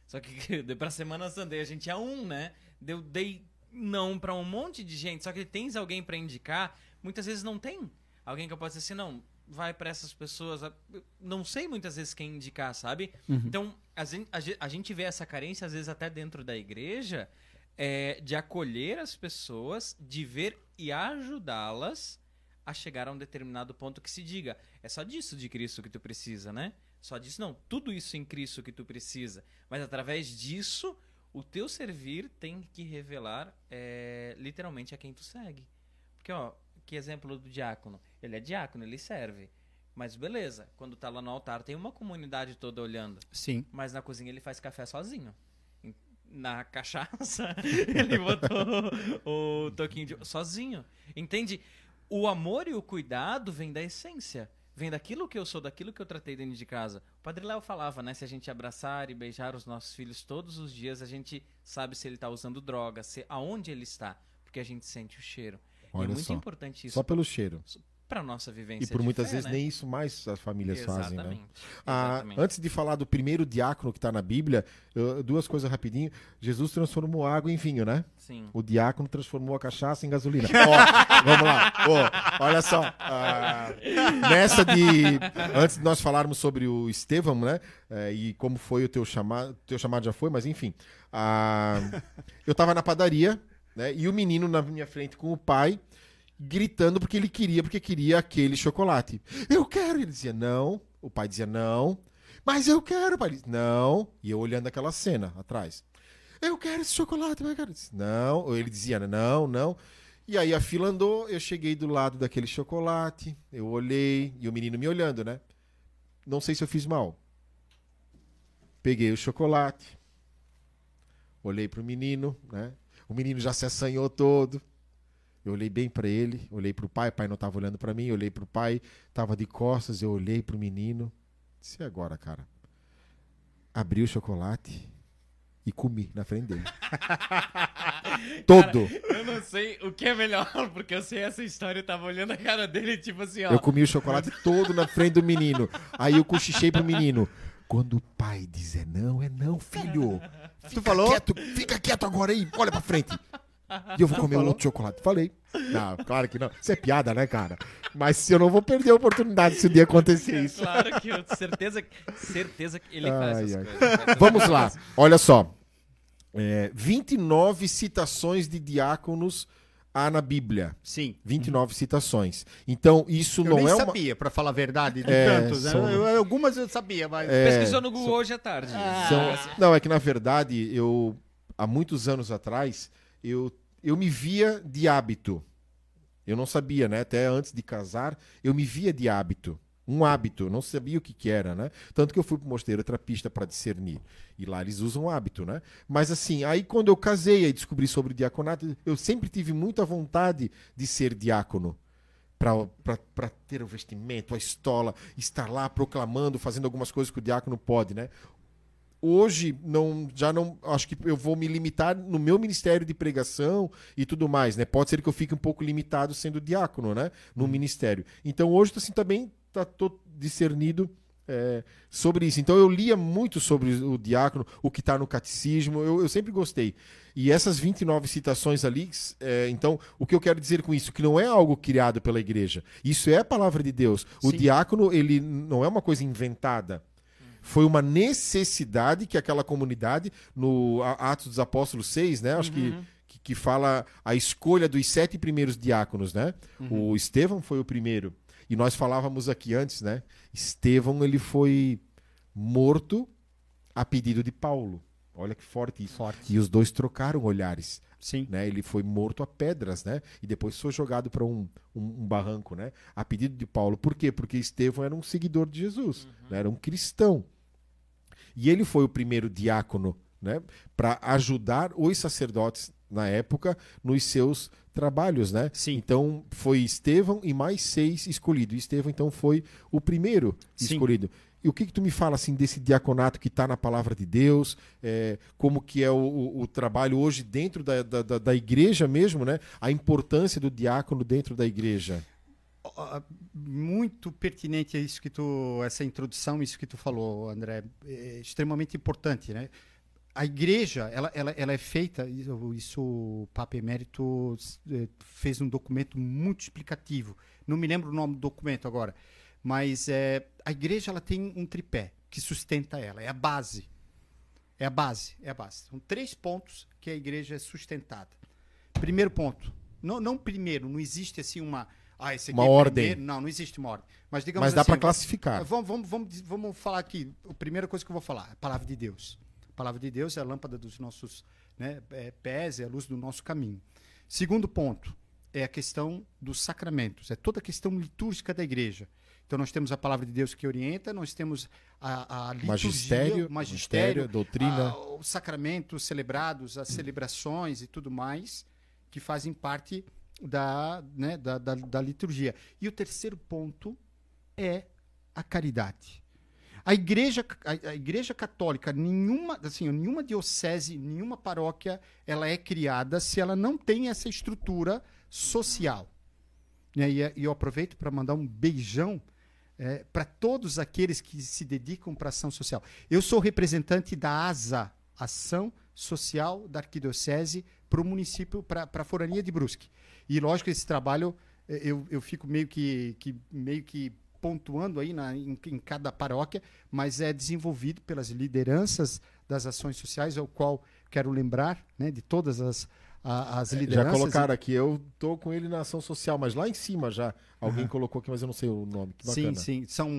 S2: Só que (laughs) para semana Sunday a gente é um, né? Eu dei não para um monte de gente, só que tens alguém para indicar, muitas vezes não tem. Alguém que eu possa dizer assim, não, vai para essas pessoas, não sei muitas vezes quem indicar, sabe? Então, a gen- a gente vê essa carência às vezes até dentro da igreja, é, de acolher as pessoas, de ver e ajudá-las a chegar a um determinado ponto que se diga, é só disso de Cristo que tu precisa, né? Só disso não, tudo isso em Cristo que tu precisa. Mas através disso, o teu servir tem que revelar é, literalmente a quem tu segue. Porque, ó, que exemplo do diácono? Ele é diácono, ele serve. Mas beleza, quando tá lá no altar tem uma comunidade toda olhando.
S3: Sim.
S2: Mas na cozinha ele faz café sozinho. Na cachaça, (laughs) ele botou o toquinho de... sozinho. Entende? O amor e o cuidado vem da essência. Vem daquilo que eu sou, daquilo que eu tratei dentro de casa. O Padre Léo falava, né? Se a gente abraçar e beijar os nossos filhos todos os dias, a gente sabe se ele tá usando droga, se, aonde ele está. Porque a gente sente o cheiro. E é
S1: Olha
S2: muito
S1: só.
S2: importante isso
S1: Só pelo cheiro.
S2: Para nossa vivência
S1: E por muitas
S2: fé,
S1: vezes
S2: né?
S1: nem isso mais as famílias fazem, né?
S2: Exatamente.
S1: Ah,
S2: Exatamente.
S1: antes de falar do primeiro diácono que está na Bíblia, eu- duas coisas rapidinho. Jesus transformou água em vinho, né?
S2: Sim.
S1: O diácono transformou a cachaça em gasolina. Ó, (laughs) vamos lá. Ó, olha só. ah, nessa de. Antes de nós falarmos sobre o Estevão, né? é, e como foi o teu chamado. Teu chamado já foi, mas enfim. Ah, eu tava na padaria, né? E o menino na minha frente com o pai. Gritando porque ele queria, porque queria aquele chocolate. Eu quero! Ele dizia não. O pai dizia não. Mas eu quero, o pai dizia não. E eu olhando aquela cena atrás. Eu quero esse chocolate, eu quero. Disse, Não, ou ele dizia não, não. E aí a fila andou, eu cheguei do lado daquele chocolate, eu olhei, e o menino me olhando, né? Não sei se eu fiz mal. Peguei o chocolate, olhei pro menino, né? O menino já se assanhou todo. Eu olhei bem pra ele, olhei pro pai, o pai não tava olhando pra mim, olhei pro pai, tava de costas, eu olhei pro menino. Disse "E agora, cara. Abri o chocolate e comi na frente dele. (laughs) Todo.
S2: Eu não sei o que é melhor, (laughs) porque eu sei essa história, eu tava olhando a cara dele, tipo assim, ó.
S1: Eu comi o chocolate todo na frente do menino. Aí eu cochichei pro menino. Quando o pai dizer não, é não, filho. (laughs) Fica
S3: falou?
S1: Quieto, fica quieto agora aí, olha pra frente. E eu vou comer um outro chocolate. Falei. Não, claro que não. Isso é piada, né, cara? Mas eu não vou perder a oportunidade se o dia acontecer isso.
S2: Claro que eu certeza, certeza que ele faz
S1: Ai,
S2: essas
S1: ai.
S2: coisas. faz
S1: Vamos
S2: essas
S1: lá, olha só. É, 29 citações de diáconos há na Bíblia.
S3: Sim.
S1: 29 citações. Então, isso
S3: Eu
S1: não
S3: nem
S1: é uma.
S3: sabia, pra falar a verdade, de
S1: É,
S3: tantos. né?
S1: são-
S3: Eu- eu- algumas eu sabia, mas...
S2: Pesquisou no Google hoje à tarde.
S1: São- Não, é que na verdade, eu há muitos anos atrás, eu, eu me via de hábito. Eu não sabia, né? Até antes de casar, eu me via de hábito. Um hábito, não sabia o que, que era, né? Tanto que eu fui pro mosteiro trapista para discernir. E lá eles usam hábito, né? Mas assim, aí quando eu casei e descobri sobre o diaconato, eu sempre tive muita vontade de ser diácono para ter o vestimento, a estola, estar lá proclamando, fazendo algumas coisas que o diácono pode, né? Hoje não, já não, acho que eu vou me limitar no meu ministério de pregação e tudo mais, né? Pode ser que eu fique um pouco limitado sendo diácono, né? No ministério. Então hoje assim também tá tô discernido é, sobre isso. Então eu lia muito sobre o diácono, o que está no catecismo, eu, eu sempre gostei. E essas 29 citações ali, é, então, o que eu quero dizer com isso? Que não é algo criado pela igreja. Isso é a palavra de Deus. O
S3: Sim.
S1: diácono, ele não é uma coisa inventada. Foi uma necessidade que aquela comunidade, no Atos dos Apóstolos 6, né? Acho que, que, que fala a escolha dos sete primeiros diáconos, né? O Estevão foi o primeiro. E nós falávamos aqui antes, né? Estevão, ele foi morto a pedido de Paulo. Olha que forte isso.
S3: Forte.
S1: E os dois trocaram olhares
S3: Sim.
S1: né? Ele foi morto a pedras, né? E depois foi jogado para um, um, um barranco, né? A pedido de Paulo. Por quê? Porque Estevão era um seguidor de Jesus, né? era um cristão. E ele foi o primeiro diácono, né? Para ajudar os sacerdotes na época nos seus trabalhos, né?
S3: Sim.
S1: Então foi Estevão e mais seis escolhidos. E Estevão então foi o primeiro
S3: Sim.
S1: escolhido. E o que, que tu me fala assim desse diaconato que está na palavra de Deus? é, como que é o, o- o trabalho hoje dentro da, da, da- da igreja mesmo, né? A importância do diácono dentro da igreja.
S3: Muito pertinente isso que tu, essa introdução, isso que tu falou, André, é extremamente importante, né? A igreja, ela, ela, ela é feita, isso, o Papa Emérito eh, fez um documento muito explicativo. Não me lembro o nome do documento agora, mas é, a igreja ela tem um tripé que sustenta ela, é a base. É a base, é a base. São três pontos que a igreja é sustentada. Primeiro ponto, não, não primeiro, não existe assim uma ah, esse aqui
S1: Uma
S3: é
S1: ordem.
S3: primeiro. Não, não existe uma ordem. Mas digamos
S1: Mas dá
S3: assim,
S1: pra classificar.
S3: Vamos, vamos, vamos, vamos falar aqui. A primeira coisa que eu vou falar, a palavra de Deus. A palavra de Deus é a lâmpada dos nossos né, é, pés, é a luz do nosso caminho. Segundo ponto é a questão dos sacramentos, é toda a questão litúrgica da igreja. Então nós temos a palavra de Deus que orienta, nós temos a, a liturgia,
S1: Magistério,
S3: o magistério,
S1: doutrina.
S3: a- os sacramentos celebrados, as celebrações e tudo mais, que fazem parte da, né, da, da, da liturgia. E o terceiro ponto é a caridade. A igreja, a, a igreja católica, nenhuma, assim, nenhuma diocese, nenhuma paróquia, ela é criada se ela não tem essa estrutura social. Né, E, e eu aproveito para mandar um beijão para todos aqueles que se dedicam para ação social. Eu sou representante da ASA, Ação Social da Arquidiocese, para o município, para a Forania de Brusque. E lógico, esse trabalho eh, eu, eu fico meio que, que, meio que pontuando aí na, em, em cada paróquia, mas é desenvolvido pelas lideranças das ações sociais, ao qual quero lembrar né, de todas as, a- as
S1: Já
S3: lideranças.
S1: colocaram aqui, eu tô com ele na ação social, mas lá em cima já. Alguém colocou aqui, mas eu não sei o nome. Que
S3: Sim,
S1: bacana.
S3: sim, são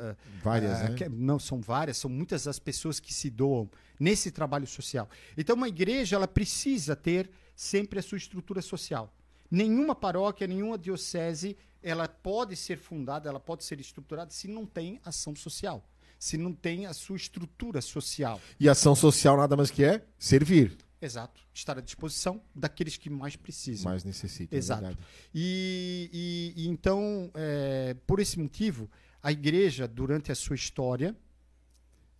S3: eh,
S1: Várias,
S3: Ah,
S1: né?
S3: que- não, são várias, são muitas as pessoas que se doam nesse trabalho social. Então, uma igreja ela precisa ter sempre a sua estrutura social. Nenhuma paróquia, nenhuma diocese, ela pode ser fundada, ela pode ser estruturada se não tem ação social, se não tem a sua estrutura social.
S1: E ação social nada mais que é servir.
S3: Exato. Estar à disposição daqueles que mais precisam.
S1: Mais necessita. é
S3: Exato.
S1: verdade.
S3: E, e- e então, é, por esse motivo, a igreja, durante a sua história,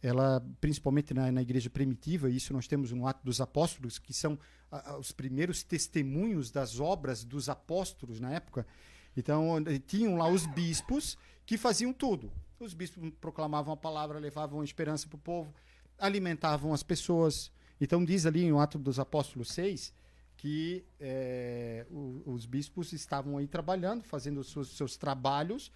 S3: ela, principalmente na, na igreja primitiva, isso nós temos no Ato dos Apóstolos, que são ah, os primeiros testemunhos das obras dos apóstolos na época. Então, tinham lá os bispos que faziam tudo. Os bispos proclamavam a palavra, levavam a esperança para o povo, alimentavam as pessoas. Então, diz ali no Ato dos Apóstolos 6 que eh, o- os bispos estavam aí trabalhando, fazendo seus, seus trabalhos,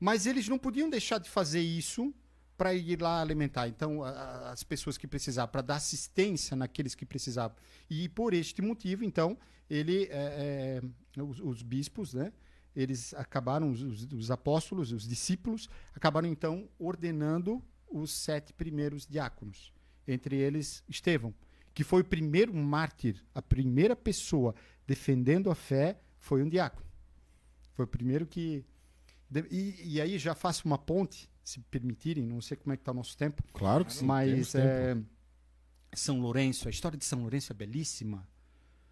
S3: mas eles não podiam deixar de fazer isso para ir lá alimentar. Então, a- as pessoas que precisavam, para dar assistência naqueles que precisavam. E por este motivo, então, ele, eh, eh, os, os bispos, né? Eles acabaram, os- os apóstolos, os discípulos, acabaram então ordenando os sete primeiros diáconos. Entre eles, Estevão, que foi o primeiro mártir, a primeira pessoa defendendo a fé foi um diácono. Foi o primeiro que. E, e aí já faço uma ponte, se permitirem, não sei como é que está o nosso tempo,
S1: Claro que sim.
S3: mas é, São Lourenço, a história de São Lourenço é belíssima.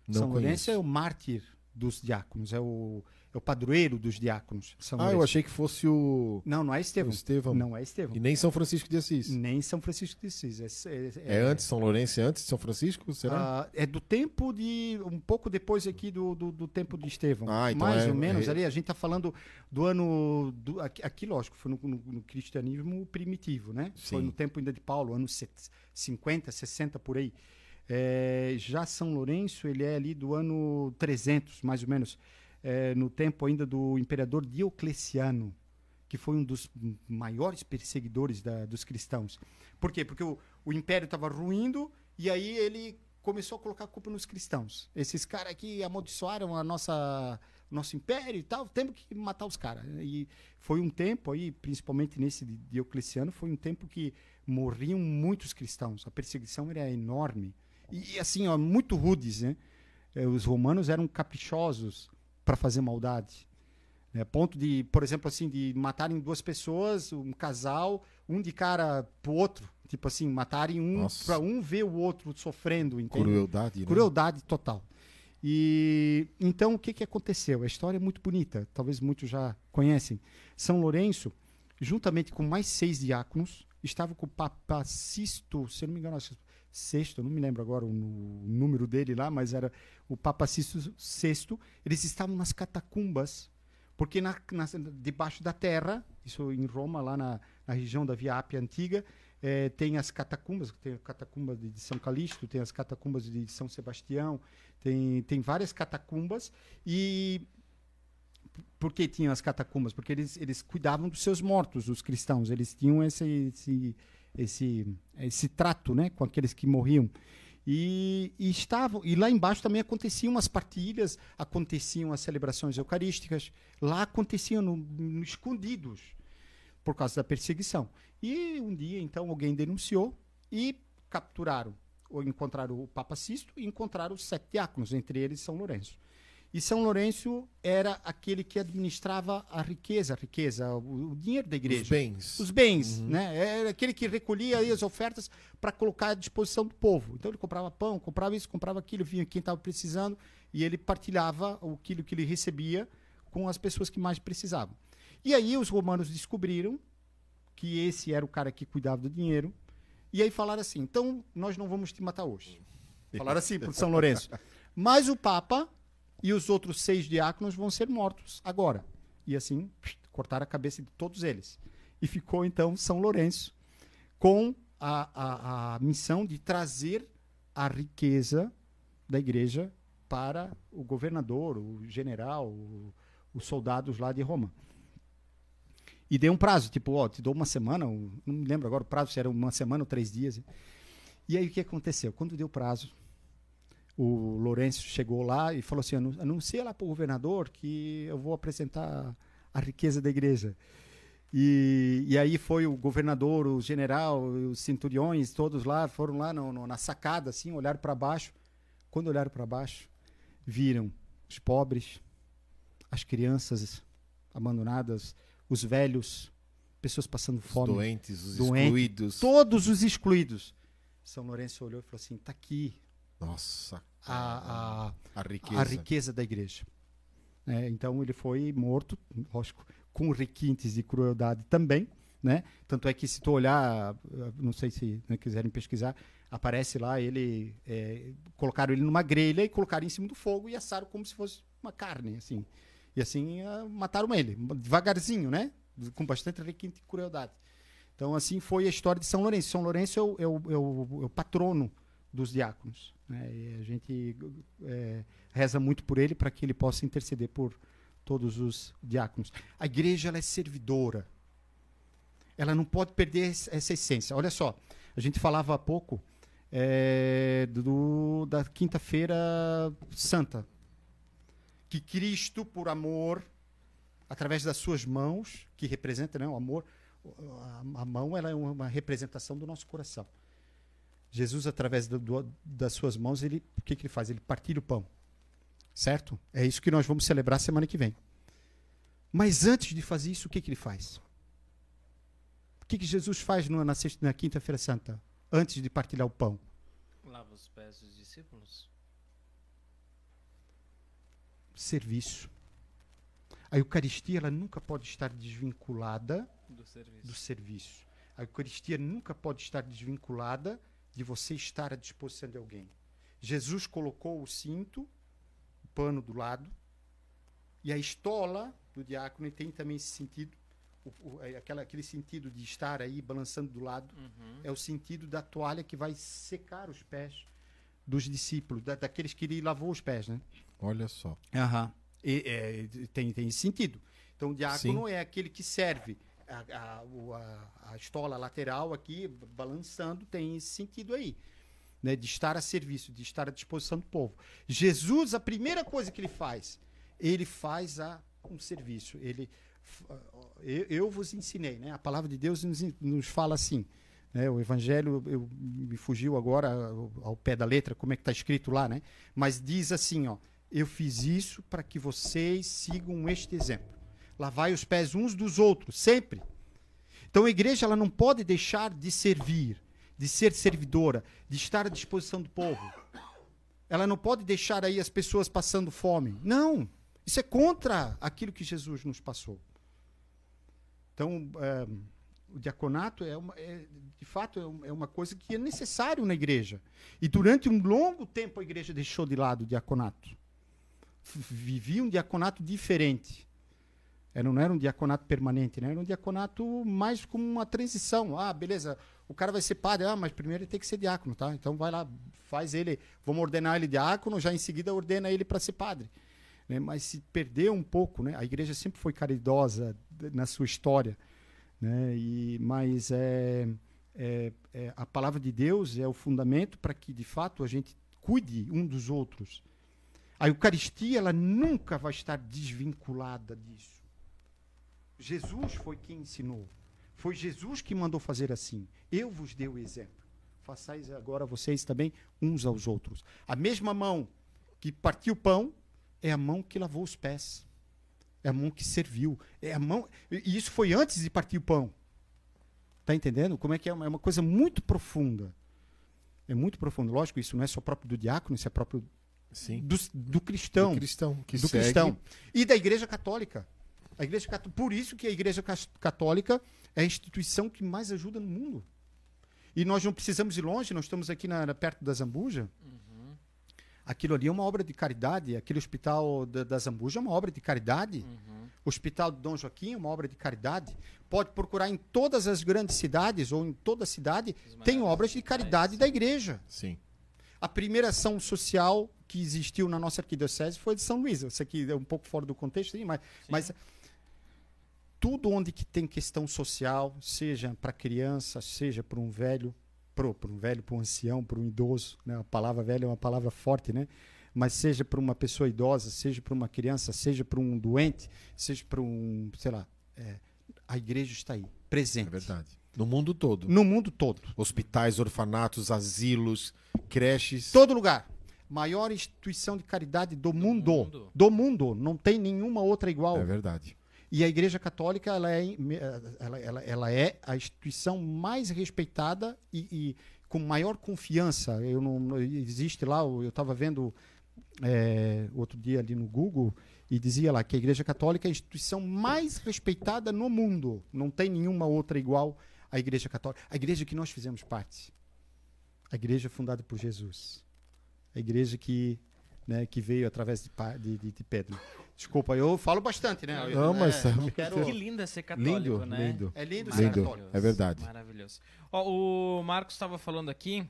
S1: Não
S3: São Lourenço
S1: conheço.
S3: é o mártir dos diáconos, é o, é o padroeiro dos diáconos. São
S1: Ah, eu achei que fosse o,
S3: Não, não é Estevão.
S1: Estevão.
S3: Não é Estevão.
S1: E nem São Francisco de Assis.
S3: Nem São Francisco de Assis. É,
S1: É, antes São Lourenço, é antes de São Francisco? Será?
S3: Ah, é do tempo de. um pouco depois aqui do, do, do tempo de Estevão.
S1: Ah, então
S3: Mais
S1: é-
S3: ou menos
S1: é-
S3: ali. A gente está falando do ano. Do, aqui, aqui, lógico, foi no, no- no cristianismo primitivo, né? Foi
S1: Sim.
S3: no tempo ainda de Paulo, anos set- 50, 60 por aí. É, já São Lourenço, ele é ali do ano 300, mais ou menos. É, no tempo ainda do imperador Diocleciano, que foi um dos maiores perseguidores da- dos cristãos. Por quê? Porque o, o império estava ruindo e aí ele começou a colocar a culpa nos cristãos. Esses caras aqui amaldiçoaram a nossa nosso império e tal, temos que matar os caras. E foi um tempo aí, principalmente nesse Diocleciano, foi um tempo que morriam muitos cristãos. A perseguição era enorme. E assim, ó, muito rudes, né? Eh, Os romanos eram caprichosos para fazer maldade. né? Ponto de, por exemplo, assim, de matarem duas pessoas, um casal, um de cara pro outro, tipo assim, matarem um para um ver o outro sofrendo, entende?
S1: Crueldade, né?
S3: Crueldade total. E então o que, que aconteceu? A história é muito bonita, talvez muitos já conhecem. São Lourenço, juntamente com mais seis diáconos, estava com o Papa Sisto, se não me engano, eu não me lembro agora o, número dele lá, mas era o Papa Sisto VI. Eles estavam nas catacumbas, porque na, na- debaixo da terra, isso em Roma, lá na, na região da Via Ápia Antiga, eh, tem as catacumbas, tem a catacumba de São Calixto, tem as catacumbas de São Sebastião, tem, tem várias catacumbas e por que tinham as catacumbas? Porque eles, eles cuidavam dos seus mortos, os cristãos. Eles tinham esse, esse, esse, esse trato né, com aqueles que morriam. E, e estavam e lá embaixo também aconteciam as partilhas, aconteciam as celebrações eucarísticas, lá aconteciam no, no escondidos por causa da perseguição. E um dia então alguém denunciou e capturaram ou encontraram o Papa Sisto e encontraram os sete diáconos, entre eles São Lourenço. E São Lourenço era aquele que administrava a riqueza, a riqueza, o, o dinheiro da igreja.
S1: Os bens.
S3: Os bens, né? Era aquele que recolhia as ofertas para colocar à disposição do povo. Então ele comprava pão, comprava isso, comprava aquilo, vinha quem estava precisando e ele partilhava aquilo que ele recebia com as pessoas que mais precisavam. E aí os romanos descobriram que esse era o cara que cuidava do dinheiro e aí falaram assim: então nós não vamos te matar hoje. Falaram assim por São Lourenço. Mas o Papa e os outros seis diáconos vão ser mortos agora. E assim, cortaram a cabeça de todos eles. E ficou então São Lourenço com a, a, a missão de trazer a riqueza da igreja para o governador, o general, o- os soldados lá de Roma. E deu um prazo, tipo, ó, te dou uma semana, não me lembro agora o prazo, se era uma semana ou três dias. E aí o que aconteceu? Quando deu prazo, o Lourenço chegou lá e falou assim: "Anu- anuncia lá para o governador que eu vou apresentar a riqueza da igreja. E, e aí foi o governador, o general, os centuriões, todos lá, foram lá no- no- na sacada, assim, olharam para baixo. Quando olharam para baixo, viram os pobres, as crianças abandonadas, os velhos, pessoas passando
S1: Os
S3: fome
S1: doentes, os
S3: Doente.
S1: excluídos.
S3: todos os excluídos. São Lourenço olhou e falou assim: está aqui
S1: Nossa.
S3: a, a,
S1: a riqueza.
S3: a riqueza da igreja. É, então ele foi morto, lógico, com requintes de crueldade também. Né? Tanto é que se tu olhar, não sei se né, quiserem pesquisar, aparece lá ele é, colocaram ele numa grelha e colocaram em cima do fogo e assaram como se fosse uma carne, assim. E assim ah, mataram ele, devagarzinho, né? Com bastante requinte e crueldade. Então assim foi a história de São Lourenço. São Lourenço é o, é o- é o- é o patrono dos diáconos. Né? E a gente é, reza muito por ele para que ele possa interceder por todos os diáconos. A igreja é servidora. Ela não pode perder es- essa essência. Olha só, a gente falava há pouco é, do, da quinta-feira santa. Que Cristo, por amor, através das suas mãos, que representa né, o amor, a, a mão ela é uma representação do nosso coração. Jesus, através do- do- das suas mãos, ele, o que, que ele faz? Ele partilha o pão. Certo? É isso que nós vamos celebrar semana que vem. Mas antes de fazer isso, o que, que ele faz? O que, que Jesus faz na, sexta- na quinta-feira santa? Antes de partilhar o pão?
S2: Lava os pés dos discípulos.
S3: Serviço. A Eucaristia ela nunca pode estar desvinculada
S2: Do serviço.
S3: do serviço. A Eucaristia nunca pode estar desvinculada de você estar à disposição de alguém. Jesus colocou o cinto, o pano do lado, e a estola do diácono e tem também esse sentido, o, o- é aquela, aquele sentido de estar aí balançando do lado,
S2: Uhum.
S3: é o sentido da toalha que vai secar os pés dos discípulos, da- daqueles que ele lavou os pés, né?
S1: Olha só.
S3: Aham. E, é, tem, tem esse sentido. Então, o diácono é aquele que serve. A, a, a, estola lateral aqui, balançando, tem esse sentido aí. Né, de estar a serviço, de estar à disposição do povo. Jesus, a primeira coisa que ele faz, ele faz a, um serviço. Ele, eu, eu vos ensinei, né? A palavra de Deus nos, nos fala assim. né? O Evangelho eu, me fugiu agora ao, ao pé da letra, como é que está escrito lá, né? Mas diz assim, ó. Eu fiz isso para que vocês sigam este exemplo. Lavai os pés uns dos outros, sempre. Então a igreja ela não pode deixar de servir, de ser servidora, de estar à disposição do povo. Ela não pode deixar aí as pessoas passando fome. Não. Isso é contra aquilo que Jesus nos passou. Então, eh, o diaconato é, uma, é, de fato é um- é uma coisa que é necessário na igreja. E durante um longo tempo a igreja deixou de lado o diaconato. Vivia um diaconato diferente. Era, não era um diaconato permanente, né? era um diaconato mais como uma transição. Ah, beleza, o cara vai ser padre, ah, mas primeiro ele tem que ser diácono, tá? Então vai lá, faz ele, vamos ordenar ele diácono, já em seguida ordena ele para ser padre. Né? Mas se perdeu um pouco, né? A igreja sempre foi caridosa na sua história, né? E, mas é, é, é, a palavra de Deus é o fundamento para que, de fato, a gente cuide um dos outros. A Eucaristia, ela nunca vai estar desvinculada disso. Jesus foi quem ensinou. Foi Jesus que mandou fazer assim. Eu vos dei o exemplo. Façais agora vocês também uns aos outros. A mesma mão que partiu o pão é a mão que lavou os pés. É a mão que serviu. É a mão. E isso foi antes de partir o pão. Tá entendendo? Como é que é uma, é uma coisa muito profunda. É muito profundo. Lógico, isso não é só próprio do diácono, isso é próprio do, do cristão.
S1: Do cristão. Que
S3: do
S1: segue.
S3: cristão. E da Igreja Católica. A Igreja Por isso que a Igreja Católica é a instituição que mais ajuda no mundo. E nós não precisamos ir longe, nós estamos aqui na, perto da Zambuja. Aquilo ali é uma obra de caridade. Aquele hospital da, da Zambuja é uma obra de caridade. O Hospital de Dom Joaquim é uma obra de caridade. Pode procurar em todas as grandes cidades ou em toda cidade, tem obras de caridade da igreja.
S1: Sim.
S3: A primeira ação social que existiu na nossa arquidiocese foi de São Luís. Isso aqui é um pouco fora do contexto, sim, mas, mas tudo onde que tem questão social, seja para criança, seja para um velho, para um velho, para um ancião, para um idoso, né? A palavra velho é uma palavra forte, né? Mas seja para uma pessoa idosa, seja para uma criança, seja para um doente, seja para um, sei lá, é, a igreja está aí, presente.
S1: É verdade. No mundo todo.
S3: No mundo todo.
S1: Hospitais, orfanatos, asilos, creches.
S3: Todo lugar. Maior instituição de caridade do, mundo.
S2: mundo.
S3: Do mundo. Não tem nenhuma outra igual.
S1: É verdade.
S3: E a Igreja Católica ela é, ela, ela, ela é a instituição mais respeitada e, e com maior confiança. Eu não, existe lá, eu estava vendo é, outro dia ali no Google e dizia lá que a Igreja Católica é a instituição mais respeitada no mundo. Não tem nenhuma outra igual à Igreja Católica. A igreja que nós fizemos parte. A igreja fundada por Jesus. A igreja que, né, que veio através de, de, de- de Pedro. Desculpa, eu falo bastante, né? Eu,
S1: Não,
S3: né,
S1: mas-
S3: não quero-
S2: Que lindo é ser católico,
S1: Lindo,
S2: né?
S1: lindo.
S3: É lindo ser
S1: Lindo.
S3: católico.
S1: É verdade.
S2: Maravilhoso. Ó, o Marcos estava falando aqui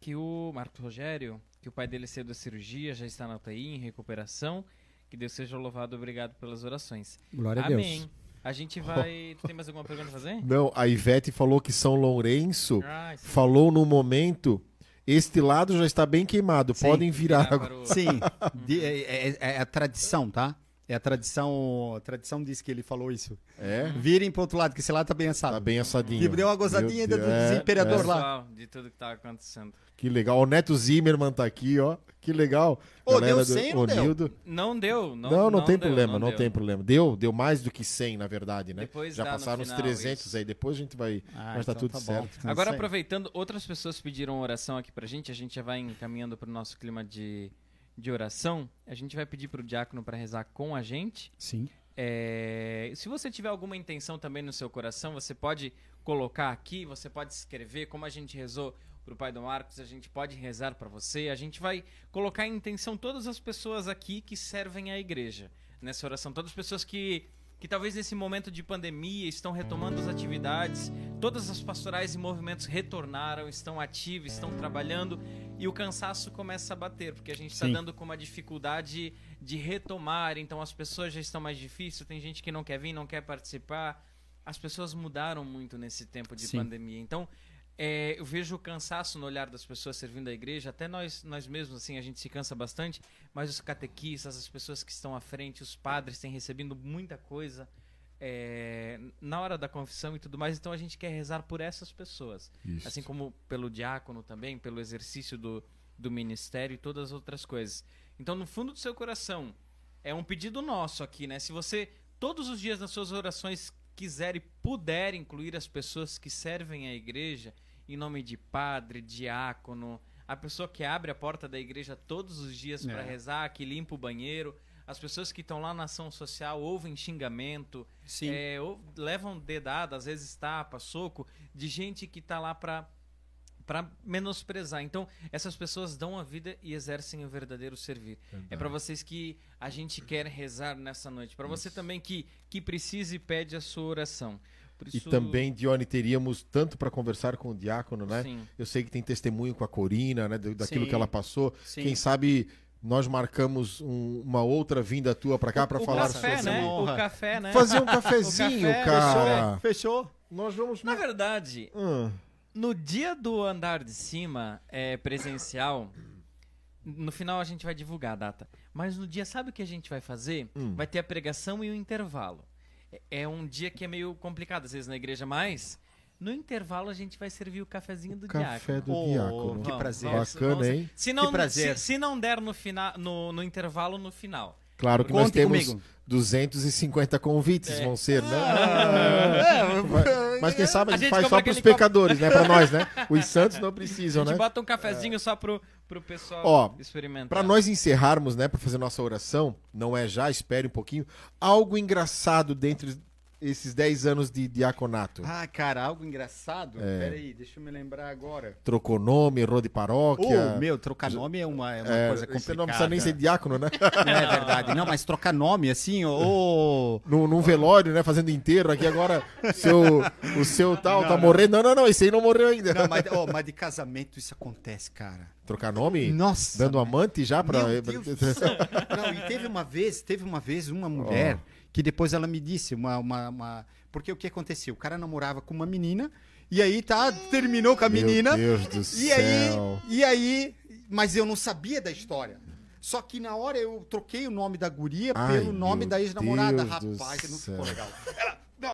S2: que o Marcos Rogério, que o pai dele saiu da cirurgia, já está na UTI, em recuperação. Que Deus seja louvado, obrigado pelas orações.
S3: Glória
S2: Amém. A gente vai. Tu tem mais alguma pergunta a fazer?
S1: Não, a Ivete falou que São Lourenço
S2: Ah,
S1: falou no momento. Este lado já está bem queimado.
S3: Sim.
S1: Podem virar
S3: Sim, (laughs) de- é, é- é a tradição, tá? É a tradição. A tradição diz que ele falou isso.
S1: É?
S3: Virem pro outro lado, que esse lado tá bem assado.
S1: Tá bem assadinho.
S3: Tipo, deu uma gozadinha
S1: Meu
S3: do
S1: é,
S3: imperador
S1: é.
S3: lá.
S2: De tudo que tá acontecendo.
S1: Que legal. O Neto Zimmerman tá aqui, ó. Que legal.
S3: Ô,
S1: Galera
S3: deu
S1: do
S3: 100 ou não deu?
S2: Não deu. Não,
S1: Não, não, tem
S2: deu,
S1: problema, não,
S2: deu.
S1: tem problema. Deu, deu mais do que 100, na verdade, né?
S2: Depois
S1: Já passaram os
S2: final,
S1: 300
S2: isso.
S1: aí, depois a gente vai...
S3: Ah,
S1: mas tá
S3: então
S1: tudo
S3: bom.
S1: certo.
S3: Então,
S2: Agora, aproveitando, outras pessoas pediram oração aqui pra gente. A gente já vai encaminhando pro nosso clima de, de oração. A gente vai pedir pro diácono para rezar com a gente.
S3: Sim.
S2: É, se você tiver alguma intenção também no seu coração, você pode colocar aqui, você pode escrever, como a gente rezou pro pai do Marcos, a gente pode rezar para você. A gente vai colocar em intenção todas as pessoas aqui que servem à igreja nessa oração, todas as pessoas que que talvez nesse momento de pandemia estão retomando as atividades, todas as pastorais e movimentos retornaram, estão ativos, estão trabalhando e o cansaço começa a bater, porque a gente está dando com uma dificuldade de retomar, então as pessoas já estão mais difíceis, tem gente que não quer vir, não quer participar. As pessoas mudaram muito nesse tempo de
S3: Sim.
S2: pandemia. Então, é, eu vejo o cansaço no olhar das pessoas servindo a igreja, até nós, nós mesmos, assim, a gente se cansa bastante, mas os catequistas, as pessoas que estão à frente, os padres têm recebido muita coisa é, na hora da confissão e tudo mais, então a gente quer rezar por essas pessoas.
S1: Isso.
S2: Assim como pelo diácono também, pelo exercício do, do ministério e todas as outras coisas. Então, no fundo do seu coração, é um pedido nosso aqui, né? Se você, todos os dias nas suas orações, quiser e puder incluir as pessoas que servem a igreja, em nome de padre, diácono, a pessoa que abre a porta da igreja todos os dias para
S3: É.
S2: rezar, que limpa o banheiro, as pessoas que estão lá na ação social ouvem xingamento, é, levam dedada, às vezes tapa, soco, de gente que tá lá pra, pra menosprezar. Então, essas pessoas dão a vida e exercem o verdadeiro servir. É pra vocês que a gente quer rezar nessa noite. Pra você também que, que precisa e pede a sua oração. Por
S1: E
S2: isso,
S1: também, Dione, teríamos tanto para conversar com o diácono, né?
S2: Sim.
S1: Eu sei que tem testemunho com a Corina, né? Daquilo
S3: Sim.
S1: que ela passou.
S3: Sim.
S1: Quem sabe nós marcamos um- uma outra vinda tua para cá para falar
S2: café,
S1: sobre
S2: né? O café, né?
S1: Fazer um (laughs) cafezinho,
S2: café,
S1: cara.
S3: Fechou?
S1: Nós vamos.
S2: Na verdade,
S1: Hum,
S2: No dia do andar de cima, é, presencial, no final a gente vai divulgar a data. Mas no dia, sabe o que a gente vai fazer?
S1: Hum.
S2: Vai ter a pregação e o intervalo. É- É um dia que é meio complicado, às vezes, na igreja, mas no intervalo a gente vai servir o cafezinho do
S1: Café
S2: diácono.
S1: do
S3: Oh,
S1: diácono.
S3: que prazer.
S1: Bacana, hein?
S2: Se não,
S3: Que prazer.
S2: Se, se não der no, final, no, no intervalo, no final.
S1: Claro que nós
S3: Conte
S1: temos
S3: comigo.
S1: 250 convites,
S2: É.
S1: vão ser, né? (laughs)
S3: É,
S1: Mas quem sabe a
S2: A
S1: gente
S2: gente
S1: faz só pros
S2: aquele copo-
S1: pecadores, né? Pra nós, né? (laughs) Os santos não precisam,
S2: A gente
S1: né?
S2: bota um cafezinho só pro, pro pessoal
S1: Ó,
S2: experimentar.
S1: Pra nós encerrarmos, né, pra fazer nossa oração, não é já, espere um pouquinho, algo engraçado dentro desses 10 anos de diaconato.
S3: Ah, cara, algo engraçado?
S1: É.
S3: Peraí, deixa eu me lembrar agora.
S1: Trocou nome, errou de paróquia.
S3: Oh, meu, trocar nome é uma, é uma
S1: É,
S3: coisa complicada.
S1: você não precisa nem ser diácono, né? (laughs)
S3: É verdade. Não, mas trocar nome, assim, ô...
S1: num, num velório, né, fazendo inteiro aqui agora, seu, o seu tal
S3: Não,
S1: tá
S3: não.
S1: morrendo. Não, não, não, esse aí não morreu ainda.
S3: Não, mas, oh, mas de casamento isso acontece, cara.
S1: Trocar nome?
S3: Nossa.
S1: Dando amante já pra...
S3: Meu Deus do céu. Não, e teve uma vez, teve uma vez uma mulher que depois ela me disse, uma, uma, uma- Porque o que aconteceu? O cara namorava com uma menina, e aí tá, terminou com a menina.
S1: Meu Deus do
S3: E aí,
S1: céu.
S3: e aí, mas eu não sabia da história. Só que na hora eu troquei o nome da guria
S1: Ai,
S3: pelo nome da ex-namorada. Rapaz, não ficou
S1: céu.
S3: legal. Ela,